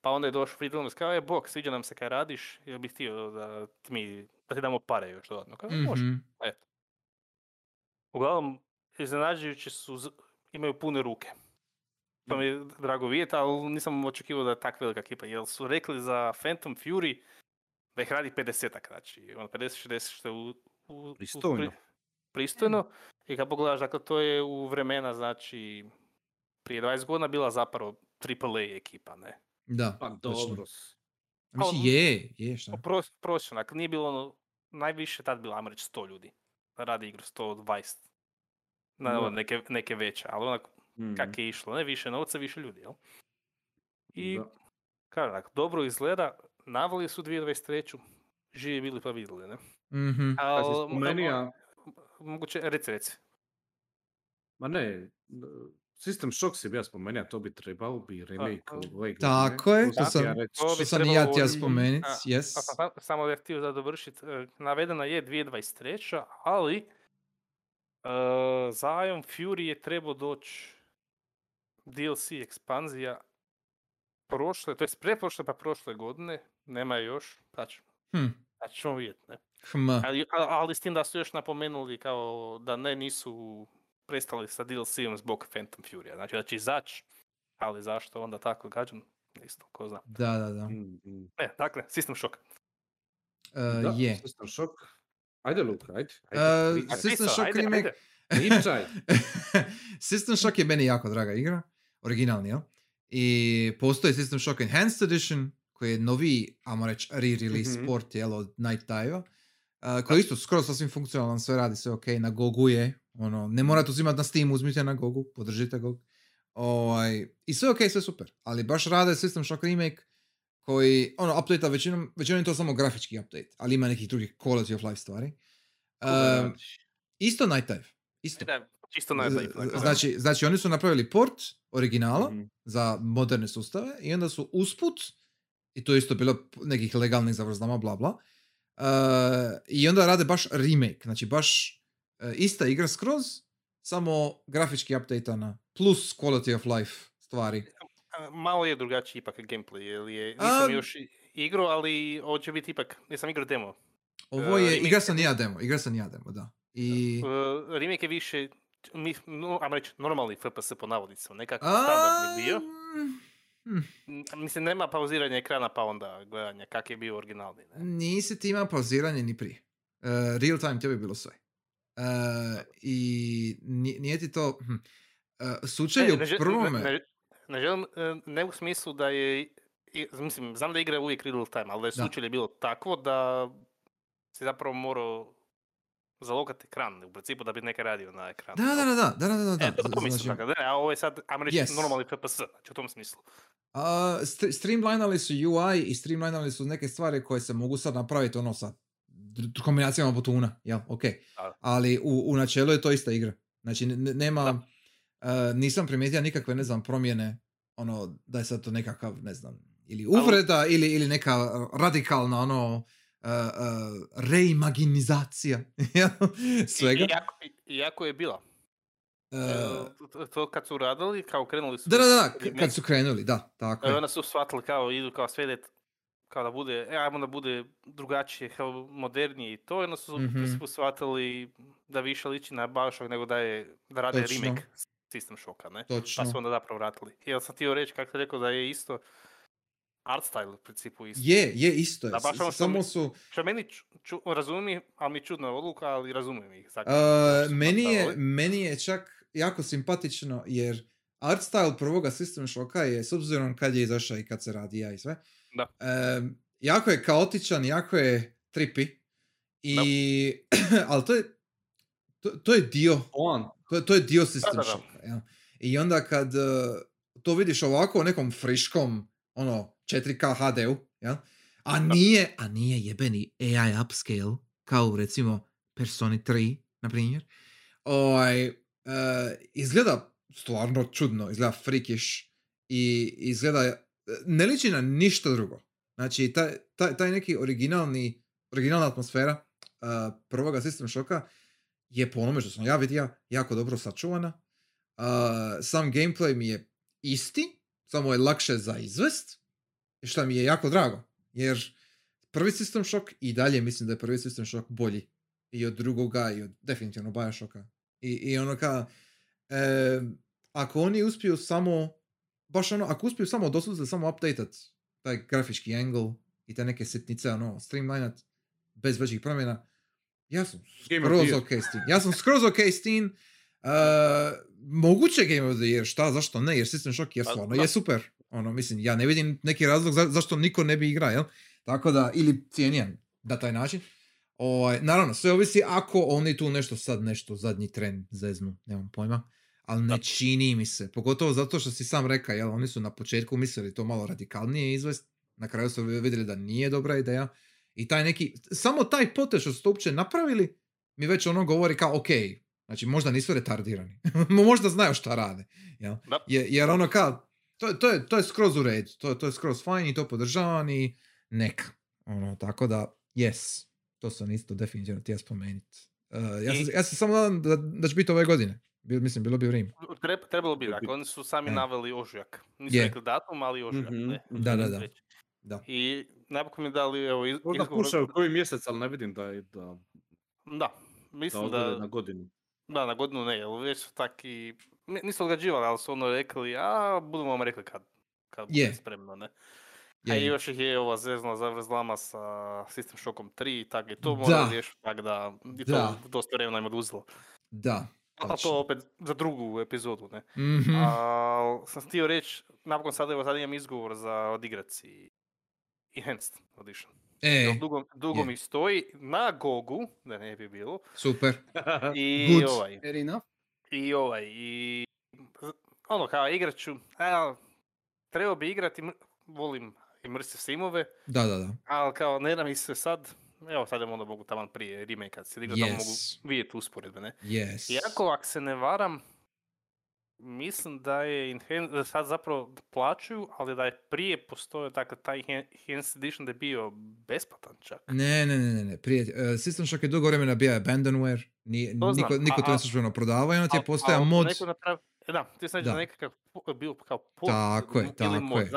pa onda je došao Free Developers kao, je bok, sviđa nam se kaj radiš, jel bih htio da ti, mi, da ti damo pare još dodatno. Kao, može. Mhm. Eto. Uglavnom, iznenađujući su, z- imaju pune ruke. To mi je drago vidjeti, ali nisam očekivao da je tak velika ekipa. Jer su rekli za Phantom Fury da ih radi 50-ak, znači ono 50-60 što je u, u, u- Pristojno. pri- pristojno. I kad pogledaš, dakle, to je u vremena, znači, prije 20 godina bila zapravo AAA ekipa, ne? Da. Pa dobro. A Mislim, je, je šta. Pros, prosječno, dakle, nije bilo ono, najviše tad bilo, ajmo reći, 100 ljudi. Radi igru 120. Na, ono, neke, neke veće, ali onak Mm. kak je išlo, ne više novca, više ljudi, jel? I, Da. kažem, dakle, dobro izgleda, navali su 2023. Živi bili pa vidjeli, ne? Mhm. Kad si Al, spomenija, mo- moguće, reci, reci. ma ne, System Shock si bi ja spomenuo, to bi trebao bi remake a. ove godine. Tako je, To sam ja što bi sam i ja trebalo htio i- spomenuti, a, yes. A, pa, pa, samo da htio da dovršit, e, navedena je 2023. ali e, za Ion Fury je trebao doći DLC ekspanzija prošle, to jest preprošle pa prošle godine, nema je još, pa ću, Hm. pa ćemo vidjeti, ne? Hm. Ali, ali s tim da su još napomenuli kao da ne nisu prestali sa DLC-om zbog Phantom Fury, znači da će izaći, ali zašto onda tako gađam, isto, ko zna. Da, da, da. Mm, mm. Ne, dakle, System Shock. E, Da, je. System Shock. Ajde Luka, ajde. E, ajde, pričaj. System Shock ajde, remake. ajde. System Shock je meni jako draga igra, originalni, jel? I postoji System Shock Enhanced Edition, koji je noviji, ajmo reći, re-release Mhm. port, jel, od Night Dive-a, a, koji je isto skoro sasvim funkcionalan, sve radi, sve ok, na Gogu je, ono, ne morate uzimati na Steam, uzmite na Gogu, podržite Gog. Ovaj, I sve ok, sve super, ali baš rade System Shock remake, koji, ono, update većinom, većinom je to samo grafički update, ali ima nekih drugih quality of life stvari. Um, isto Night Dive, isto. Da, čisto Znači, znači oni su napravili port originala Mhm. za moderne sustave i onda su usput, i to je isto bilo nekih legalnih zavrzlama, bla bla, uh, i onda rade baš remake, znači baš uh, ista igra skroz, samo grafički updateana, plus quality of life stvari. Malo je drugačiji ipak gameplay, jer je, A- nisam još i- igrao, ali ovo će biti ipak, nisam igrao demo. Ovo E, je, remake- igra sam ja demo, igra sam i ja demo, da. I... Uh, remake je više, mi, no, ajmo reći, normalni FPS po navodnicima, nekako A, standardni bio. mm, N- Mislim, nema pauziranja ekrana pa onda gledanja kak je bio originalni. Ne? Nisi ti imao pauziranje ni prije. Uh, real time ti bi bilo sve. Uh, I nije, ti to... Hm. Uh, sučelje u ne, prvome... ne, ne želim, e, ne u smislu da je, i- mislim, znam da igra uvijek real time, ali da je sučelje bilo takvo da si zapravo morao zalogati ekran, u principu da bi nekaj radio na ekranu. Da, da, da, da, da, da, da, da. E, to, to mislim, znači, tako, da, a ovo je sad, ajmo reći, Yes. normalni FPS, znači u tom smislu. a, st- streamlinali su UI i streamlinali su neke stvari koje se mogu sad napraviti ono sa kombinacijama butuna, jel, ok. Da. Ali u, u načelu je to ista igra. Znači, ne- nema... Da. uh, nisam primijetio nikakve, ne znam, promjene, ono, da je sad to nekakav, ne znam, ili uvreda ili, ili neka radikalna, ono, uh, uh, reimaginizacija svega. I, iako, je bila. Uh, E, to, to kad su radili, kao krenuli su... da, da, da, kad su krenuli, da, tako e, je. onda su shvatili kao idu kao sve kao da bude, e, ajmo da bude drugačije, kao modernije i to, onda su Mhm. mm shvatili da više liči na Bioshock nego da je, da rade Točno. remake System Shocka, ne? Pa Točno. su onda zapravo vratili. Jel sam htio reći, kako sam rekao, da je isto art style u principu isto. Je, je, isto je. Da, baš ono što Samo mi- su... Što meni ču, ču, razumije, ali mi je čudna odluka, ali razumijem ih. Uh, meni, je, meni je čak jako simpatično jer art style prvoga System Shocka je, s obzirom kad je izašao i kad se radi ja i sve, Da. em, jako je kaotičan, jako je trippy, i, ali to je, to, to je dio, On, to, je- to je dio System da, da. Shocka, jel? I onda kad uh, to vidiš ovako u nekom friškom, ono, 4K HD-u, jel? A nije, a nije jebeni AI upscale, kao recimo Persona 3, na primjer. Ovaj, uh, izgleda stvarno čudno, izgleda freakish i izgleda, ne liči na ništa drugo. Znači, taj, taj, taj neki originalni, originalna atmosfera uh, prvoga System Shocka je po onome što sam ja vidio jako dobro sačuvana. Uh, sam gameplay mi je isti, samo je lakše za izvest, što mi je jako drago, jer prvi System Shock i dalje mislim da je prvi System Shock bolji i od drugoga i od definitivno Bioshocka. I, i ono ka, e, ako oni uspiju samo, baš ono, ako uspiju samo doslovce samo updateat taj grafički angle i te neke sitnice, ono, streamlinat bez većih promjena, ja sam skroz ok s tim. Ja sam skroz ok s tim. Uh, moguće Game of the Year, šta, zašto ne, jer System Shock je Pa, stvarno je super. Ono, mislim, ja ne vidim neki razlog za, zašto niko ne bi igrao, jel? Tako da, ili cijenjen na taj način. Ovaj, naravno, sve ovisi ako oni tu nešto sad, nešto zadnji tren zeznu, nemam pojma. Ali ne čini mi se, pogotovo zato što si sam rekao, jel, oni su na početku mislili to malo radikalnije izvest, na kraju su vidjeli da nije dobra ideja. I taj neki, samo taj potez što su to uopće napravili, mi već ono govori kao, ok, znači možda nisu retardirani, možda znaju šta rade, jel? Da. Je, jer ono kao, to, je- to, je, to je skroz u redu, to, to je skroz fajn i to podržavam i neka. Ono, tako da, yes, to sam isto definitivno htio spomenuti. Uh, ja, I- sam, ja sam samo nadam da, da će biti ove godine. Bil, mislim, bilo bi u Rimu. Treb- trebalo bi, dakle, oni su sami E. naveli ožujak. Nisu Je. rekli datum, ali ožujak. Mhm, ne. mhm. Da, da, da. Već. da. I napokon mi dali, evo, iz, možda izgovor- pušaju koji mjesec, ali ne vidim da, je- da, Da, da mislim odgode da, na godinu. da, na godinu ne, jer već su taki, ne- nisu odgađivali, ali su ono rekli, a budemo vam rekli kad, kad bude Je. spremno, ne. Je, A još ih je ova zezna zavrzlama sa System Shockom 3 i tak i to Da. mora riješiti, tak da, i to Da. dosta vremena im oduzelo. Da. A to opet za drugu epizodu, ne. Mhm. A, sam htio reći, napokon sad, evo, sad imam izgovor za odigrat si Enhanced Edition. E, dugo, dugo je. mi stoji na Gogu, da ne bi bilo, super. i Good. ovaj, Fair enough. I ovaj, i ono kao igrat ću, a, trebao bi igrati, volim immersive simove, Da, da, da. ali kao ne da mi se sad, evo sad onda mogu taman prije remake kad se igra, tamo mogu Yes. vidjeti usporedbe, ne. Yes. Iako, ako se ne varam, mislim da je Enhan- da sad zapravo plaćaju, ali da je prije postojao, dakle, taj Enhan- Enhanced Edition da je bio besplatan čak. Ne, ne, ne, ne, ne. Prije, uh, System Shock je dugo vremena bio abandonware. Nije, To znam, niko, niko a- to ne službeno prodavao i onda ti je al mod. Napravi, da, ti znači da, Da. nekakav bio kao pod, Tako je, tako mod, je.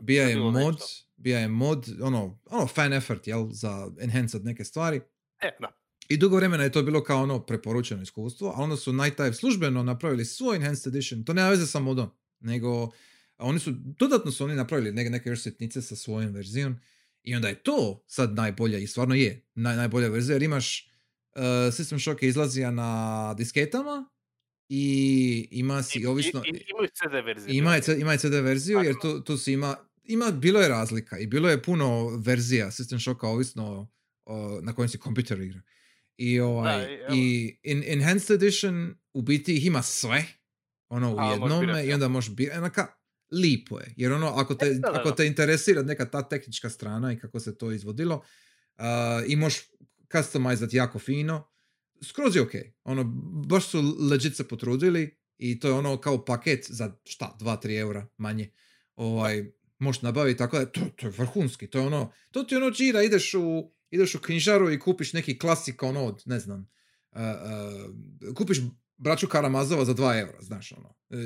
Bija je mod, bija je mod, ono, ono fan effort, jel, za enhanced neke stvari. E, da. I dugo vremena je to bilo kao ono preporučeno iskustvo, a onda su Night Dive službeno napravili svoj Enhanced Edition. To nema veze sa modom, nego oni su, dodatno su oni napravili neke, neke još sitnice sa svojom verzijom i onda je to sad najbolja i stvarno je naj, najbolja verzija jer imaš uh, System Shock je izlazija na disketama i ima si I, ovisno... i, i, imaju CD verzije. Ima je, ima je CD verziju jer tu, tu si ima, ima, bilo je razlika i bilo je puno verzija System Shocka ovisno o, na kojem si kompjuter igra. I, ovaj, i evo. i in, Enhanced Edition u biti ih ima sve, ono u A, možeš jednome birat, i onda možeš birati, onaka, lipo je, jer ono, ako te, E, da, da, ako da. te interesira neka ta tehnička strana i kako se to izvodilo, uh, i možeš customizati jako fino, skroz je ok. Ono, baš su legit se potrudili i to je ono kao paket za šta, 2-3 eura manje. Ovaj, možeš nabaviti tako da, to, to je vrhunski, to je ono, to ti ono čira, ideš u, ideš u knjižaru i kupiš neki klasik ono od, ne znam, uh, uh, kupiš braću Karamazova za 2 eura, znaš ono. E,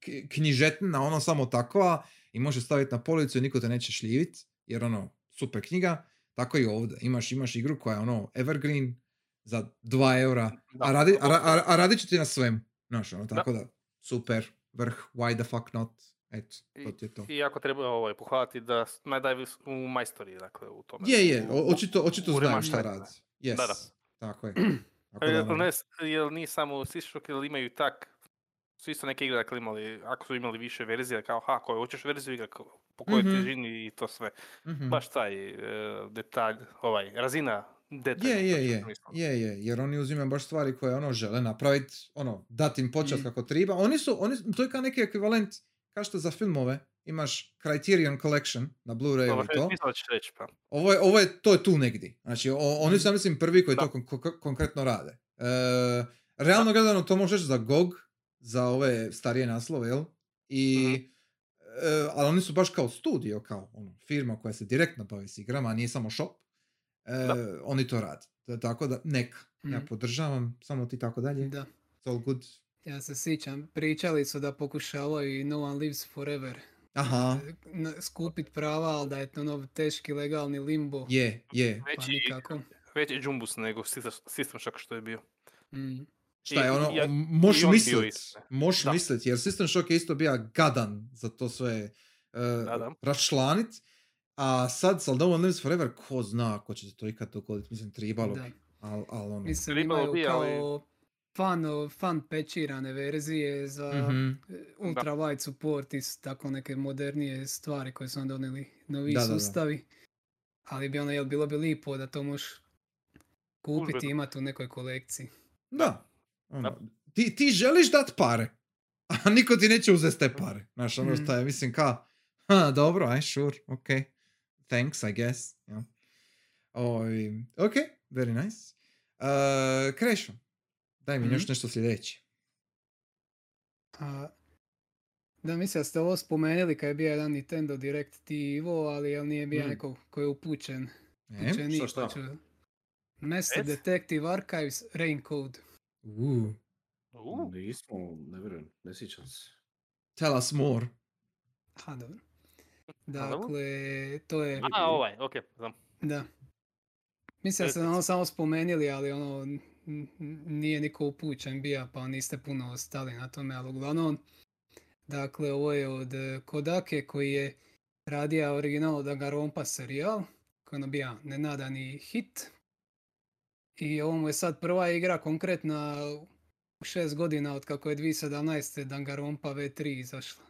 k- knjižetina, ono samo takva i možeš staviti na policu i niko te neće šljivit, jer ono, super knjiga, tako i ovdje. Imaš, imaš igru koja je ono evergreen za 2 eura, Da, a, radi, a, a, a radit će ti na svemu. Znaš, ono, Da. tako da, super, vrh, why the fuck not, eto, to ti je to. I jako treba ovaj, pohvaliti da najdavi u majstori, dakle, u tome. Je, je, o- očito, očito u znaju šta radi. Yes, Da, da. tako je. Tako da, Jel, ono, ne, jel nije samo System ili imaju tak, su isto neke igre dakle imali, ako su imali više verzija, kao ha, koju hoćeš verziju igra, po kojoj Mhm. težini i to sve. mhm. Baš taj e, detalj, ovaj, razina detaljno. Je, je, je, je, je, jer oni uzimaju baš stvari koje ono žele napraviti, ono, dati im počast Mm. kako treba. Oni su, oni, to je kao neki ekvivalent, kao što za filmove imaš Criterion Collection na Blu-rayu i to. Reći, pa. Ovo je, ovo je, to je tu negdje. Znači, o- oni su, ja mislim, prvi koji Da. to kon- kon- konkretno rade. E, realno gledano, to možeš za GOG, za ove starije naslove, jel? I, Mhm. e, ali oni su baš kao studio, kao ono, firma koja se direktno bavi s igrama, a nije samo shop. E, oni to rade. Tako da, neka. Ja Mhm. podržavam, samo ti tako dalje. Da. It's all good. Ja se sjećam, pričali su da pokušavaju i No One Lives Forever Aha, na- skupit prava, ali da je to ono teški legalni limbo. je, je. Pa Veći, nikako. veći džumbus nego System- Shock što je bio. Mm. Šta je ono, ja- možeš i on bio mislit, Da. mislit, jer System Shock je isto bio gadan za to sve uh, da. raščlanit, a sad sa No One Lives Forever, ko zna ako će se to ikad dogoditi, mislim, tribalo bi, al, al ono. Mislim, imaju bi, ali- kao fan, fan pečirane verzije za Mhm. e, ultra wide support i tako neke modernije stvari koje su nam donijeli novi Da, da, da. sustavi. Ali bi ono, jel bilo bi lipo da to možeš kupiti i imati u nekoj kolekciji. Da. Ono, ti, ti želiš dat pare, a niko ti neće uzeti te pare. Znaš, ono šta je, mislim, ka, ha, dobro, aj, sure, ok, thanks, I guess. Ja. Oj, ok, very nice. Uh, Krešo, daj mi još Mhm. nešto sljedeće. A, da, mislim da ste ovo spomenuli kad je bio jedan Nintendo Direct TV, ali jel nije bio Mm. neko koji je upućen. E? upućeniji, Šta, Rec? Detective Archives Rain Code. Uh, Nismo, ne vjerujem, ne sjećam se. tell us more. Aha, dobro. Dakle, to je... A, ovaj, ok, znam. Da. Mislim da ste ono samo spomenuli, ali ono nije niko upućen bija, pa niste puno ostali na tome, ali uglavnom, dakle, ovo je od eh, Kodake koji je radija original Danganronpa serijal, koji ono bija nenadani hit. I ovo mu je sad prva igra konkretna u šest godina od kako je 2017. Danganronpa V3 izašla.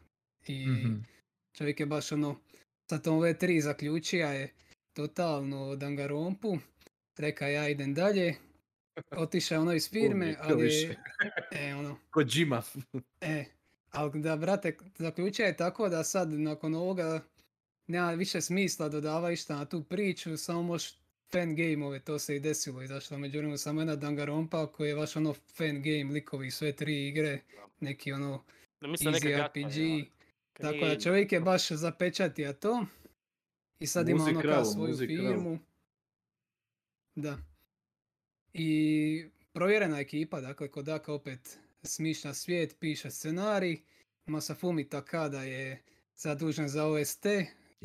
I Mhm. čovjek je baš ono, sa tom V3 zaključija je totalno Dangarompu, reka ja idem dalje, otišao ono iz firme, ali više. e, ono, Kod e, ali da brate, zaključija je tako da sad nakon ovoga nema više smisla dodava išta na tu priču, samo možeš fan gameove, to se i desilo, izašla međutim samo jedna Dangarompa koji je baš ono fan game likovi sve tri igre, neki ono Da mislim da neka easy RPG, ja. Kad tako da čovjek je baš zapečatio to i sad ima Muzi ono kao svoju kravu. firmu. Da. I provjerena ekipa, dakle Kodaka opet smišlja svijet, piše scenarij. Masafumi Takada je zadužen za OST.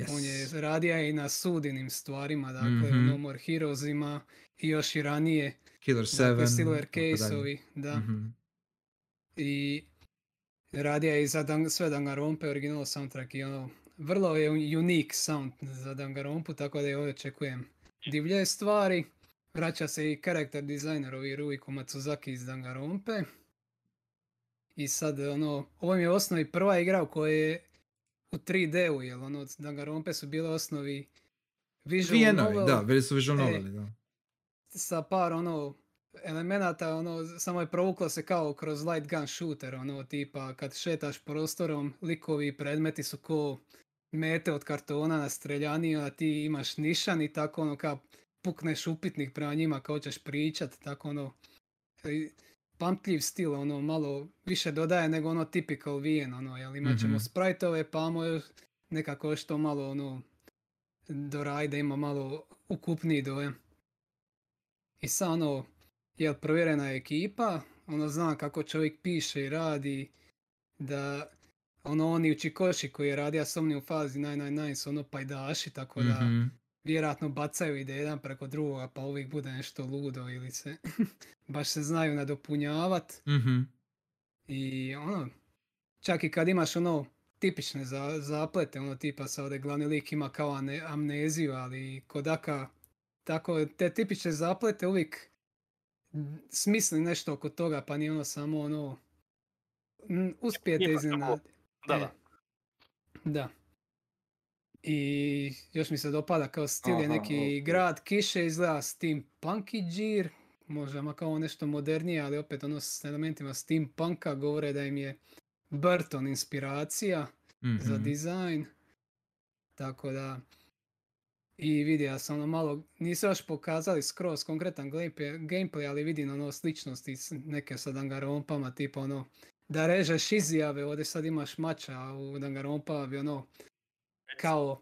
On je Yes. radio i na sudinim stvarima, dakle Mhm. u No More Heroesima i još i ranije. Killer 7. Dakle, Silver. Case-ovi, da. Mhm. I radio je i za Dan- sve Danganronpe original soundtrack i ono, vrlo je unique sound za Danganronpu, tako da je ovdje očekujem divlje stvari. Vraća se i karakter dizajnerovi Ruiko Matsuzaki iz Danganronpe. I sad, ono, ovo mi je osnovi prva igra u kojoj je u 3D-u, jer ono, Danganronpe su bile osnovi visual Vijenovi, novel da, bili su visual E, noveli, da. sa par ono elemenata, ono, samo je provuklo se kao kroz light gun shooter, ono, tipa kad šetaš prostorom, likovi i predmeti su ko mete od kartona na streljaniju, a ti imaš nišan i tako ono kao pukneš upitnik prema njima kao ćeš pričat, tako ono pamtljiv stil, ono malo više dodaje nego ono typical VN, ono, jel imat ćemo Mhm. sprajtove, pa nekako što malo ono doraj da ima malo ukupniji dojam. I sad ono, jel provjerena je ekipa, ono znam kako čovjek piše i radi, da ono oni Učikoši koji je radio sa mnom u fazi 999 su ono pajdaši, tako da Mhm. Vjerojatno bacaju ide jedan preko drugoga pa uvijek bude nešto ludo ili se baš se znaju nadopunjavat Mhm. i ono, čak i kad imaš ono tipične za, zaplete, ono tipa sa ovdje glavni lik ima kao ane- amneziju, ali Kodaka tako te tipične zaplete uvijek smisli nešto oko toga, pa nije ono samo ono uspijete iznenaditi. Da, E, da. I još mi se dopada kao stil je neki okej. grad kiše izgleda steampunky džir, možda ma kao nešto modernije, ali opet ono s elementima steampunka govore da im je Burton inspiracija za Mhm. dizajn. Tako da, i vidi, ja sam ono malo, nisu još pokazali skroz konkretan gameplay, ali vidim ono sličnosti s- neke sa Dangarompama, tipa ono, da režeš izjave, ovdje sad imaš mača, a u Dangarompama bi ono, kao,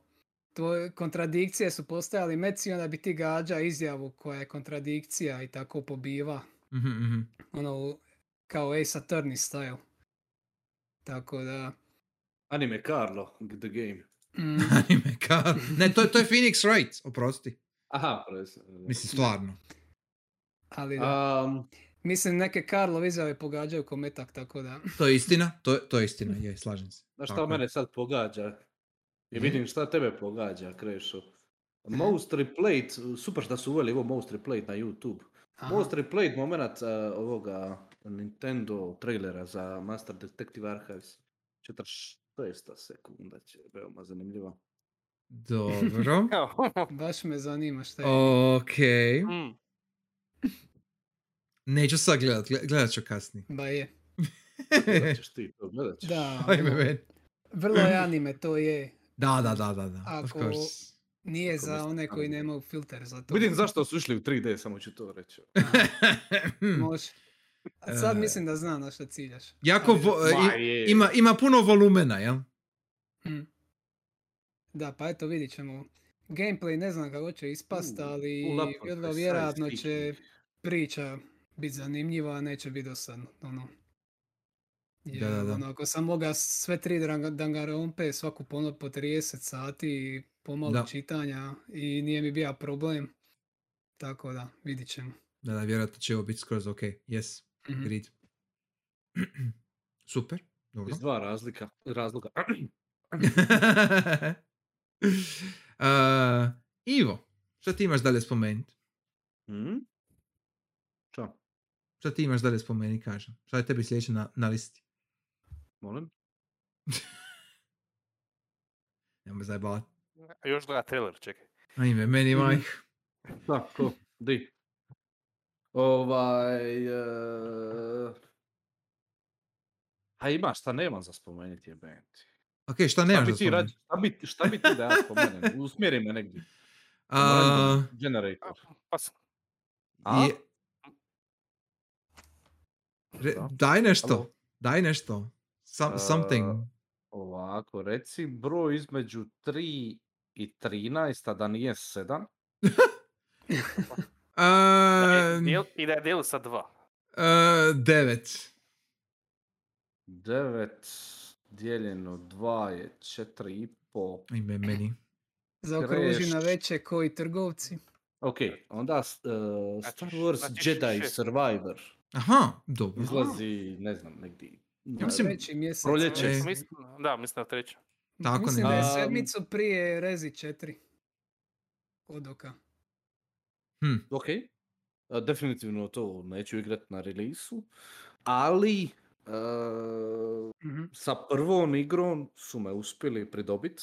tvoje kontradikcije su postojali meci, onda bi ti gađa izjavu koja je kontradikcija i tako pobiva, Mhm, mhm. ono, kao Ace Attorney style. Tako da, Anime Carlo, the game. mm, Anime ka- Ne, to, to je Phoenix Wright, oprosti. Aha, presno. Mislim, stvarno. ali da. Um, Mislim, neke Karlov izjave pogađaju kometak, tako da... To je istina, to, to je istina, je, slažem se. Znaš šta Tako je. mene sad pogađa? I Je? vidim šta tebe pogađa, Krešo. Most replayed, super što su uveli ovo most replayed na YouTube. Aha. Most replayed moment uh, ovoga Nintendo trailera za Master Detective Archives. 46 sekunda će, veoma zanimljiva. Dobro. Baš me zanima šta je. Ok. Mm. Neću sad gledat, gle- gledat ću kasnije. Ba je. Gledat ćeš ti to, gledat ćeš. Da, meni. vrlo je anime, to je. Da, da, da, da, da. Of Ako- course. Nije Ako za one koji nemaju filter za to. Vidim zašto su išli u 3D, samo ću to reći. Može. A sad E. mislim da znam na što ciljaš. jako vo- i- ima, ima puno volumena, jel? Mm. Da, pa eto vidit ćemo. Gameplay ne znam kako će ispast, ali vrlo vjerojatno će priča biti zanimljiva, a neće biti dosadno. Ono. Jer, Da, da, da. ono, ako sam mogao sve tri dangarompe svaku ponovno po 30 sati i pomalo Da. čitanja i nije mi bio problem. Tako da, vidit ćemo. Da, da, vjerojatno će ovo biti skroz ok. Yes, Mhm. agreed. Super, dobro. Iz dva razlika, razloga. Uh, Ivo, šta ti imaš dalje spomenuti? Hmm? Čo? Šta ti imaš dalje spomenuti, kažem? Šta je tebi sljedeće na, na listi? Molim? Nemoj zajebavati. Još gleda trailer, čekaj. Ajme, meni Mhm. majk. Da, ko? Di? Ovaj... Uh... A ima šta nema za spomenuti je band. Ok, šta Šta nemaš bi za spomenuti? šta bi, šta bi ti da ja spomenem? Usmjeri me negdje. A, generator. Pa A? je- re- Da. daj nešto, Alo? daj nešto. Some, something. Ovako, reci broj između 3 i 13, a da nije 7. da je Uh, I da je dijel sa dva. uh, devet. 9 dijeljeno 2 je 4,5. Ajme, meni. Zaokruži na veće koji trgovci. Ok, onda uh, Znači Star š- Wars znači Jedi. Survivor Aha, dobro. izlazi, ne znam, negdje. Ja mislim- Treći mjesec. proljeće. E. Mislim, da, mislim na treće. Tako Mislim da je sedmicu prije Rezi 4. Odoka. Hm. Ok, a, definitivno to neću igrat na releasu, ali uh, Mhm. sa prvom igrom su me uspjeli pridobit.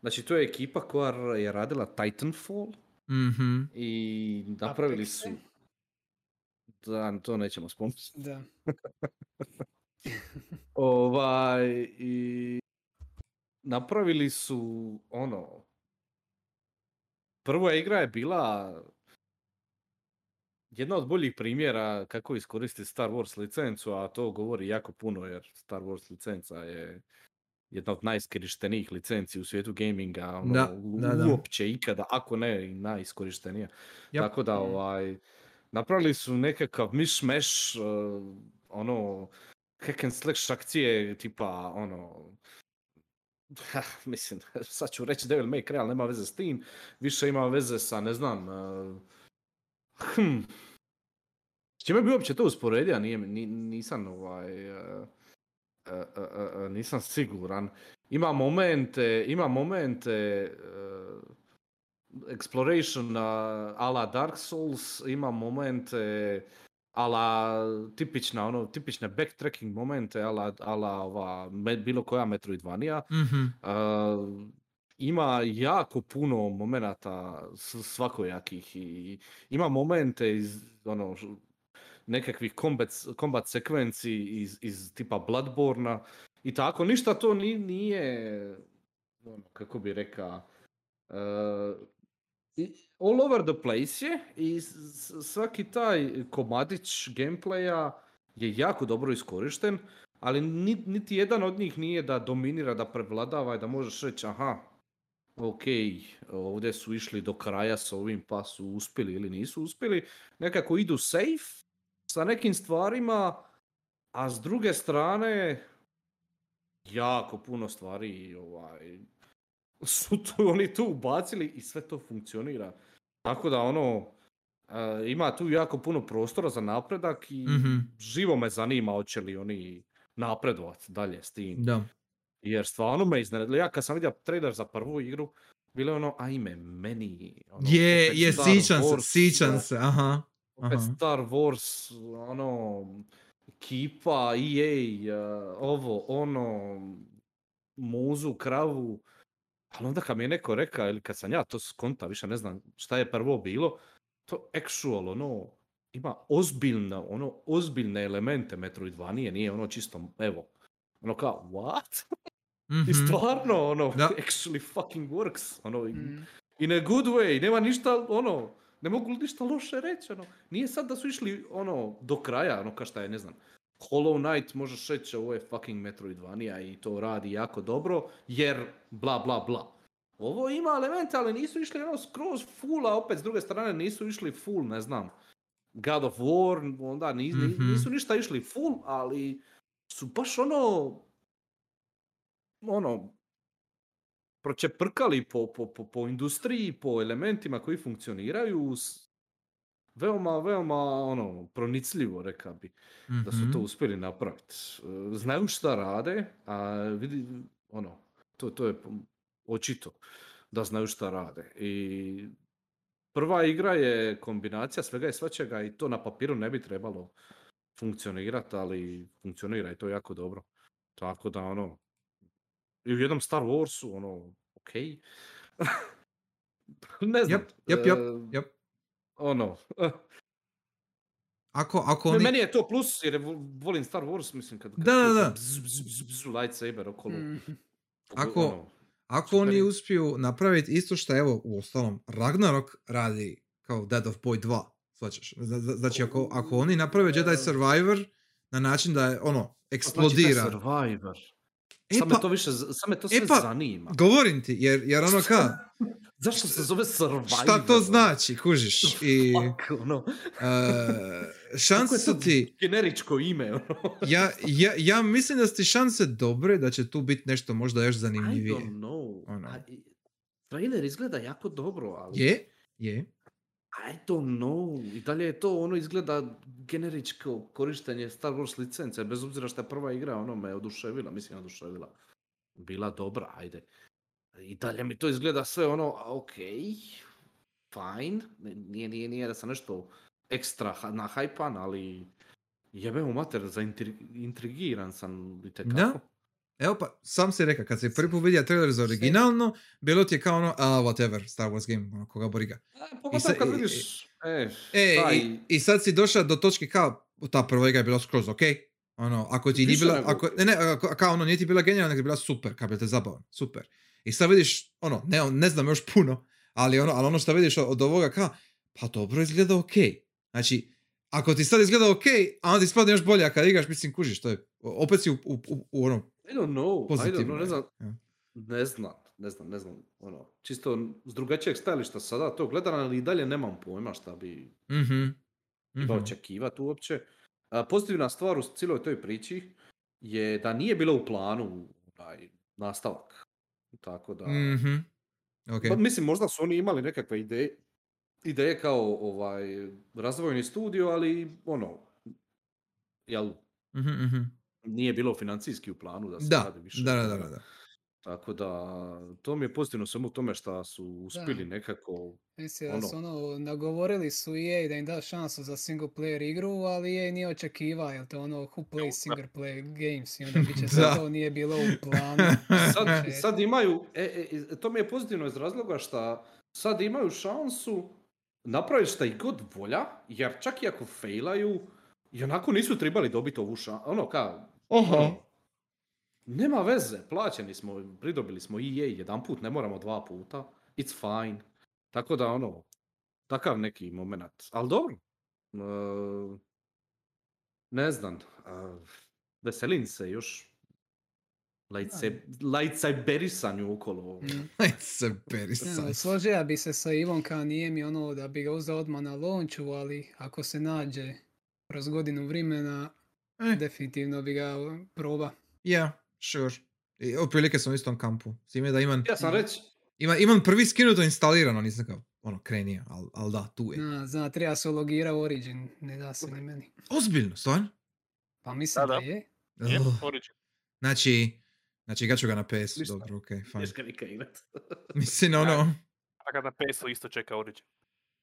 Znači, to je ekipa koja je radila Titanfall Mhm. i napravili su... Da, to nećemo spomenuti. Da. Ovaj, i napravili su ono... Prva igra je bila jedna od boljih primjera kako iskoristiti Star Wars licencu, a to govori jako puno jer Star Wars licenca je jedna od najiskorištenijih licenci u svijetu gaminga, ono, Da, da, da. uopće ikada, ako ne i najiskorištenija. Yep. Tako da, ovaj, napravili su nekakav mišmeš, uh, ono, hack and slash akcije, tipa, ono, ha, mislim, sad ću reći Devil May Cry, ali nema veze s tim, više ima veze sa, ne znam, uh, hm, s čime bi uopće to usporedio, Nije, nisam, ovaj, uh, uh, nisam siguran. Ima momente, ima momente, exploration ala Dark Souls, ima momente ala tipična, ono, tipične backtracking momente ala, ala ova, me- bilo koja Metroidvania. Mhm. Uh, ima jako puno momenata svakojakih i ima momente iz ono nekakvih kombat, kombat sekvenci iz, iz tipa Bloodborna i tako. Ništa to ni, nije, ono, kako bi rekao, i- all over the place je i svaki taj komadić gameplaya je jako dobro iskorišten, ali ni- niti jedan od njih nije da dominira, da prevladava i da možeš reći aha, ok, ovdje su išli do kraja s ovim pa su uspjeli ili nisu uspjeli. Nekako idu safe sa nekim stvarima, a s druge strane jako puno stvari ovaj, su tu, oni tu ubacili i sve to funkcionira. Tako da ono, e, ima tu jako puno prostora za napredak i Mhm. živo me zanima hoće li oni napredovat dalje s tim. Da. Jer stvarno me iznenadilo. Ja kad sam vidio trailer za prvu igru, bilo je ono, ajme, meni... Ono, Je, je, sićam se, sićam se, aha. Opet aha. Star Wars, ono, kipa, EA, uh, ovo, ono, muzu, kravu. Ali onda kad mi je neko rekao, ili kad sam ja to skonta, više ne znam šta je prvo bilo, to actual, ono, ima ozbiljna, ono, ozbiljne elemente Metroidvanije, nije ono čisto, evo, ono kao, what? I Mhm. stvarno, ono, Da. actually fucking works, ono, i- Mm. in a good way, nema ništa, ono, ne mogu ništa loše reći, ono. Nije sad da su išli, ono, do kraja, ono, kao šta je, ne znam, Hollow Knight možeš reći, ovo je fucking Metroidvania i to radi jako dobro, jer bla bla bla. Ovo ima elemente, ali nisu išli ono skroz full, a opet s druge strane nisu išli full, ne znam, God of War, onda ni- ni- Mhm. nisu ništa išli full, ali su baš ono, ono, pročeprkali po, po, po, po industriji, po elementima koji funkcioniraju, s- veoma, veoma, ono, pronicljivo, reka bi, da su to Mhm. uspjeli napraviti. E, Znaju šta rade, a vidi, ono, to, to je očito da znaju šta rade. I prva igra je kombinacija svega i svačega i to na papiru ne bi trebalo funkcionirati, ali funkcionira i to jako dobro. Tako da, ono, i u jednom Star Warsu, ono, ok. ne znam. Jep, jep, jep, e. Ono, Ako, ako oni... Meni je to plus jer je vo- volim Star Wars, mislim kad, kad Da, da, da. bzz, bzz, bzz, bzz, lightsaber okolo. Mm. Ako- ono, Ako oni uspiju napraviti isto što evo u ostalom Ragnarok radi kao Dead of Boy 2, shvaćaš? Zna- zna- Znači ako, ako oni naprave Jedi. Survivor na način da je ono Znači, eksplodira. Survivor. E pa- to više, z- sad me to e sve pa, zanima. Govorim ti, jer, jer ono ka, Zašto se zove Survivor? šta to znači, kužiš? I Fuck, ono. uh, šanse su ti, generičko ime, ono. ja, ja, ja mislim da su ti šanse dobre da će tu biti nešto možda još I zanimljivije. don't know. Ono. A, i- Trailer izgleda jako dobro, ali... Je, je. I don't know. I dalje je to ono izgleda generičko korištenje Star Wars licence, bez obzira što je prva igra ono me oduševila, mislim oduševila. Bila dobra, ajde. I dalje mi to izgleda sve ono, ok, fine, ne- nije, nije, nije da sam nešto ekstra ha- nahajpan, ali jebe mu mater, zaintrigiran sam i Da. Evo pa, sam si rekao, kad si prvi put vidio trailer za originalno, bilo ti je kao ono, a whatever, Star Wars game, ono, koga boriga. Pogotovo sad- kad vidiš, e, E, taj- i, i sad si došao do točke kao, ta prva igra je bila skroz ok, ono, ako ti nije bila, ako, ne, ne, kao ono, nije ti bila genijalna, nego je bila super, kao bi te zabavan, super. I sad vidiš, ono, ne, ne znam još puno, ali ono, ali ono što vidiš od ovoga kao, pa dobro izgleda ok. Znači, ako ti sad izgleda ok, a onda ti spadne još bolje, a kad igraš, mislim, kužiš, to je, opet si u, u, u, u ono, I don't know, I don't pozitivno know, ne znam, ja. ne znam, ne znam, ne znam, ono, čisto s drugačijeg stajališta sada to gledam, ali i dalje nemam pojma šta bi mhm, trebao mhm. očekivati uopće. A, pozitivna stvar u cijeloj toj priči je da nije bilo u planu taj nastavak. Tako da, Mhm. Ok. Pa, mislim možda su oni imali nekakve ideje, ideje kao ovaj razvojni studio, ali ono, jel, Mhm, mhm. nije bilo financijski u planu da se Da, radi više. da, da, da, da. Tako da, to mi je pozitivno samo u tome što su uspjeli Da. nekako... Mislim da su Ono. ono, nagovorili su EA da im da šansu za single player igru, ali EA nije očekivao, jer to ono who plays single player games i onda bit će sad to nije bilo u planu. Sad, sad imaju, e, e, to mi je pozitivno iz razloga što sad imaju šansu napraviti šta ih god volja, jer čak i ako failaju, i onako nisu trebali dobiti ovu šansu. Ono kao, ono, nema veze, plaćeni smo, pridobili smo EA jedan put, ne moramo dva puta, it's fine. Tako da ono, takav neki moment. Ali dobro, e, ne znam, e, veselim se još lajcajberisanju okolo. mm. se beri Ne, sad. ali složio bi se sa Ivom kao nije mi ono da bi ga uzeo odmah na launchu, ali ako se nađe kroz godinu vremena, Eh. definitivno bi ga proba. Ja, sure. I otprilike sam u istom kampu. S time da imam, Ja sam reći, ima, imam prvi skinuto instalirano, nisam kao ono krenio, ali al da, tu je. Na, zna, treba se ulogira u Origin, ne da se ni meni. Ozbiljno, stvarno? Pa mislim Da, da, da. je. Je, Oh, Origin. Znači, znači igat ću ga na PS, Ništa. dobro, okej, fine. neš ga nikad igrat. Mislim, ono, A kad na PS-u isto čeka Origin.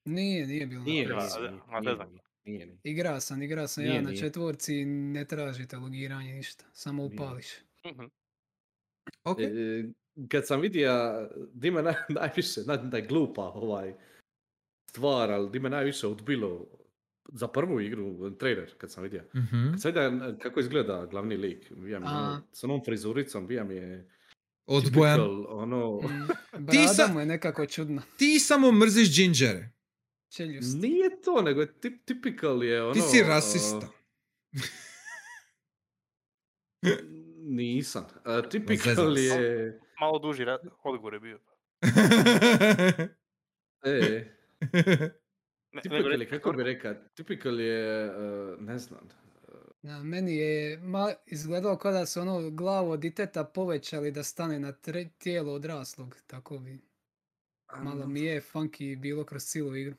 Nije, nije bilo. na Nije, PS-u. nije, a, nije, nije, znam. nije, nije, nije. Igra sam, igra sam Nije, ja na nije. četvorci i ne tražite logiranje ništa, samo Nije. Mhm. ok. E, kad sam vidio di me naj, najviše, naj, da je glupa ovaj stvar, ali di me najviše odbilo za prvu igru, trailer, kad sam vidio. Mhm. Kad sam vidio kako izgleda glavni lik, bija mi A. ono, s onom frizuricom, bija mi je Odbojan. typical, ono, Mm, Ti Brada sa- mu je nekako čudna. Ti samo mrziš džinđere. Čeljust. nije to, nego je tip, typical je ono... Ti si rasista. Nisam. Typical se. je... Malo duži ra- odgovor je bio. E, Ne, nego typical je, kako bi rekao, typical je, uh, ne znam, Na, meni je ma, izgledalo kao da su ono glavu od diteta povećali da stane na tre- tijelo odraslog, tako bi. Malo mi je funky bilo kroz cijelu igru.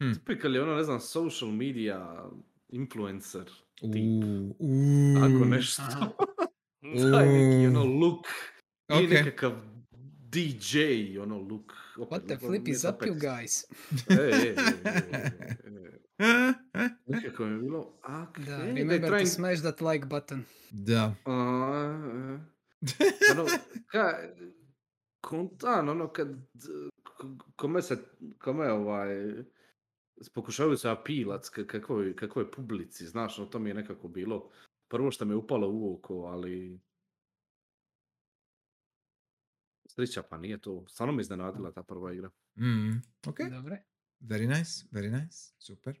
Typical je ono, ne znam, social media influencer tip. Uuu, uuu. Ako nešto. Aha. Taj neki ono look. Nije Ok. nekakav DJ, ono look. opet, What the ono, flip is up you guys? E, e, e, e, e. Nekako mi je bilo, ok, Da, da remember to trying- smash that like button. Da. A, e. ono, ka, kontan, ono kad, kome se, kome ovaj, pokušavaju se apilac kakvoj, kakvoj publici, znaš, no to mi je nekako bilo prvo što me upalo u oko, ali sreća pa nije to, stvarno me iznenadila ta prva igra. Mm, ok, Dobre. very nice, very nice, super.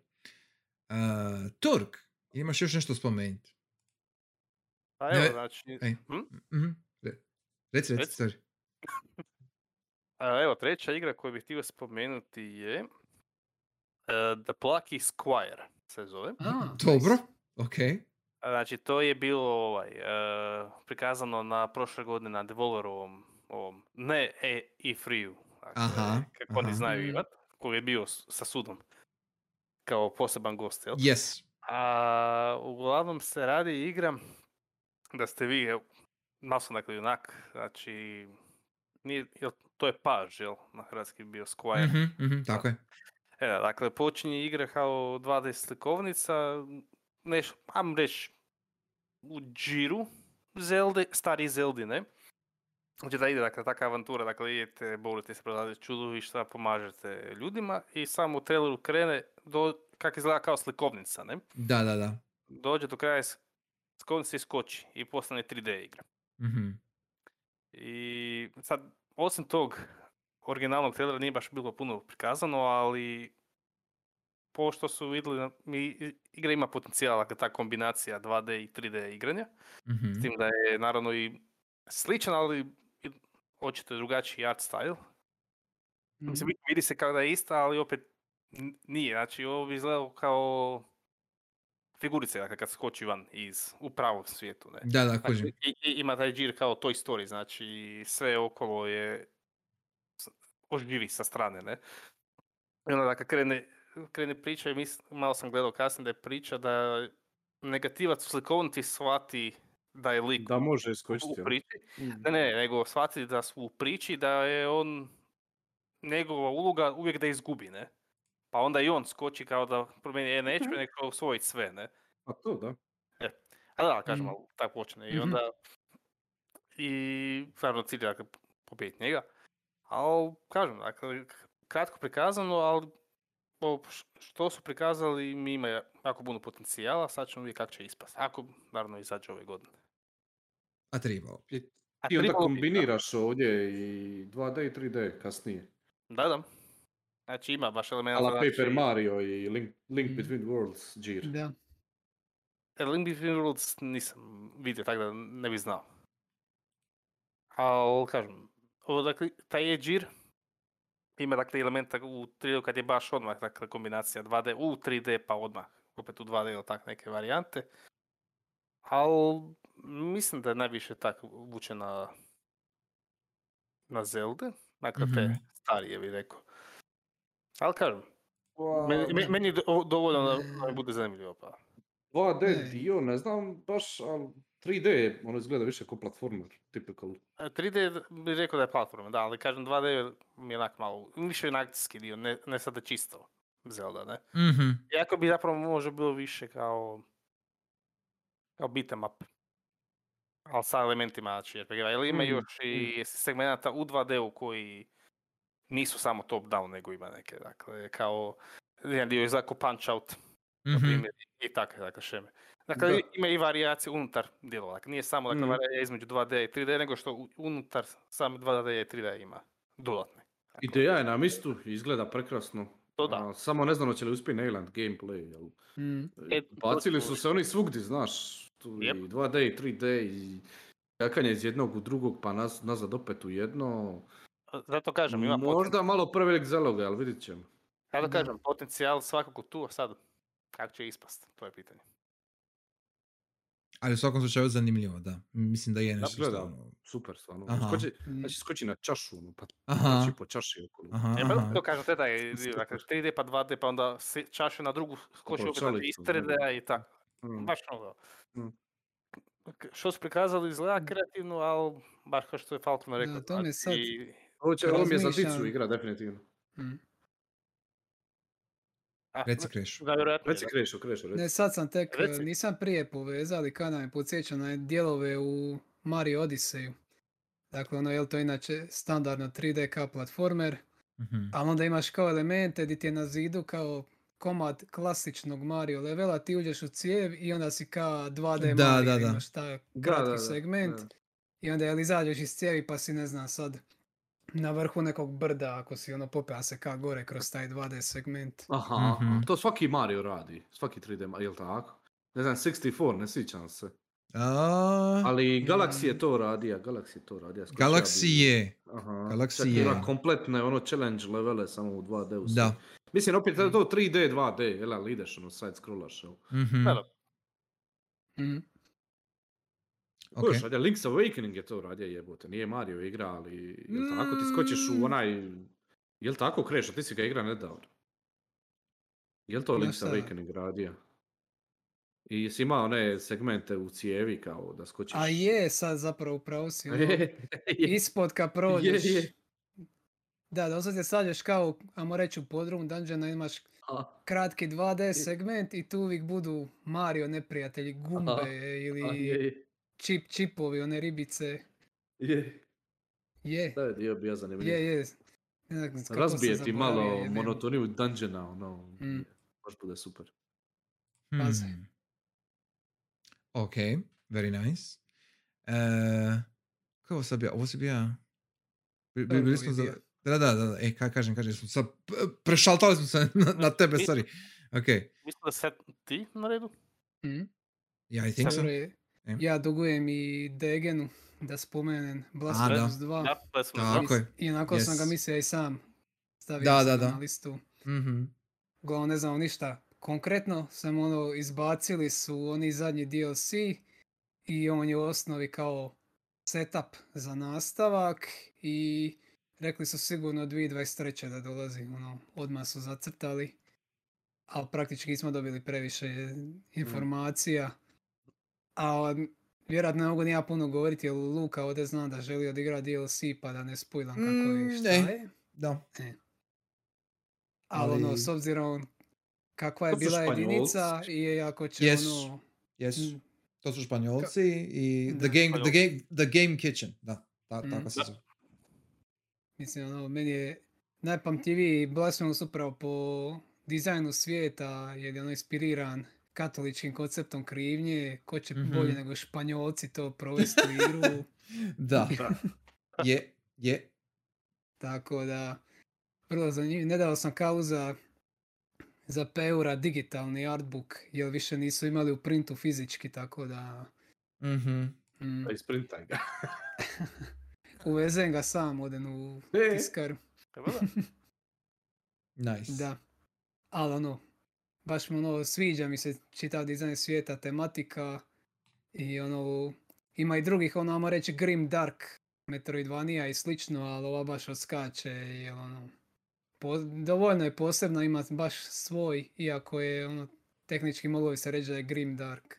Uh, Turk, imaš još nešto spomenuti? Pa Ne, evo, znači, ej. hm? Mhm. Re- Reci, reci, Reci. sorry. A, evo, treća igra koju bih htio spomenuti je uh, The Plucky Squire se zove. A, Dobro, nice. ok. Znači, to je bilo ovaj, e, prikazano na prošle godine na Devolverovom ovom, ne e, i free dakle, Aha, kako oni aha. znaju Mm. imat, koji je bio sa sudom kao poseban gost, jel? Yes. A uglavnom se radi igra da ste vi evo, dakle junak, znači nije, jel, to je paž, jel, na hrvatski bi bio Squire. Mhm, mhm, tako je. E, dakle, počinje igra kao 2D slikovnica, neš, am reći, u džiru Zelde, stari Zeldine. Znači da ide, dakle, takva avantura, dakle, idete, borite se protiv čudovišta, pomažete ljudima i samo u traileru krene do, kak izgleda kao slikovnica, ne? Da, da, da. Dođe do kraja slikovnice i skoči i postane 3D igra. Mhm. I sad, osim tog originalnog trailera nije baš bilo puno prikazano, ali pošto su vidjeli mi igra ima potencijala, ta kombinacija 2D i 3D igranja, mhm. s tim da je naravno i sličan, ali očito je drugačiji art style. Mislim, Mhm. vidi- se kao da je ista, ali opet nije. Znači, ovo bi izgledalo kao figurice, dakle, kad skoči van iz, u pravom svijetu, ne? Da, da, Znači, i, i- ima taj džir kao Toy Story, znači sve okolo je oživi sa strane, ne? I onda dakle krene, krene priča i mis, malo sam gledao kasnije da je priča da negativac u slikovnici shvati da je lik Da može u iskočiti. jel? priči. Mm. Ne, ne, nego shvatiti da su u priči da je on, njegova uloga uvijek da izgubi, ne? Pa onda i on skoči kao da promijeni, e, neću, nego osvojiti sve, ne? A to da. A da, kažem, Mm. tako počne. I Mhm. onda, i stvarno cilj je dakle, pobijediti njega. Ali, kažem, dakle, kratko prikazano, ali što su prikazali mi ima jako puno potencijala, sad ćemo vidjeti kako će ispast. Ako, naravno, izađe ove godine. A trebao. A Ti onda kombiniraš ovdje i 2D i 3D kasnije. Da, da. Znači ima baš elementa. Ala znači, Paper Mario i Link, Link. Between Worlds, Gear. Da. e, Link Between Worlds nisam vidio, tako da ne bi znao. Ali, kažem, ovo, dakle, taj Edgear ima dakle elementa u 3D kad je baš odmah, dakle, kombinacija 2D u 3D pa odmah, opet u 2D ili tak neke varijante. Ali mislim da je najviše tako vuče na, na Zelda, dakle te Mhm. starije bi rekao. Ali kažem, meni, me- meni je do- dovoljno da bude zanimljivo pa. 2D Ne. dio, ne znam baš, ali 3D ono izgleda više kao platformer, typical. E, 3D bi rekao da je platforma, da, ali kažem 2D mi je onak malo, više je akcijski dio, ne, ne sada čisto Zelda, ne. Mhm. Iako bi zapravo možda bilo više kao, kao beat'em up. Ali sa elementima znači RPG-a. Ili ima Mm, još i segmenata u 2D-u koji nisu samo top-down, nego ima neke, dakle, kao jedan dio je za ko Punch-Out, na Mhm. primjer, i takve, dakle, šeme. Dakle, Da. ima i varijacije unutar dijelova. Dakle, nije samo dakle, Mm. varijacija između 2D i 3D, nego što unutar same 2D i 3D ima dodatne. Dakle, Ideja je na mistu, izgleda prekrasno. To da. a, samo ne znam hoće li uspjeti Neyland gameplay. Jel? Mm. E, to Bacili su se oni svugdje, znaš. Tu Yep. i 2D i 3D i skakanje iz jednog u drugog pa naz, nazad opet u jedno. Zato kažem, ima potencijal. Možda malo prevelik zaloga, ali vidit ćemo. Zato Da. kažem, potencijal svakako tu, a sad kako će ispast, to je pitanje. Ali u svakom slučaju zanimljivo, da. Mislim da je nešto Izgleda stvarno. super stvarno. Aha. Skoči, Mm. znači skoči na čašu, ono, pa Aha. skoči po čaši okolo. Aha, E, pa aha. to kažem, te da je, dakle, 3D pa 2D, pa onda se na drugu, skoči opet na čalicu, iz da. 3D i tako. Mm. Baš ono. Mm. Što su prikazali izgleda kreativno, ali baš kao što je Falcon rekao. Da, to me sad- znači, Ovo, će, ovo mi je za dicu igra, definitivno. Mm. A, Reci Kreš. Da, vjerojatno je, Reci da. Krešo, Krešo, reci. Ne, sad sam tek, e, Reci. nisam prije povezao, ali kada me podsjeća na dijelove u Mario Odisseju. Dakle, ono, je to inače standardno 3D kao platformer, Mhm. ali onda imaš kao elemente gdje ti je na zidu kao komad klasičnog Mario levela, ti uđeš u cijev i onda si kao 2D Da, Mario, da, da. imaš taj kratki da, da, segment. da. I onda jel izađeš iz cijevi pa si ne znam sad na vrhu nekog brda ako si ono popea se ka gore kroz taj 2D segment. Aha, Mhm. to svaki Mario radi, svaki 3D, ma- jel tako? Ne znam, 64, ne sjećam se. A, Ali Galaxy je Mm. to radio, Galaxy je to skočio Galaxy je. Aha, Galaxy čak ima je. kompletne ono challenge levele samo u 2D-u. sve. Da. Mislim, opet je to 3D, 2D, jel, ali ideš ono side scrollaš. Evo. Mhm. Da, da. Mhm. Ko još Ok. radio? Link's Awakening je to radio jebote, nije Mario igra, ali jel tako ti skočiš Mm. u onaj, jel tako Krešo, ti si ga igra nedavno. Jel to Link's? Awakening radio? I jesi imao one segmente u cijevi kao da skočiš? A je sad zapravo upravo si. ono, je, ispod kad prođeš. je. Da, doslovce sađeš kao, ajmo reći u podrum dungeona imaš kratki 2D segment i tu uvijek budu Mario neprijatelji, gumbe a, ili je, je, čip čipovi, one ribice. je. Je, To je dio bio zanimljiv. je, je. Razbije ti malo monotoniju dungeona, ono, Mm. baš bude super. Pazi. Hmm. Ok, very nice. E, kako sam bio? Ovo si bio... Bili je smo za... Da, da, da, da. E, kaj kažem, kažem, smo sad... Prešaltali smo se na, na tebe, sorry. Ok, Mislim da sad ti na redu? Mhm. ja I think so. Je. Ja dugujem i Degenu da spomenem A, da. Blasphemous 2. Ja, pa smo Tako je. I onako sam ga Yes. mislio i sam stavio Da, sam da, da. na listu. Mhm. Uglavnom ne znamo ništa konkretno, samo ono izbacili su oni zadnji DLC i on je u osnovi kao setup za nastavak i rekli su sigurno 2023. da dolazi, ono, odmah su zacrtali, ali praktički nismo dobili previše informacija. A vjerojatno ne mogu ni ja puno govoriti jer Luka ovdje zna da želi odigrati DLC pa da ne spojlam kako Mm, i šta ne. je. Da. Ali ono, Ali- s obzirom kakva je To su bila jedinica Španjolci. i ako će Jesu. ono... Jesu. mm, To su Španjolci i Da. the game, the, game, the game Kitchen. Da, ta, Mhm. tako se Da. zove. Mislim, ono, meni je najpamtljiviji Blasphemous upravo po dizajnu svijeta, jer je ono inspiriran katoličkim konceptom krivnje, ko će Mhm. bolje nego španjolci to provesti u igru, Da. Je, je. tako da, vrlo zanimljivo. Nedavno sam kao za za Peura digitalni artbook, jer više nisu imali u printu fizički, tako da Mhm. mm, Pa isprintaj ga. uvezem ga sam, odem u E. tiskaru. Nice. Da. Ali ono, baš mi ono, sviđa mi se čitav dizajn svijeta, tematika i ono, ima i drugih, ono, ajmo reći Grim Dark, Metroidvania i slično, ali ova baš odskače jer ono, po- dovoljno je posebno, ima baš svoj, iako je ono, tehnički moglo bi se reći da je Grim Dark.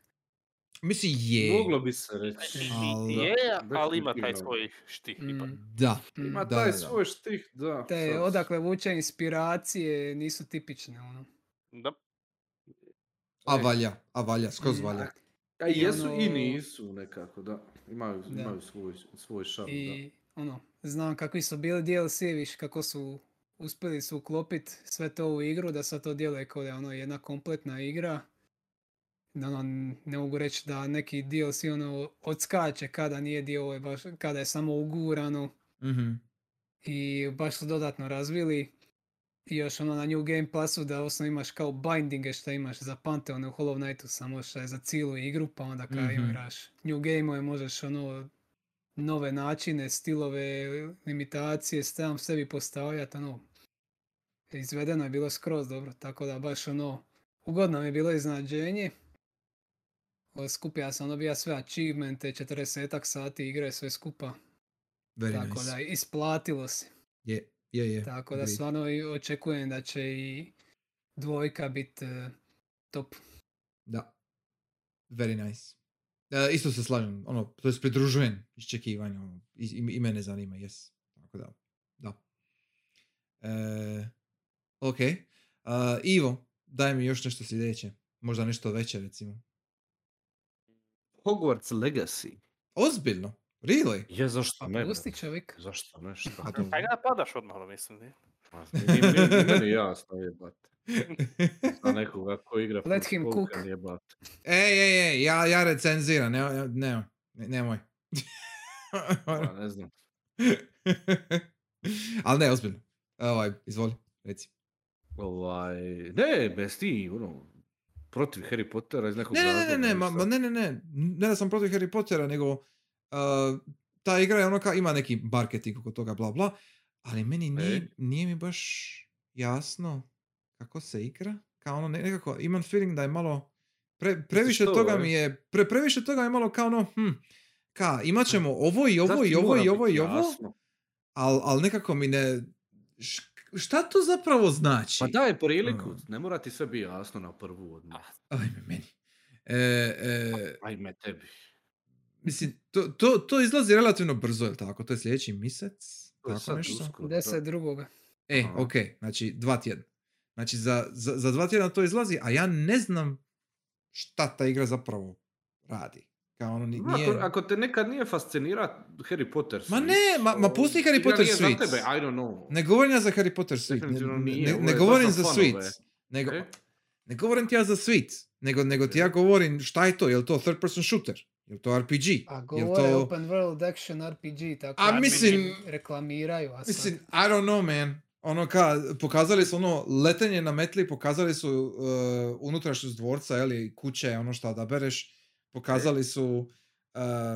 Mislim, je. Moglo bi se reći. Al- Je, ali ima taj svoj štih ipak. Mm, Da. Ima Da, taj da, da. svoj štih, da. Te sad. odakle vuče inspiracije nisu tipične, ono. Da. A valja, a valja, skroz valja. A i I jesu i ono- nisu nekako, da. Imaju, Da. imaju svoj, svoj šarm, da. I ono, znam kakvi su bili DLC, viš kako su uspjeli su uklopiti sve to u igru, da sad to djeluje kao da je ono jedna kompletna igra. Da ono, ne mogu reći da neki DLC ono odskače kada nije dio ovaj baš, kada je samo ugurano Mhm. i baš su dodatno razvili. I još ono na New Game Plusu da osnovno imaš kao bindinge što imaš za Pantheon u Hollow Knightu, samo što je za cijelu igru, pa onda kad Mhm. igraš New Game možeš ono nove načine, stilove, limitacije, sam sebi postavljati, ono, izvedeno je bilo skroz dobro, tako da baš ono, ugodno mi je bilo iznenađenje. O, Skupija sam dobija sve achievemente, 40 sati igre, sve skupa, Very tako nice. da isplatilo se. Je, je, je. Tako da stvarno i očekujem da će i dvojka biti top. Da. Very nice. E, isto se slažem, ono, to je pridružujem iščekivanju, ono, i, i, i mene zanima, jes. Tako da, da. E, ok. E, Ivo, daj mi još nešto sljedeće. Možda nešto veće, recimo. Hogwarts Legacy. Ozbiljno? Really? Je, zašto ne? Pusti čovjek. Zašto ne? Šta? A. Kaj ga padaš odmah, ono, mislim. nije? Meni jasno jebate. Za nekoga ko igra Let him cook. jebate. ej, ej, ej, ja, ja recenziram, ne, ne, ne, ne- nemoj. Ma, ne znam. Ali ne, ozbiljno. Ovaj, izvoli, reci. Ovaj, ne, bez ti, ono, protiv Harry Pottera iz nekog Ne, ne, ne, ne, ne, ma, ne, ne, ne, ne da sam protiv Harry Pottera, nego uh, ta igra je ono kao, ima neki marketing oko toga, bla, bla, ali meni nije, E? nije mi baš jasno kako se igra, kao ono, ne- nekako, imam feeling da je malo, pre, previše što, toga e? mi je, pre, previše toga je malo kao ono, hm, ka, imat ćemo ovo i ovo i ovo i ovo i ovo, ali al nekako mi ne, š- šta to zapravo znači? Pa daj priliku, Mm. ne mora ti sve biti jasno na prvu odmah. Ajme, meni. E, e, Ajme tebi. Mislim, to, to, to izlazi relativno brzo, je tako? To je sljedeći mjesec? To je Tako sad nešto? uskoro, da. Deset drugoga. E, Aha. ok, znači dva tjedna. Znači za, za, za dva tjedna to izlazi, a ja ne znam šta ta igra zapravo radi. Kao ono, nije... Ako, ako te nekad nije fascinira Harry Potter Ma ne, ma- ma pusti Harry igra Potter nije Suite. Za tebe, I don't know. Ne govorim ja za Harry Potter Suite, ne, ne, nije, ne, govorim za. Suite. Nego, E? ne govorim ti ja za Suite, nego, nego ti ja govorim šta je to, je li to third person shooter? Je li to RPG? A Jel govore to... open world action RPG, tako A da mislim- reklamiraju, a. Mislim, I don't know, man. Ono ka, pokazali su ono letenje na metli, pokazali su uh, unutrašnjost dvorca, ili kuće, ono što odabereš. Pokazali su,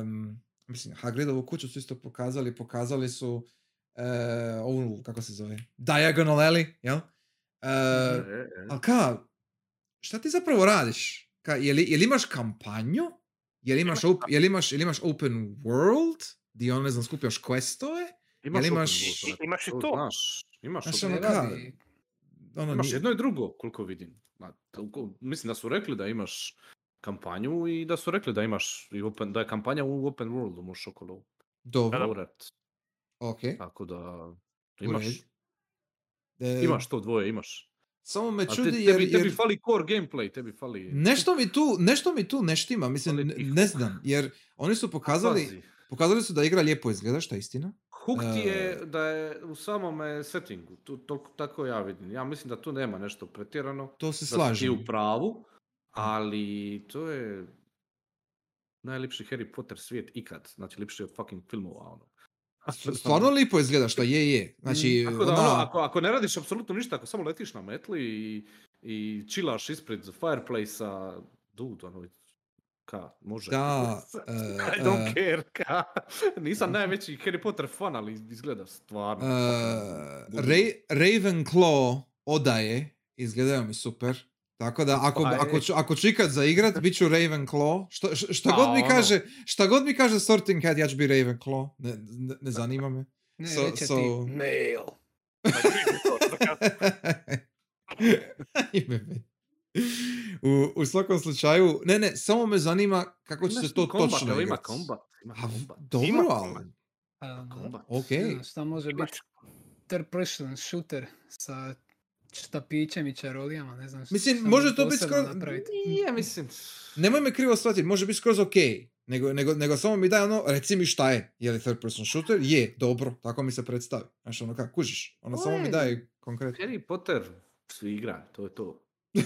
um, mislim, Hagridovu kuću su isto pokazali, pokazali su uh, ovu, kako se zove, Diagonal Alley, jel? Uh, ali ka, šta ti zapravo radiš? Ka, je, li, je li imaš kampanju? Je li imaš, op, je li imaš, je li imaš open world? Di ono, ne znam, skupljaš questove? Imaš Jel open imaš- world, brate, imaš i to. Znaš, imaš Znaš, open ono ka- radi- Ono, Imaš ni- jedno i drugo, koliko vidim. Ma, toliko- mislim da su rekli da imaš kampanju i da su rekli da imaš, i open, da je kampanja u open worldu, možeš okolo Dobro, urat. ok. Tako da imaš. E, imaš to dvoje, imaš. Samo me A te- čudi jer, tebi, tebi jer fali core gameplay, tebi fali... nešto, mi tu, nešto mi tu ne štima, mislim, ne, ne znam, jer oni su pokazali, pokazali su da igra lijepo izgleda, što je istina. Hook ti je E, da je u samome settingu, tu, to, tako ja vidim. Ja mislim da tu nema nešto pretjerano. To se da si ti u pravu, ali to je najljepši Harry Potter svijet ikad. Znači, ljepši od fucking filmova, ono. Stvarno lijepo izgleda, što je, je. Znači, Tako da, ona- ono, ako, ako ne radiš apsolutno ništa, ako samo letiš na metli i, i chillaš ispred fireplace-a, dude, ono, ka, može. Da, e, I don't e, care, ka. Nisam najveći Harry Potter fan, ali izgleda stvarno. Uh, fucking ludilo. Ra- Ravenclaw odaje, izgledaju mi super. Tako da, ako, Pa ako, je. ću, ako ću ikad zaigrat, bit ću Ravenclaw. Što, š- šta, Pa god mi ono. kaže, šta god mi kaže Sorting Hat, ja ću biti Ravenclaw. Ne, ne, ne zanima me. Ne, So- reće so- ti mail. Me. u, u svakom slučaju, ne, ne, samo me zanima kako će se to kombat, točno evo, ima kombat. Ima A, kombat. dobro, Ima ali... kombat. A, kombat. Ok. šta može biti third person shooter sa štapićem i čarolijama, ne znam. Mislim, može to biti skroz- napraviti. Nije, mislim... Nemoj me krivo shvatiti, može biti skroz ok. Nego, nego, nego samo mi daj ono, reci mi šta je. Je li third person shooter? Je, dobro, tako mi se predstavi. Znaš, ono kako, kužiš. Ono, samo mi daj konkretno. Harry Potter svi igra, to je to.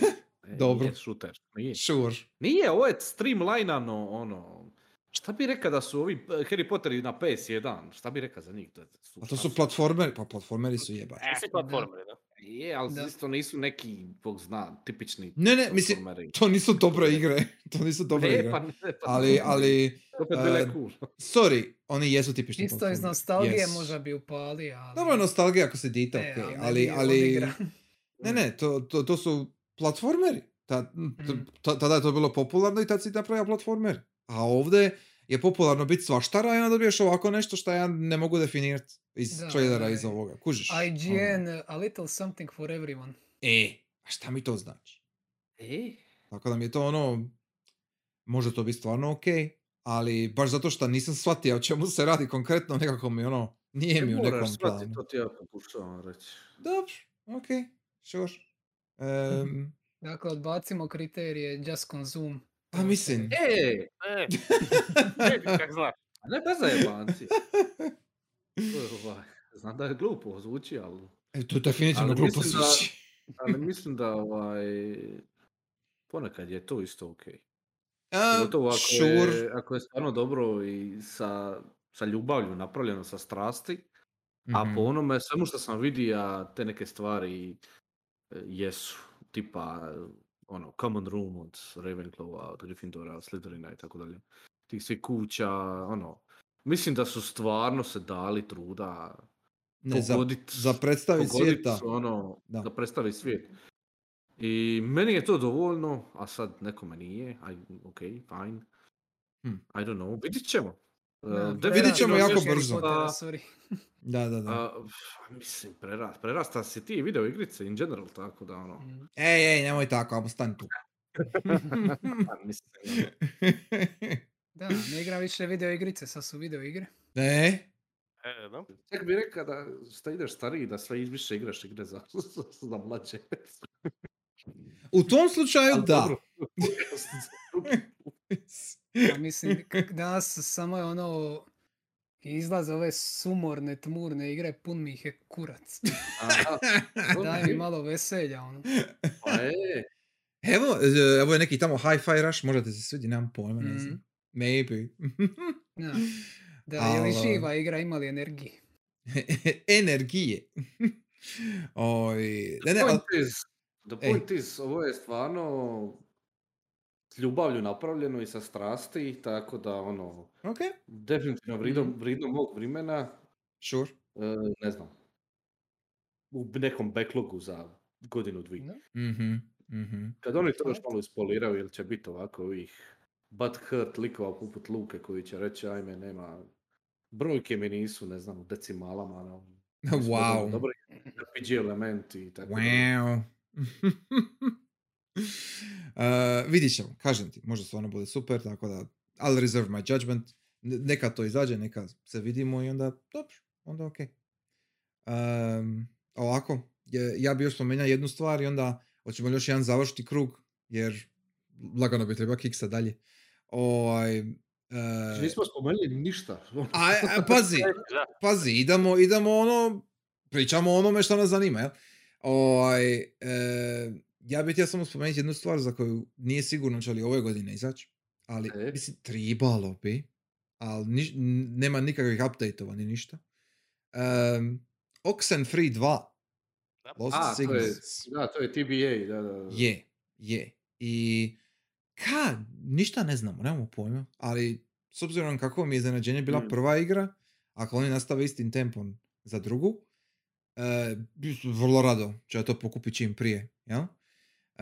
E, Dobro. Nije shooter, nije. Sure. Nije, ovo je streamlinano, ono... Šta bi rekao da su ovi Harry Potteri na PS1? Šta bi rekao za njih? Da A to su platformeri, pa platformeri su jebati. Svi platformeri, da. Je, ali Da. isto nisu neki, bog zna, tipični Ne, ne, mislim, to nisu dobre igre. To nisu dobre Ne, igre. pa ne, pa Ali, ali, Opet bile cool. sorry, oni jesu tipični Isto iz nostalgije Yes. možda bi upali, ali... Dobro, nostalgija ako se dite, E, okej, ali ne ali, ne, ne, to, to, to su platformeri. Ta, Mm. ta- tada je to bilo popularno i tad si napravio platformer. A ovdje je popularno biti svaštara i onda dobiješ ovako nešto što ja ne mogu definirati iz Da, trailera da, iz ovoga. Kužiš? IGN, Ono. a little something for everyone. E, a šta mi to znači? E, Tako da mi je to ono, može to biti stvarno ok, ali baš zato što nisam shvatio o čemu se radi konkretno, nekako mi ono, nije mi u moraš nekom planu. To ti ja pokušavam reći. Dobro, ok, sure. Em, Dakle, odbacimo kriterije just consume. Pa mislim, E, E, e, kak znaš. a ne bez zajebanci. Ovaj, Znam da je glupo zvuči, ali, e, to je definitivno Ali glupo mislim da- zvuči. ali mislim da ovaj, ponekad je to isto ok. A, Pogotovo ako, sure. je, ako je stvarno dobro i sa, sa ljubavlju napravljeno, sa strasti, a po Mhm. onome svemu što sam vidio, te neke stvari e, jesu, tipa ono, Common Room od Ravenclawa, od Gryffindora, Slytherina i tako dalje. Tih svih kuća, ono, mislim da su stvarno se dali truda Ne, za, pogodit, za predstaviti pogodit svijeta. ono, Da. da. predstavi svijet. I meni je to dovoljno, a sad nekome nije, aj, ok, fine. Hm. I don't know, vidit ćemo. E, Da, definitivno vidit ćemo jako brzo. Da-. Da, da, da. A, mislim, prerast, prerasta si ti video igrice in general, tako da ono, Mm. Ej, ej, nemoj tako, amo stani tu. a, mislim, ono, Da, ne igram više video igrice, sad su video igre. e, E, da. Tek bi rekao da šta ideš stariji, da sve više igraš igre za, za mlađe. u tom slučaju da. Dobro. Pa mislim, danas samo je ono, izlaze ove sumorne, tmurne igre, pun mi ih je kurac. Aha, Daj mi malo veselja, ono. Pa e, Evo, e, evo je neki tamo Hi-Fi Rush, možete se svidi, nemam pojma, ne znam. Maybe. Da, da je li Al, živa igra, ima li energije? Energije. Oj, ne, ne, the al- point is, the point is, ovo je stvarno ljubavlju napravljeno i sa strasti, tako da ono, ok, definitivno vridno, vridno mog vremena, sure. e, ne znam, u nekom backlogu za godinu dvije. Da. Mhm, mhm. Kad oni to još malo ispoliraju, ili će biti ovako ovih butt hurt likova poput Luke koji će reći, ajme, nema, brojke mi nisu, ne znam, u decimalama, no. Wow. dobro- RPG elementi i tako. Wow. Uh, vidit ćemo, kažem ti, možda stvarno bude super, tako da, I'll reserve my judgment. Ne- Neka to izađe, neka se vidimo i onda, dobro, onda ok. Um, ovako, je- ja bi još spomenuo jednu stvar i onda hoćemo još jedan završiti krug, jer lagano bi treba kiksa dalje. Ovaj, e, Znači, Nismo spomenuli ništa. a, a, pazi, Da. pazi, idemo, idemo ono, pričamo o onome što nas zanima, jel? Ovaj, e, ja bih htio samo spomenuti jednu stvar za koju nije sigurno će li ove godine izaći, ali E? mislim, tribalo bi, ali niš- nema nikakvih update-ova ni ništa. Um, Oxenfree 2, Da. Lost A, to je, da, to je TBA, da, da. da. Je, je. I ka, ništa ne znamo, nemamo pojma, ali s obzirom kako mi je iznenađenje bila Mm. prva igra, ako oni nastave istim tempom za drugu, e, vrlo rado ću ja to pokupiti čim prije, jel?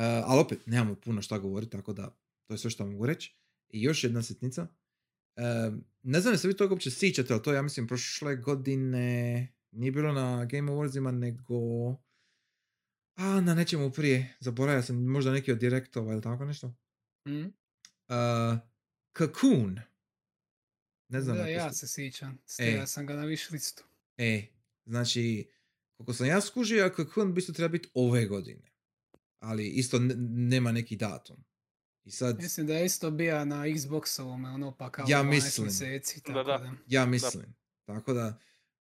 Ali opet, nemamo puno šta govoriti, tako da to je sve što mogu reći. I još jedna sitnica. E, ne znam se vi toga uopće sjećate, ali to ja mislim prošle godine nije bilo na Game Awardsima, nego a, na nečemu prije. Zaboravio sam možda neki od direktova ili tako nešto. Mm? Uh, Cocoon. Ne znam. Da, ja se sjećam. E. Stavio sam ga na viš listu. E, znači, koliko sam ja skužio, Cocoon bi isto treba biti ove godine. Ali isto ne- nema neki datum. I sad, Mislim da je isto bio na Xboxovome, ono pa kao Ja 12 mislim. mjeseci. Da, Tako da. da. ja mislim. Tako da,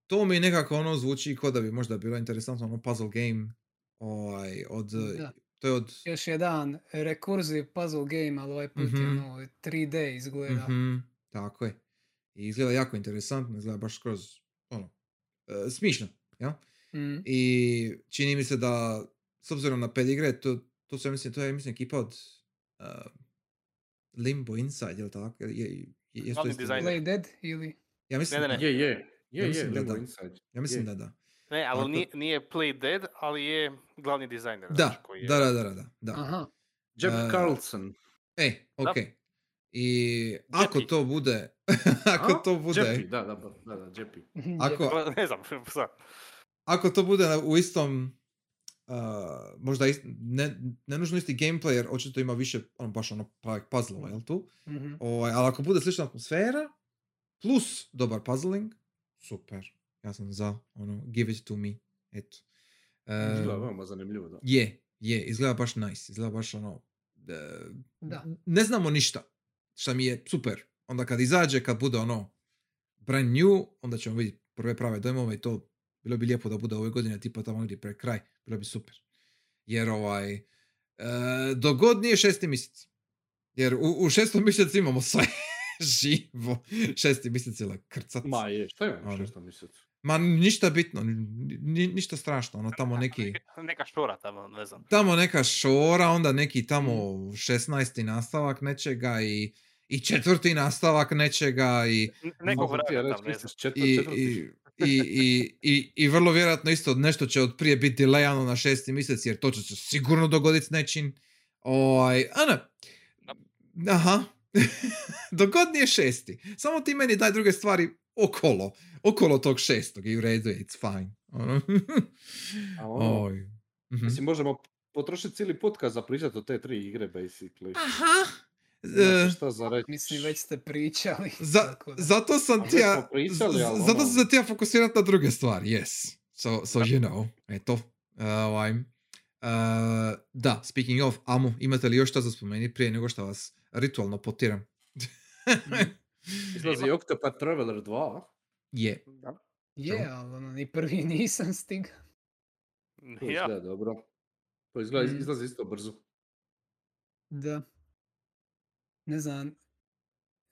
to mi nekako ono zvuči kao da bi možda bilo interesantno ono puzzle game ovaj, od, Da. to je od Još jedan rekurziv puzzle game, ali ovaj put je Mhm. ono 3D izgleda. Mhm, tako je. I izgleda jako interesantno, izgleda baš skroz, ono, e, smišno, jel? Mm. I čini mi se da, s obzirom na pedigre, to, to se mislim, to je mislim ekipa od uh, Limbo Inside, jel tako? Je, je, je, je to Glavni dizajner. Dead ili... Ja mislim, Ne, ne, ne. Je, je. Je, je, mislim da Limbo da. Inside. Ja mislim Je. da da. Ne, ali Tako- nije, nije Play Dead, ali je glavni dizajner. znači, Da, koji je. da, da, da, da, da. Aha. Jeff E, Carlson. E, Da. ok. I ako to bude, ako A? to bude, Jeppy, da, da, da, da, Jeppy. ako, Ne znam, sad. ako to bude u istom uh, možda ist, ne, ne nužno isti gameplay jer očito ima više ono baš ono pravih puzzlova, jel tu? Mhm. Ovaj, ali ako bude slična atmosfera plus dobar puzzling, super. Ja sam za, ono, give it to me. Eto. Izgleda Um, veoma zanimljivo, da. je, je, izgleda baš nice, izgleda baš ono, e, Da. ne znamo ništa, šta mi je super. Onda kad izađe, kad bude ono brand new, onda ćemo vidjeti prve prave dojmove i to bilo bi lijepo da bude ove godine, tipa tamo negdje pred kraj, bilo bi super. Jer ovaj, e, dogod nije šesti mjesec. Jer u, u šestom mjesecu imamo sve živo. Šesti mjesec je like krcat. Ma je, šta je Ono. u šestom mjesecu? Ma ništa bitno, ni- ni- ništa strašno, ono tamo neki... Neka, neka šora tamo, ne znam. tamo neka šora, onda neki tamo 16. nastavak nečega i, i četvrti nastavak nečega i, N- Nekog Mogu ti ja vrata tamo, ne znam. četvr- i, i, i, i, i, i vrlo vjerojatno isto nešto će od prije biti delayano na šesti mjesec jer to će se sigurno dogoditi s nečim. Ovaj, ana, aha, dogod nije šesti. Samo ti meni daj druge stvari okolo, okolo tog šestog i u redu je, it's fine. Ono. Ono, Oj. Mhm. Mislim, možemo potrošiti cijeli podcast za pričati o te tri igre, basically. Aha. Znaš E, šta za reći? Mislim, već ste pričali. Za, zato sam ti ja, zato ono- sam se ti ja fokusirat na druge stvari, yes. So, so you know, eto. Uh, ovaj, uh, da, speaking of, Amu, imate li još šta za spomenuti prije nego što vas ritualno potiram? Izlazi Octopath Traveler 2. Je. Da. Je, ali ono, ni prvi nisam stigao. To Ja, izgleda dobro. To izgleda, Mm. izlazi isto brzo. Da. Ne znam.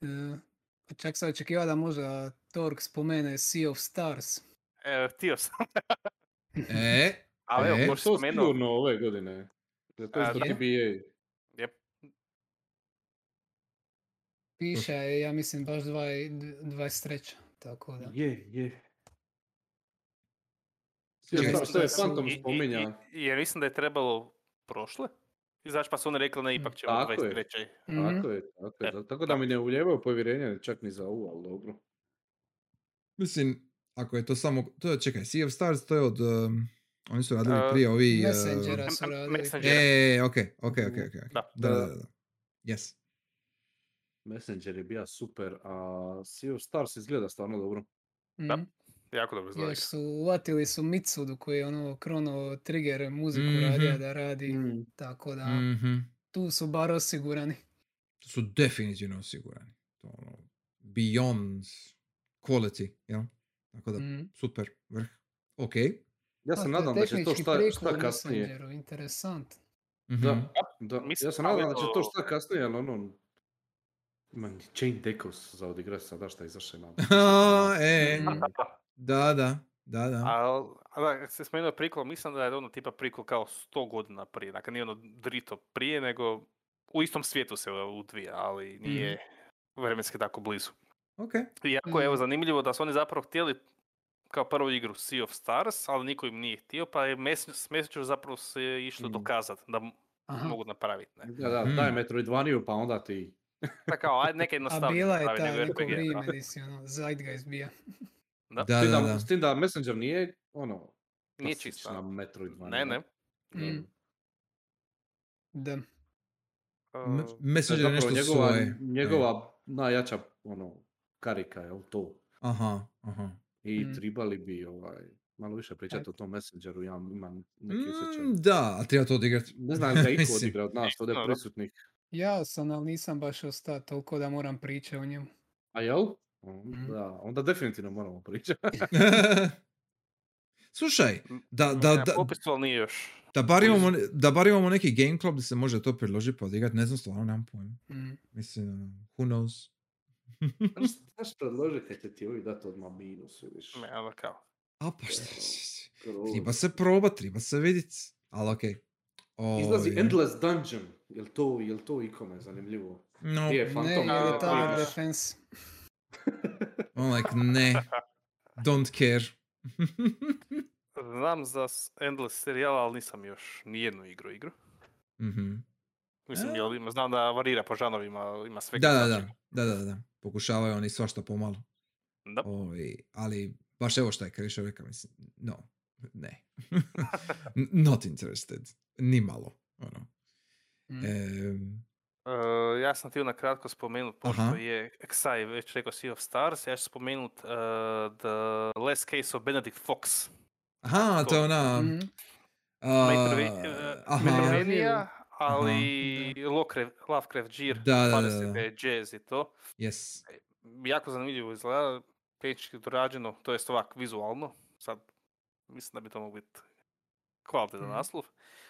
e, čak sam očekivao da možda Torg spomene Sea of Stars. e, htio sam. E, Ali evo, E, To spomenuo, sigurno ove godine. Da To je je? TBA. Jep. Piše je, ja mislim, baš dvaj- d- 23. Tako da. Je, je. Što je Phantom spominja? Jer mislim da je trebalo prošle. Izaći pa su oni rekli ne, ipak ćemo Tako je. 23. Mhm. Tako je, tako je. E, Da- Tako da mi ne uljevaju povjerenje čak ni za ovu, ali dobro. mislim, ako je to samo, to je, čekaj, Sea of Stars, to je od, um, Oni su radili Uh, prije ovi... uh, Messengera su Em- em- radili. Messenger. E, ok, ok, ok, ok. ok. Da. Da, da, da. da. Yes. Messenger je bio super, a Sea of Stars izgleda stvarno dobro. Da. Mhm. Jako dobro izgleda. Još su, uvatili su Mitsudu koji je ono Chrono Trigger muziku Mhm. radio da radi, Mm. tako da Mhm. tu su bar osigurani. To su definitivno osigurani. To ono, beyond quality, jel? Tako da, Mhm. super, vrh. Ok. Ja se A, nadam da će to šta, šta kasnije. Interesant. Mhm. Da, da. Ja se da nadam da će to to- šta kasnije, ali ono... Ni Jane Dekos za odigrat sada šta izaše na... E. da, da, da, da. A, a da, kad se spomenuo prikol, mislim da je ono tipa prikol kao 100 godina prije. Dakle, nije ono drito prije, nego u istom svijetu se udvija, ali nije vremenski tako blizu. Ok. Iako je evo Mhm. zanimljivo da su oni zapravo htjeli kao prvu igru Sea of Stars, ali niko im nije htio, pa je s Messenger zapravo se išlo Mm. dokazati da Aha. mogu napraviti. Ne? Da, da, Mm. daj Metroidvaniju pa onda ti... Pa kao, ajde neka A jednostavnije bila je ta neko vrijeme da. di si ono, Zeitgeist bija. Da. Da, s, tim da, da, da. s tim da Messenger nije, ono... Nije čista. Ne, ne. Mm. Da. M- Uh, Messenger je nešto njegova, svoje. E. njegova najjača ono, karika, je to? Aha, aha. I Mm. tribali bi ovaj, malo više pričati o tom Messengeru, ja imam neki Mm, osjećaj. da, a treba to odigrati. Ne znam da Mislim. odigra od nas ovdje da. prisutnih. Ja sam, ali nisam baš ostao toliko da moram pričati o njemu. A jel? Mhm. Da, onda definitivno moramo pričati. Slušaj, da, da, da, popisu, nije još. da, bar imamo, da bar imamo neki game club gdje se može to predložiti pa odigrati, ne znam, stvarno nemam pojma. Mm. Mislim, ono, who knows? Znaš predložiti kad će ti ovi dati odmah minus, vidiš. Ne, ali kao. A pa šta, će- Skroz. treba se probat, treba se vidit. Ali okej. Izlazi Oj, Endless Dungeon. Jel to, jel to ikome zanimljivo? No, je Ne, je Tower? Defense. I'm like, ne, don't care. Znam za Endless serijal, ali nisam još nijednu igru igru. Mhm. Mislim, E. jel ima- znam da varira po žanovima, ima sve Da, da, da, da, da, da. Pokušavaju oni svašta pomalo. Da. Ovi, ali baš evo šta je Krišo rekao, mislim, no, ne. Not interested. Ni malo. Ono. Mm. Em, Uh, ja sam htio na kratko spomenut, pošto Aha. je Xai već rekao Sea of Stars, ja ću spomenut uh, The Last Case of Benedict Fox. aha, to je ona... Mhm. Metroid- uh, Metroidvania, ali Lovecraft, Lovecraft Gear, Da, da, da, 20. da. jazz i to. yes. Jako zanimljivo izgleda, tehnički dorađeno, to jest ovak vizualno. Sad mislim da bi to moglo biti kvalitetan Mhm. naslov.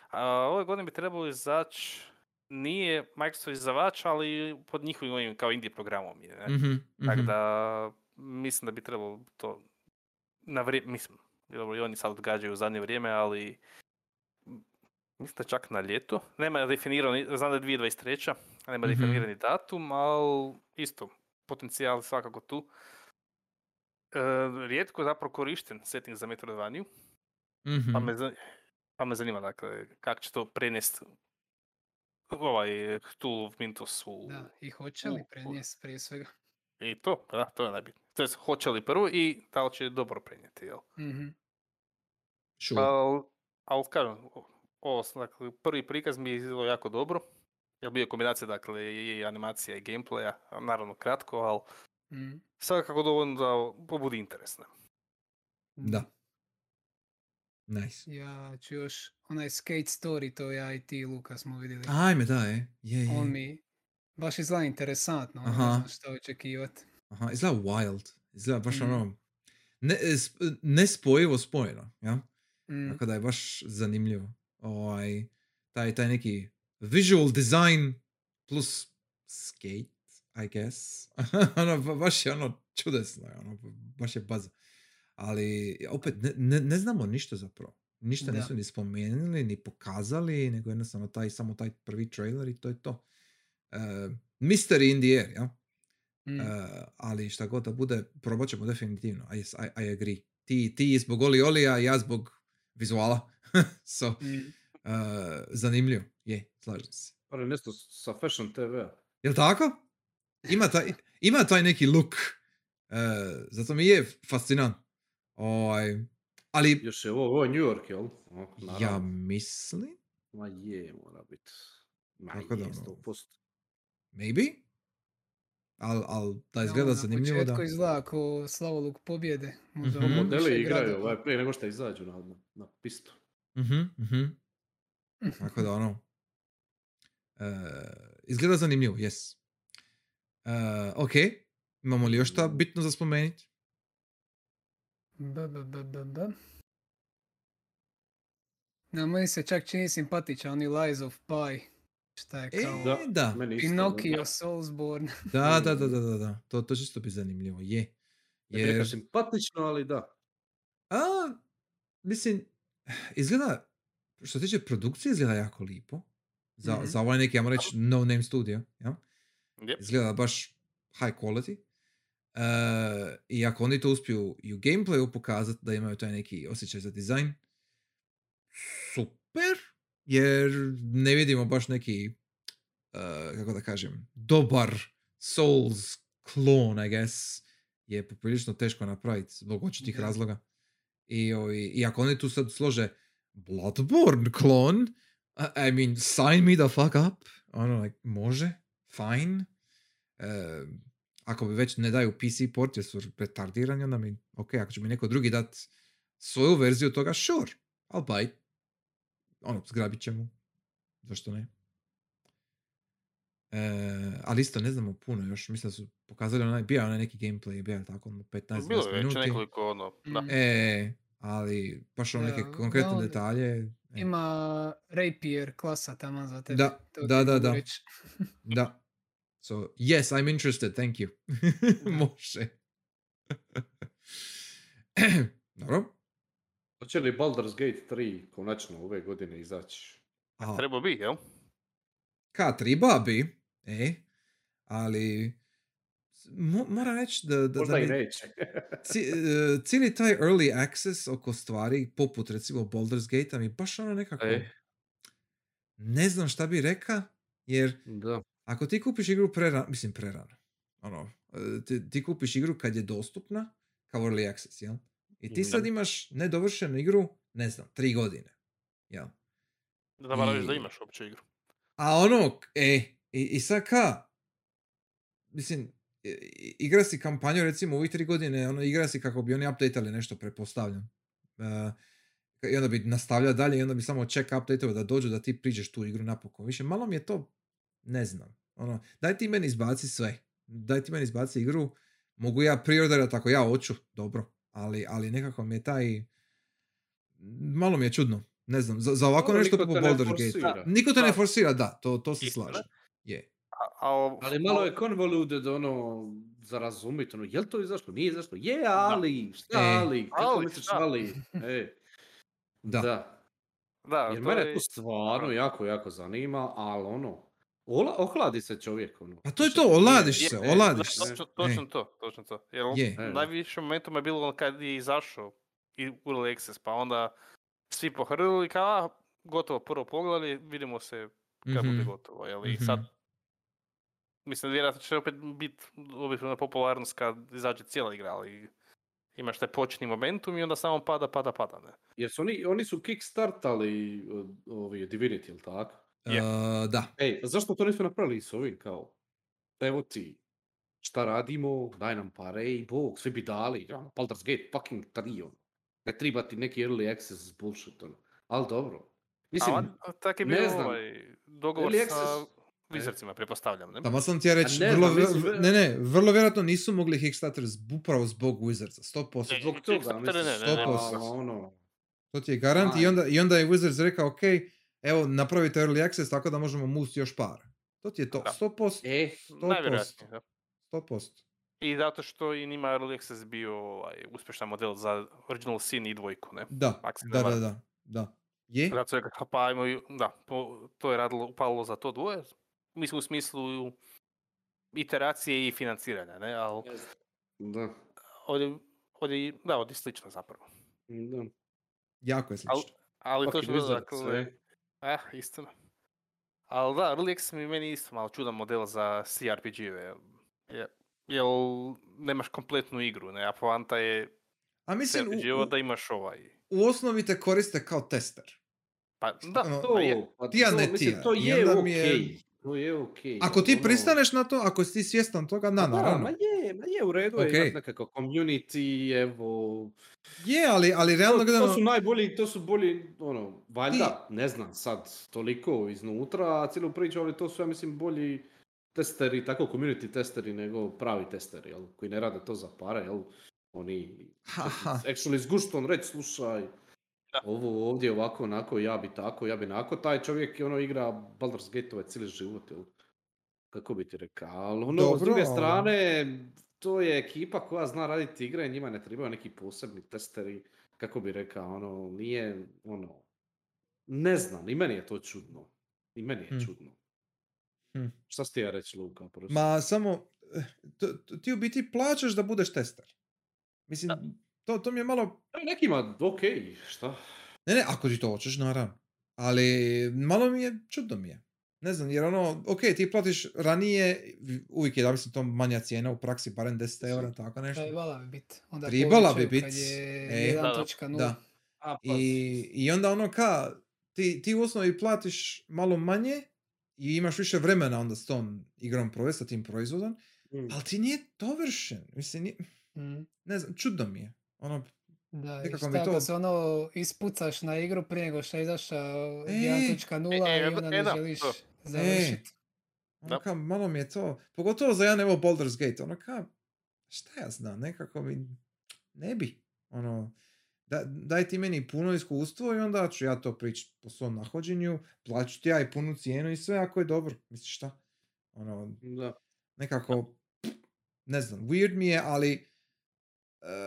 A, ove godine bi trebalo izaći, nije Microsoft izdavač, ali pod njihovim ovim kao indie programom je. Ne? Mhm, Tako mhm. da mislim da bi trebalo to na vrijeme, mislim, dobro i oni sad odgađaju u zadnje vrijeme, ali mislim da čak na ljeto. Nema definirani, znam da je 2023. a nema Mhm. definirani datum, ali isto, potencijal svakako tu. E, rijetko je zapravo korišten setting za Metroidvaniju, Mhm. pa, me, za- pa me zanima dakle, kako će to prenesti ovaj Cthulhu Mintos u, Da, i hoće li u- prenijest prije svega. I to, da, to je najbitnije. To je hoće li prvo i da li će dobro prenijeti, jel? Mhm. Sure. Al, al kažem, ovo, dakle, prvi prikaz mi je izgledao jako dobro. Jer bio je kombinacija, dakle, i animacija i gameplaya, naravno kratko, ali Mhm. svakako dovoljno da pobudi interesno. Da. Nice. Ja ću još, onaj skate story, to ja i ti Luka smo vidjeli. Ajme, da, je. Je, je. On mi baš izgleda interesantno, ono, Aha. ne znam šta očekivati. Aha, izgleda wild. Izgleda baš Mhm. ono... Ne, nespojivo spojeno, ja? Mm. Tako da je baš zanimljivo. Ovaj, taj, taj neki visual design plus skate, I guess. ono, ba- baš je ono čudesno, ono, baš je baza. Ali opet ne, ne, ne znamo ništa zapravo. Ništa Da. nisu ni spomenuli, ni pokazali, nego jednostavno taj, samo taj prvi trailer i to je to. Uh, mystery in the air, ja? Mm. Uh, ali šta god da bude, probat ćemo definitivno. I, I, I agree. Ti, ti zbog Oli Olija, ja zbog vizuala. so, uh, Mm. zanimljivo. Je, slažem se. Ali nešto sa Fashion TV-a. Jel tako? Ima taj, ima taj neki look. Uh, zato mi je fascinant. Ovaj, Ali Još je ovo, ovo je New York, jel? O, ja naravno. mislim, Ma je, mora biti. Ma Tako je, ono, 100%. maybe? Al, al da izgleda zanimljivo, Na da. početku izgleda kao slavoluk pobjede. Možda Mhm. ono Modeli igraju ovaj, prije nego što izađu na, na, na pistu. Mhm, mhm. Tako da ono, e, izgleda zanimljivo, yes. E, ok, imamo li još šta bitno za spomenuti? B, b, b, b, b. Na meni se čak čini simpatičan, oni Lies of Pi. Šta je E, kao Da, da, isto, Pinocchio, Soulsborne. da, da, da, da, da, da. To, to će isto biti zanimljivo, je. Jer, simpatično, ali da. a, mislim, izgleda, što se tiče produkcije, izgleda jako lipo. Za, Mhm. za ovaj neki, ajmo reći, no name studio, ja? Yep. izgleda baš high quality. Uh, I ako oni to uspiju i u gameplayu pokazati da imaju taj neki osjećaj za dizajn, super, jer ne vidimo baš neki, uh, kako da kažem, dobar Souls klon, I guess, je poprilično teško napraviti zbog očitih razloga. I, ovi, I ako oni tu sad slože Bloodborne klon, I I mean, sign me the fuck up. Ono, like, može, fine. E, ako bi već ne daju PC port jer su retardirani, onda mi, ok, ako će mi neko drugi dat svoju verziju toga, sure, I'll buy. it. Ono, zgrabit ćemo. Zašto ne? E, ali isto ne znamo puno još, mislim da su pokazali onaj, bio je onaj neki gameplay, bio tako ono 15-20 Bilo je već minuti. nekoliko ono, da. Mm. E, ali baš ono neke Da, konkretne da, detalje. e. Ima Rapier klasa tamo za tebe. Da, to da, da, da. Da. So, yes, I'm interested, thank you. Može. Dobro. Hoće li Baldur's Gate 3 konačno ove godine izaći? A, Treba bi, jel? ka triba bi, e, ali mo, moram reći da, da, da Možda i mi neće. ci- cijeli taj early access oko stvari, poput recimo Baldur's Gate, mi baš ono nekako, E. ne znam šta bi reka, jer da. Ako ti kupiš igru prerano, mislim prerano, ono, e, ti, ti kupiš igru kad je dostupna, kao early access, jel? I ti Da. sad imaš nedovršenu igru, ne znam, tri godine, jel? Da da I- imaš uopće igru. A ono, e, i, i sad ka? Mislim, igra si kampanju recimo u ovih tri godine, ono, igra si kako bi oni updateali nešto, pretpostavljam. E, I onda bi nastavljao dalje i onda bi samo check update da dođu da ti priđeš tu igru napokon. Više, malo mi je to, ne znam. Ono, daj ti meni izbaci sve. Daj ti meni izbaci igru. Mogu ja preorderati ako ja hoću, dobro. Ali, ali nekako mi je taj... Malo mi je čudno. Ne znam, za, za ovako Dobro, nešto poput ne Baldur's Gate. Niko te ne forsira, da, to, to se slažem. Je. A, a Ali malo je convoluted, ono, za razumit, ono, jel to izašlo, nije izašlo, je, ali, šta E. ali, kako Ali, misliš šta? ali, e, Da. da. Da, Jer to mene je- to stvarno jako, jako zanima, ali ono, ola, ohladi se čovjek, ono. Pa to je Više to, oladiš Je, se, e, oladiš da, se. Točno, E, točno to, točno to. Jer on- Je. E. najviše momentima je bilo ono kad je izašao i u Early Access, pa onda svi pohrlili kao, a, gotovo prvo pogledali, vidimo se kad bude Mhm. gotovo, jel? I Mhm. sad, mislim, vjerojatno će opet biti objektivna popularnost kad izađe cijela igra, ali imaš taj početni momentum i onda samo pada, pada, pada, ne? Jer su oni, oni su kickstartali uh, ovi Divinity, jel tako? Je. e, da. Ej, a zašto to nisu napravili s ovim, kao, evo ti, šta radimo, daj nam pare i bog, svi bi dali, ono, Baldur's Gate fucking 3, ono. Ne treba ti neki early access bullshit, ono. Ali dobro. Mislim, a, tak je ne bio znam. ovaj dogovor Early sa access- Wizardsima, pretpostavljam, ne? Tamo sam ti ja reći, ne vrlo, znam, ne, ne, vrlo vjerojatno nisu mogli Kickstarter z- upravo zbog Wizardsa, 100%. Ne, zbog toga, mislim, ne, ne, ne, ne, ali ne. ono, To ti je garant i Aj. onda, i onda je Wizards rekao, ok, evo, napravite early access tako da možemo musti još par. To ti je to, Da. 100%. e, 100%. Najvjerojatnije, da. 100%. I zato što i njima Early Access bio ovaj, uspješan model za Original Sin i dvojku, ne? Da, da, da, da, da. Je? Zato rekli, "Ha, pa ajmo, i- da, po- to je radilo, upalo za to dvoje. Mislim u smislu iteracije i financiranja, ne? Ali da, ovdje, ovdje, da, ovdje je slično zapravo. da. Jako je Al, slično. ali to Fucking što Wizards, dakle, e. ah, istina. Ali da, Early Access mi meni isto malo čudan model za CRPG-eve. Je, jel nemaš kompletnu igru, ne? A poanta je A mislim, u- u- da imaš ovaj u osnovi te koriste kao tester. Pa da, Ono, To, pa je. pa Ti ne mislim, ti to je okej. je- To je okej. Ako ti ono- pristaneš na to, ako si ti svjestan toga, da, Pa Da, naravno. ma je, ma je u redu je Okej. imat nekakav community, evo, Je, ali, ali realno to, gledano... to su najbolji, to su bolji, ono, valjda, ne znam sad toliko iznutra cijelu priču, ali to su, ja mislim, bolji testeri, tako community testeri nego pravi testeri, jel, koji ne rade to za pare, jel, oni actually s guštom reći, slušaj, Da. ovo ovdje ovako, onako, ja bi tako, ja bi onako, taj čovjek je ono igra Baldur's Gate-ove cijeli život, jel, kako bi ti rekao, ali ono, s Dobro, druge ali- strane, to je ekipa koja zna raditi igre, njima ne trebaju neki posebni testeri, kako bi rekao, ono, nije, ono, ne znam, i meni je to čudno. I meni je Hmm. čudno. Hmm. Šta ste ja reći, Luka? prosim? Ma samo, eh, to- to- ti u biti plaćaš da budeš tester. Mislim, to, to mi je malo... Je Nekima, okej, šta? Ne, ne, ako ti to hoćeš, naravno. Ali malo mi je, čudno mi je. Ne znam, jer ono, ok, ti platiš ranije, uvijek je, da mislim, to manja cijena u praksi, barem 10 eura, tako nešto. Trebala bi biti. Onda Tribala povećaju bi kad bit, je e. Da, da. 1.0. Da. A, pa, I, I onda ono ka, ti, ti u osnovi platiš malo manje i imaš više vremena onda s tom igrom provesti, sa tim proizvodom, mm. ali ti nije dovršen. Mislim, nije, Mm. ne znam, čudno mi je. Ono, Da, i Nekako mi šta to- ako se ono ispucaš na igru prije nego što je izašao E, 1.0 e, i e, onda e, ne da, želiš završiti. ono Da. ka, malo mi je to, pogotovo za jedan evo Baldur's Gate, ono ka, šta ja znam, nekako mi, ne bi, ono, da, daj ti meni puno iskustvo i onda ću ja to pričati po svom nahođenju, plaću ti ja i punu cijenu i sve ako je dobro, misliš šta, ono, Da. nekako, ne znam, weird mi je, ali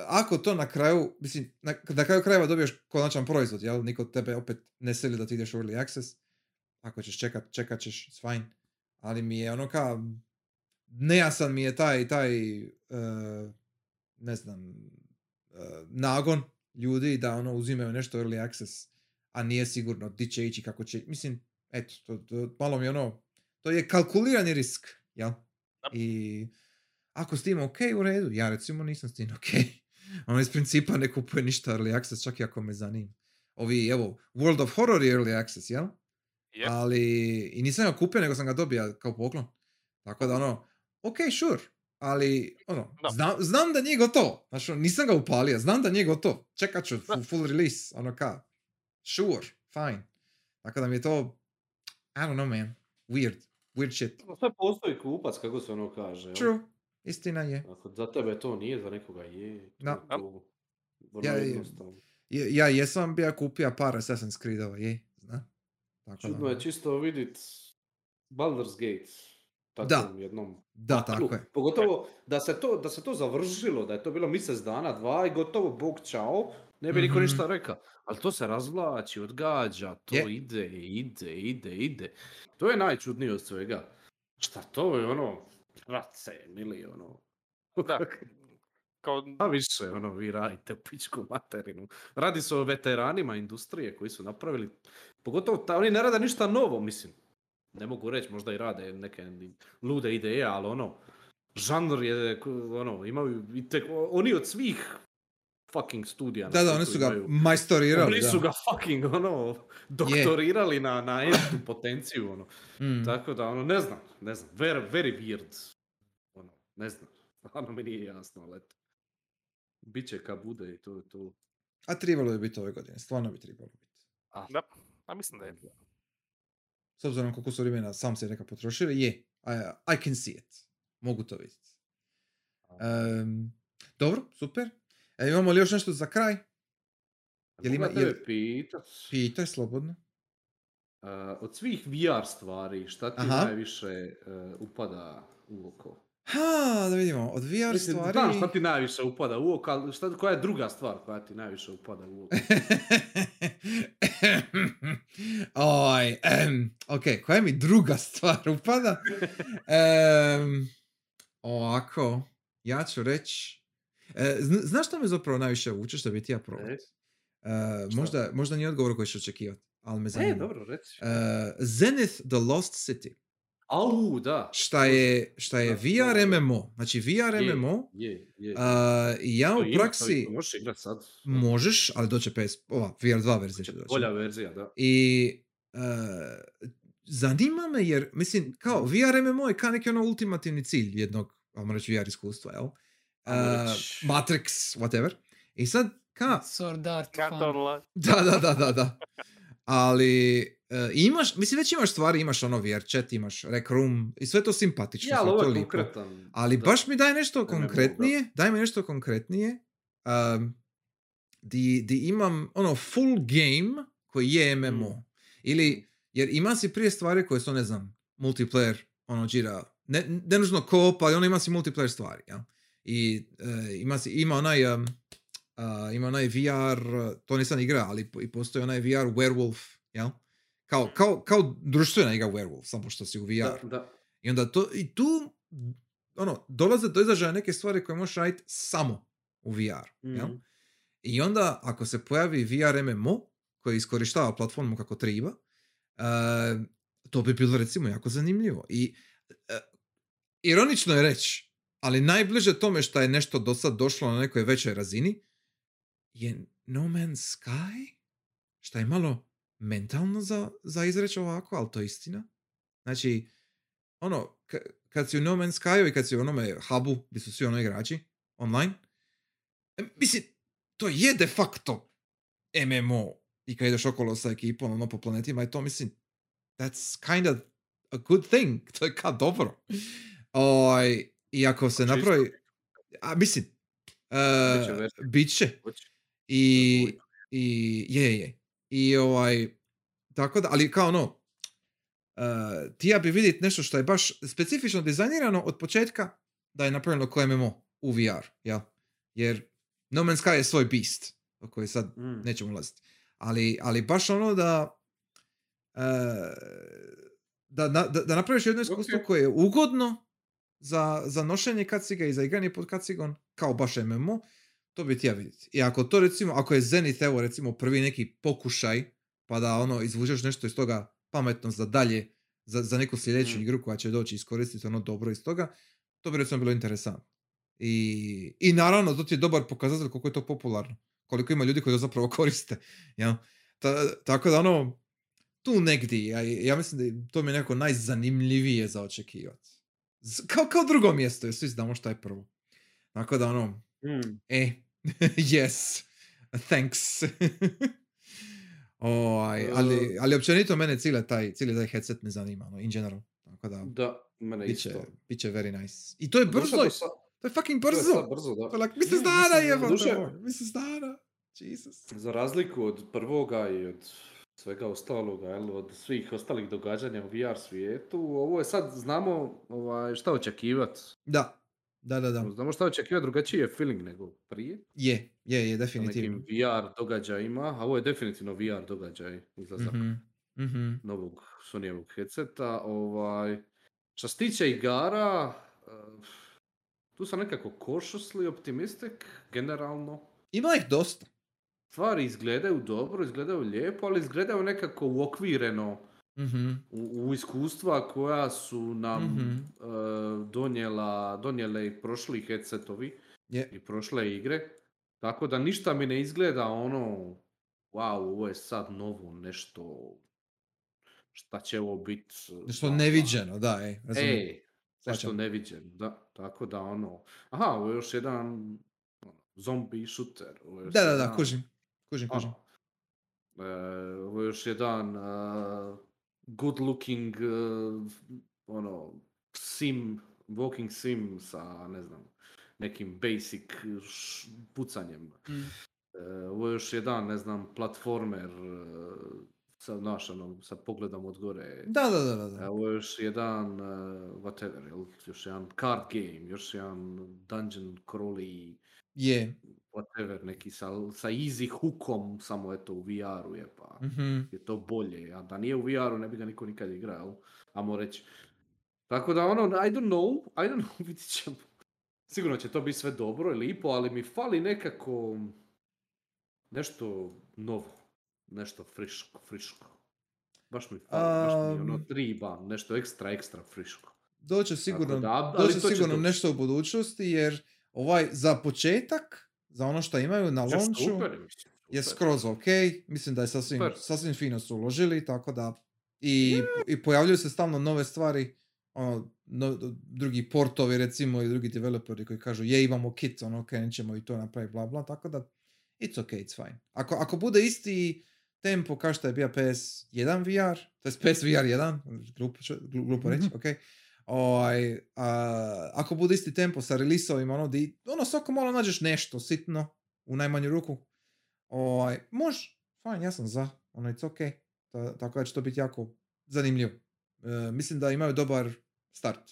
ako to na kraju, mislim, na, na kraju krajeva dobiješ konačan proizvod, jel, niko tebe opet ne sili da ti ideš u early access, ako ćeš čekat, čekat ćeš, it's fine, ali mi je ono ka, nejasan mi je taj, taj, e, ne znam, e, nagon ljudi da ono uzimaju nešto early access, a nije sigurno di će ići, kako će, mislim, eto, to, to, malo mi je ono, to je kalkulirani risk, jel? I ako s tim ok, u redu. Ja recimo nisam s tim ok. Ono iz principa ne kupuje ništa early access, čak i ako me zanima. Ovi, evo, World of Horror je early access, jel? Jep. Ali, i nisam ga kupio, nego sam ga dobio kao poklon. Tako da ono, ok, sure, ali ono, Da. znam, znam da nije gotovo. Znači, ono, nisam ga upalio, znam da nije gotovo. Čekat ću Da. full, release, ono ka, sure, fine. Tako da mi je to, I don't know man, weird, weird shit. Sve postoji kupac, kako se ono kaže. jel? True, istina je. Ako za tebe to nije, za nekoga je. To Da. je to. Vrlo Ja-. Je- Ja jesam bija kupio par Assassin's Creedova, je, zna. Tako da, Čudno je ono, čisto vidit Baldur's Gate. Tako Da. jednom Da, tako je. Pogotovo da se, to, da se to završilo, da je to bilo mjesec dana, dva i gotovo, bog čao, ne bi niko Mhm. ništa rekao. Ali to se razvlači, odgađa, to Je. ide, ide, ide, ide. To je najčudnije od svega. Šta to je ono, race, mili, ono. Da. Kao, A više, ono, vi radite u pičku materinu. Radi se o veteranima industrije koji su napravili, pogotovo, ta, oni ne rade ništa novo, mislim. Ne mogu reći, možda i rade neke lude ideje, ali ono, žanr je, ono, imaju, i tek, oni od svih fucking studija. Da, da, oni su ga imaju- majstorirali, Oni da. su ga fucking, ono, doktorirali na, na entu potenciju, ono. Mm. Tako da, ono, ne znam, ne znam, very, very weird. Ono, ne znam, stvarno mi nije jasno, ali eto. Biće kad bude i to je to. A trebalo je biti ove godine, stvarno bi trebalo biti. A, da, a mislim da je. S obzirom koliko su vremena sam se reka potrošili, je, I, I can see it. Mogu to vidjeti. Em, dobro, super. E, imamo li još nešto za kraj? jel ima- jel- pitat, Pitaj slobodno. a, od svih VR stvari, šta ti Aha. najviše e, upada u oko? Ha, da vidimo, od VR Mislim, stvari... znam šta ti najviše upada u oko, ali šta, koja je druga stvar koja ti najviše upada u oko? Oj, ok, koja mi druga stvar upada? Em, ovako, ja ću reći... E, zn- znaš što me zapravo najviše vuče što bi ti ja probao? Šta? možda, možda nije odgovor koji ću očekivati, ali me zanima. E, dobro, reci. E, Zenith The Lost City. Au, da. šta je, šta je Da, VR da. MMO. Znači VR Je, MMO, Je, je. a, ja To u ima, praksi to možeš igrat sad. možeš, ali doće PS, ova VR2 verzija će doći. Bolja verzija, da. I e, zanima me jer, mislim, kao VR MMO je kao neki ono ultimativni cilj jednog, ajmo reći VR iskustva, jel? Reći. Matrix, whatever. I sad, ka, Sword Art da, da, da, da, da. Ali e, imaš, mislim već imaš stvari, imaš ono VR chat, imaš Rec Room i sve to simpatično, Ja, ovo to je lipo. konkretan. Ali da. baš mi daj nešto konkretnije, daj mi nešto konkretnije, um, di, di imam ono full game koji je MMO. Mm. Ili, jer ima si prije stvari koje su, ne znam, multiplayer, ono, džira, ne, ne nužno co-op, ali ono ima si multiplayer stvari, ja. I e, ima, ima onaj, um, a, ima onaj VR, to nisam igra, ali po- i postoji onaj VR werewolf, jel? Kao, kao, kao društvena igra werewolf, samo što si u VR. Da, da. I onda to, i tu, ono, dolaze do izražaja neke stvari koje možeš raditi samo u VR, jel? Mhm. I onda, ako se pojavi VR MMO, koji iskorištava platformu kako treba, e, to bi bilo recimo jako zanimljivo. I e, ironično je reći, ali najbliže tome što je nešto do sad došlo na nekoj većoj razini, je No Man's Sky, što je malo mentalno za, za izreći ovako, ali to je istina. Znači, ono, k- kad si u No Man's Skyu i kad si u onome hubu, gdje su svi ono igrači, online, e, mislim, to je de facto MMO. I kad ideš okolo sa ekipom, ono, po planetima i to, mislim, that's kind of a good thing. To je kao dobro. Oj, I ako se Hoće napravi... A, mislim, Bit će uh, bit će. I, i je, je. I ovaj, tako da, ali kao ono, uh, ti ja bi vidjeti nešto što je baš specifično dizajnirano od početka da je napravljeno ko MMO u VR, ja? Jer No Man's Sky je svoj beast, o koji sad Mm. nećemo ulaziti. Ali, ali baš ono da uh, da, da, da, napraviš jedno iskustvo Ok. koje je ugodno za, za nošenje kaciga i za igranje pod kacigom, kao baš MMO, to bi ja vidjeti. I ako to recimo, ako je Zenith evo recimo prvi neki pokušaj, pa da ono izvučeš nešto iz toga pametno za dalje, za, za neku sljedeću Mm. igru koja će doći iskoristiti ono dobro iz toga, to bi recimo bilo interesantno. I, I naravno, to ti je dobar pokazatelj koliko je to popularno. Koliko ima ljudi koji to zapravo koriste. Ja? Ta, tako da ono, tu negdje, ja, ja mislim da to mi je nekako najzanimljivije za očekivati. Kao, kao drugo mjesto, jer svi znamo šta je prvo. Tako da ono, Mm. e, yes, thanks. Ovaj, ali, ali općenito mene cijeli taj, cijeli taj headset me zanima, ono, in general. Tako da, Da, mene bit će, isto. bit će very nice. I to je brzo, do sa- to je fucking to je brzo. brzo, da. To je like, Je, mislim, jebote doduše- moj, mjesec dana. Jesus. Za razliku od prvoga i od svega ostaloga, jel, od svih ostalih događanja u VR svijetu, ovo je sad, znamo ovaj, šta očekivati. Da, da, da, da. Znamo šta očekivati, drugačiji je feeling nego prije. Je, je, je, definitivno. nekim VR događajima, a ovo je definitivno VR događaj, izlazak Mhm, mhm. novog Sonyjevog headseta. Ovaj, što se tiče igara, eh, tu sam nekako cautiously optimistic, generalno. Ima ih dosta. Stvari izgledaju dobro, izgledaju lijepo, ali izgledaju nekako uokvireno Mhm, u, u iskustva koja su nam Mhm. eh, donijela, donijele i prošli headsetovi Je. i prošle igre. Tako da ništa mi ne izgleda ono, wow, ovo je sad novo nešto, šta će ovo biti. Nešto neviđeno, da, ej. Ej, nešto Shvaćam. neviđeno, da. Tako da ono, aha, ovo je još jedan ono, zombie shooter. ovo je još Da, da, da, kužim. Kužim, kužim. e, ovo je još jedan uh, good looking uh, ono sim, walking sim sa ne znam nekim basic š- pucanjem. Mm. E, ovo je još jedan, ne znam, platformer e, sa, znaš, ono, sa pogledom od gore. Da, da, da, da. Ovo je još jedan, e, whatever, još jedan card game, još jedan dungeon crawly, Je. Whatever, neki sa, sa easy hookom, samo eto u VR-u je pa Mhm. je to bolje. A da nije u VR-u ne bi ga niko nikad igrao? Amo reći. Tako da ono, I don't know, I don't know, vidit ćemo. Sigurno će to biti sve dobro i lipo, ali mi fali nekako nešto novo, nešto friško, friško. Baš mi fali, baš mi ono triba, nešto ekstra, ekstra friško. Doće sigurno, da, doće sigurno doći. nešto u budućnosti jer ovaj za početak, za ono što imaju na launchu je skroz ok. Mislim da je sasvim, Super. sasvim fino su uložili, tako da i, i pojavljuju se stalno nove stvari, ono, no, drugi portovi recimo i drugi developeri koji kažu je imamo kit, ono krenut ćemo i to napraviti bla bla, tako da it's ok, it's fine. Ako, ako bude isti tempo kao što je bio PS1 VR, to je PS VR 1, glupo, glupo reći, Mhm. ok. Ovaj, a, ako bude isti tempo sa releaseovima, ono, di, ono svako malo nađeš nešto sitno, u najmanju ruku, ovaj, može, fajn, ja sam za, ono, it's ok. Ta- tako da će to biti jako zanimljivo. E, mislim da imaju dobar start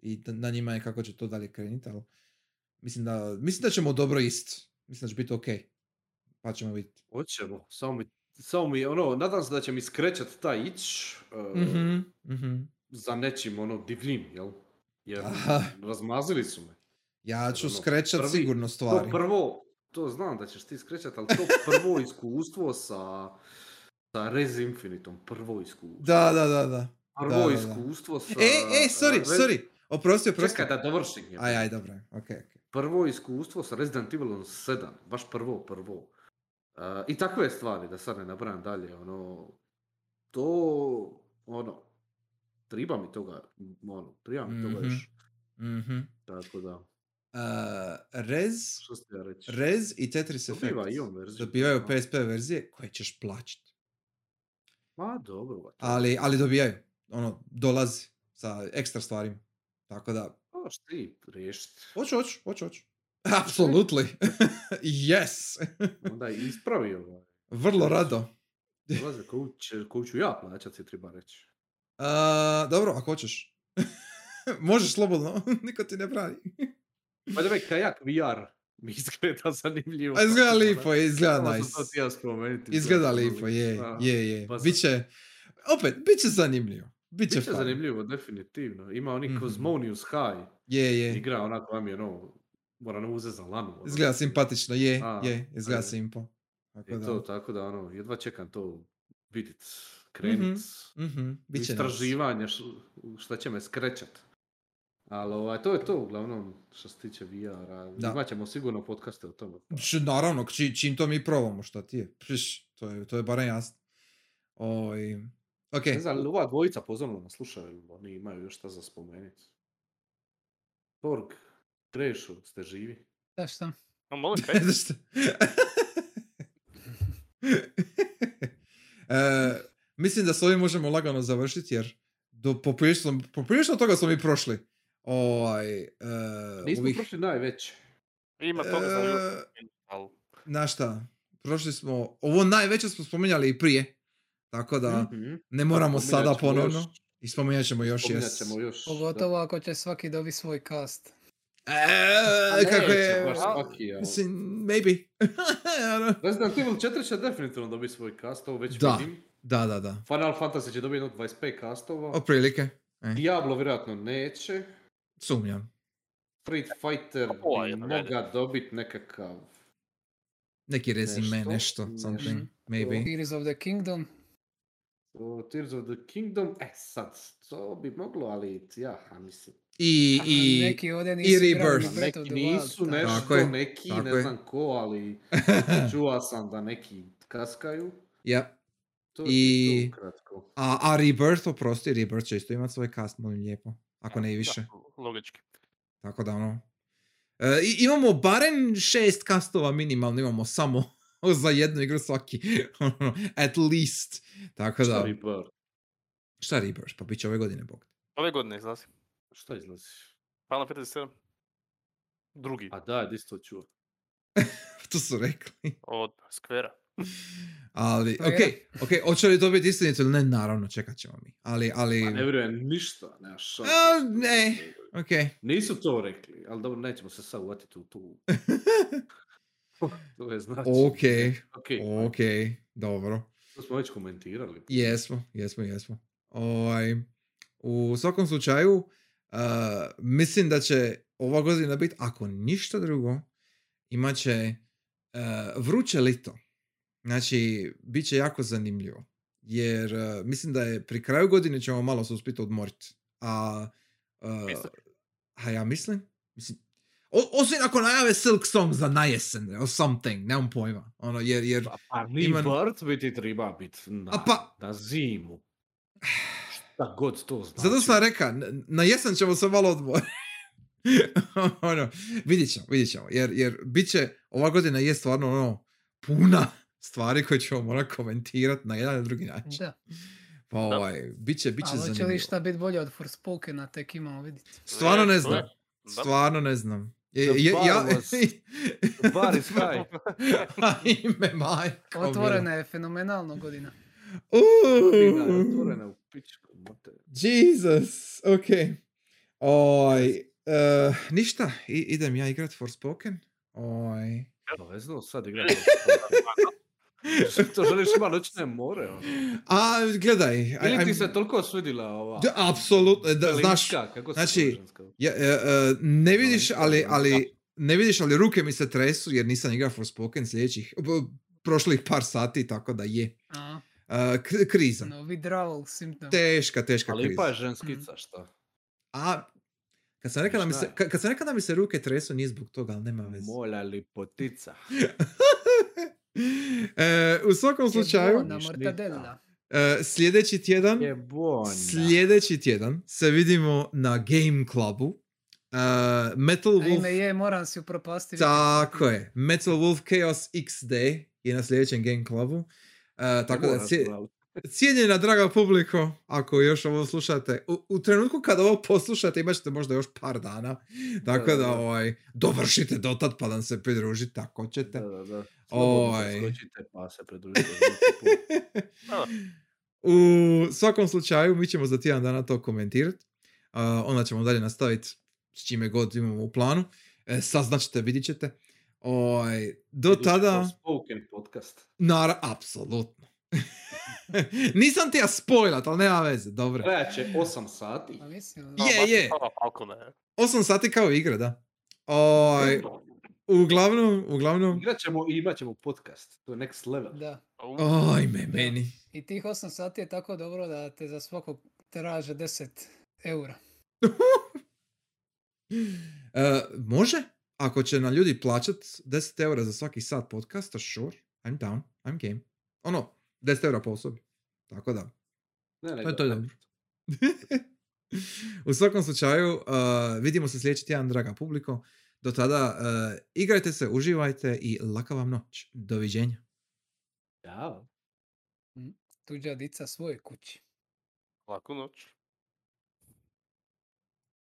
i da- na njima je kako će to dalje krenuti, ali mislim da, mislim da ćemo dobro ist. Mislim da će biti ok. Pa ćemo vidjeti. Hoćemo, samo mi, samo mi, ono, nadam se da će mi skrećat taj ić uh, Mhm, mhm. Za nečim, ono, divljim, jel? Jer Aha. razmazili su me. Ja ću Ono, skrećat prvi- sigurno To stvari. prvo, to znam da ćeš ti skrećat, ali to prvo iskustvo sa, sa Rez Infinitom, prvo iskustvo. Da, da, da, da. Prvo da, da, da. iskustvo sa... E, e, sorry, sorry. Oprosti, oprosti. Čekaj da dovršim. je. Aj, aj, dobro. Ok, ok. Prvo iskustvo sa Resident Evilom 7, baš prvo, prvo. Uh, I takve stvari, da sad ne nabrajam dalje, ono, to, ono, triba mi toga, ono, triba mi toga Mhm. još, Mhm. tako da, Uh, Rez, ja reći? Rez i Tetris Effect dobivaju. PSP verzije koje ćeš plaćati. Ma dobro, ba, Ali, ali dobijaju. Ono, dolazi sa ekstra stvarima. Tako da, Možeš ti riješiti. hoću, hoću, hoću, hoću. Absolutely. yes. Onda je ispravi ovaj. Vrlo rado. Dolaze koju, ću ja plaćat si treba reći. A, dobro, ako hoćeš. Možeš slobodno, niko ti ne brani. Pa da kajak VR mi izgleda zanimljivo. A izgleda lipo, izgleda nice. Izgleda ono lipo, je, je, je. pa Biće, opet, bit će zanimljivo. Biće Biće zanimljivo, definitivno. Ima oni Mhm. Cosmonius High. Je, je. Igra onako vam je ono, moram uzeti za lanu. ono. Izgleda simpatično, je, A, je, izgleda simpo. Tako da. to, tako da ono, jedva čekam to vidit, krenit. Mhm, će nice. istraživanje šta će me skrećat. Ali ovaj, to je to uglavnom što se tiče VR-a. Da. Imat ćemo sigurno podcaste o tome. pa- Č- Naravno, či, čim to mi probamo, šta ti je? Priš, to je, to je barem jasno. Oj, ok. Ne znam, ali ova dvojica pozorno nas slušaju, oni imaju još šta za spomenuti. Torg, Krešo, ste živi? Da šta? No, molim, kaj? E, mislim da s ovim možemo lagano završiti jer do poprilično, poprilično toga smo mi prošli. Ovaj, e, Nismo ovih- prošli najveće. Ima toga za ljudi, E, na šta? Prošli smo, ovo najveće smo spominjali i prije. Tako da Mhm. ne moramo sada ponovno. još. I spominjat ćemo još, Spominjat jes. ćemo još. Pogotovo ako će svaki dobi svoj cast. E, kako je, baš svaki, ali- mislim, maybe. Ono, Resident Evil 4 će definitivno dobiti svoj cast, ovo već Da. vidim. da, da, da. Final Fantasy će dobiti jedno 25 castova. Otprilike. E, Diablo vjerojatno neće. sumnjam. Street Fighter Pola bi moga dobiti nekakav... Neki rezime, Nešto, nešto, nešto. something, Mhm. maybe. Tears of the Kingdom. o, Tears of the Kingdom. E sad, to bi moglo, ali ja, mislim. I, A i, neki ovdje i nisu igrali Rebirth. Neki nisu nešto, Tako je, neki, tako ne je. znam ko, ali čuo sam da neki kaskaju. ja. To I- to kratko. A, a Rebirth, oprosti, Rebirth će isto imati svoj cast, molim lijepo. Ako ne i više. Da, logički. Tako da ono... E, i- imamo barem šest kastova minimalno, imamo samo za jednu igru svaki. Ono, At least. Tako da... Šta Rebirth? Šta Rebirth? Pa bit će ove godine, bog. Ove godine izlazi. Šta izlazi? Final Fantasy 7. Drugi. A da, di si to čuo? to su rekli. Od Square-a. Ali, ok, ok, hoće li to biti istinito ili ne, naravno, čekat ćemo mi. Ali, ali, Pa ne vjerujem ništa, nema šanse. A, ne. ok. Nisu to rekli, ali dobro, nećemo se sad uvatiti u tu. to je znači. Ok, Ok, ok, dobro. to smo već komentirali. Jesmo, jesmo, jesmo. Ovaj, u svakom slučaju, uh, mislim da će ova godina biti, ako ništa drugo, imat će uh, vruće lito. Znači, bit će jako zanimljivo. jer uh, mislim da je pri kraju godine ćemo malo se uspjeti odmoriti. A, uh, Misliš? a ja mislim, mislim o, osim ako najave Silk Song za najesen, or something, nemam pojma. Ono, jer, jer, Pa, pa ni Ima- vrt bi ti treba biti na, A pa- na zimu. Šta god to znači. zato sam rekao, n- na jesen ćemo se malo odmoriti. ono, vidjet ćemo, vidjet ćemo, jer, jer bit će, ova godina je stvarno ono, puna stvari koje ćemo morati komentirati na jedan ili drugi način. Da. Pa ovaj, bit će, bit će Ali hoće li šta biti bolje od Forspokena, tek imamo vidjeti. Stvarno ne znam. Da. Stvarno ne znam. Je, je, bar ja, Bar is high. ime majko. Otvorena je fenomenalno godina. Uuu, otvorena u pičku. Jesus, ok. Oj, eh, ništa, I, idem ja igrat Forspoken. Oj. Obavezno sad igrati. to želiš ima noćne more. ono. A, gledaj. aj- Ili ti se toliko svidila ova... Da, apsolutno, da, znaš, kako se znači, ja, e, ne vidiš, ali, ali, ne vidiš, ali ruke mi se tresu jer nisam igrao Forspoken sljedećih, b- prošlih par sati, tako da je. A, K- kriza. no, withdrawal symptom. Teška, teška Ali kriza. ipa je ženskica, šta? A, kad sam rekao da mi se, kad, kad sam rekao da mi se ruke tresu, nije zbog toga, ali nema veze. Molja lipotica. e, u svakom slučaju, Na Ništa. mortadella. e, sljedeći tjedan, Je bona. sljedeći tjedan se vidimo na Game Clubu. E, Metal Wolf, je, moram si upropastiti. tako je, Metal Wolf Chaos XD je na sljedećem Game Clubu. E, tako da, cije- cijenjena draga publiko, ako još ovo slušate, u, u trenutku kada ovo poslušate imat ćete možda još par dana, tako Da, da, da, ovaj, dovršite dotad pa nam se pridružite ako ćete. Da, da, da. Preskočite pa se pridružite. U svakom slučaju, mi ćemo za tjedan dana to komentirati. onda ćemo dalje nastaviti s čime god imamo u planu. E, saznaćete, vidit ćete. Oj, do tada, podcast. nara, apsolutno. Nisam ti ja spojlat, ali nema veze, dobro. Trajat će 8 sati. Pa mislim, Je, je. ne. 8 sati kao igra, da. Oj, uglavnom, uglavnom, Igrat ćemo i imat ćemo podcast. To je next level. Da. Ojme meni. I tih 8 sati je tako dobro da te za svakog traže 10 eura. E, može? Ako će na ljudi plaćat 10 eura za svaki sat podcasta, sure, I'm down, I'm game. Ono, 10 eura po osobi. Tako da, Ne, ne, to, je- to je dobro. U svakom slučaju, uh, vidimo se sljedeći tjedan, draga publiko. Do tada, uh, igrajte se, uživajte i laka vam noć. Doviđenja. Ja. Tuđa dica svoje kući. Laku noć.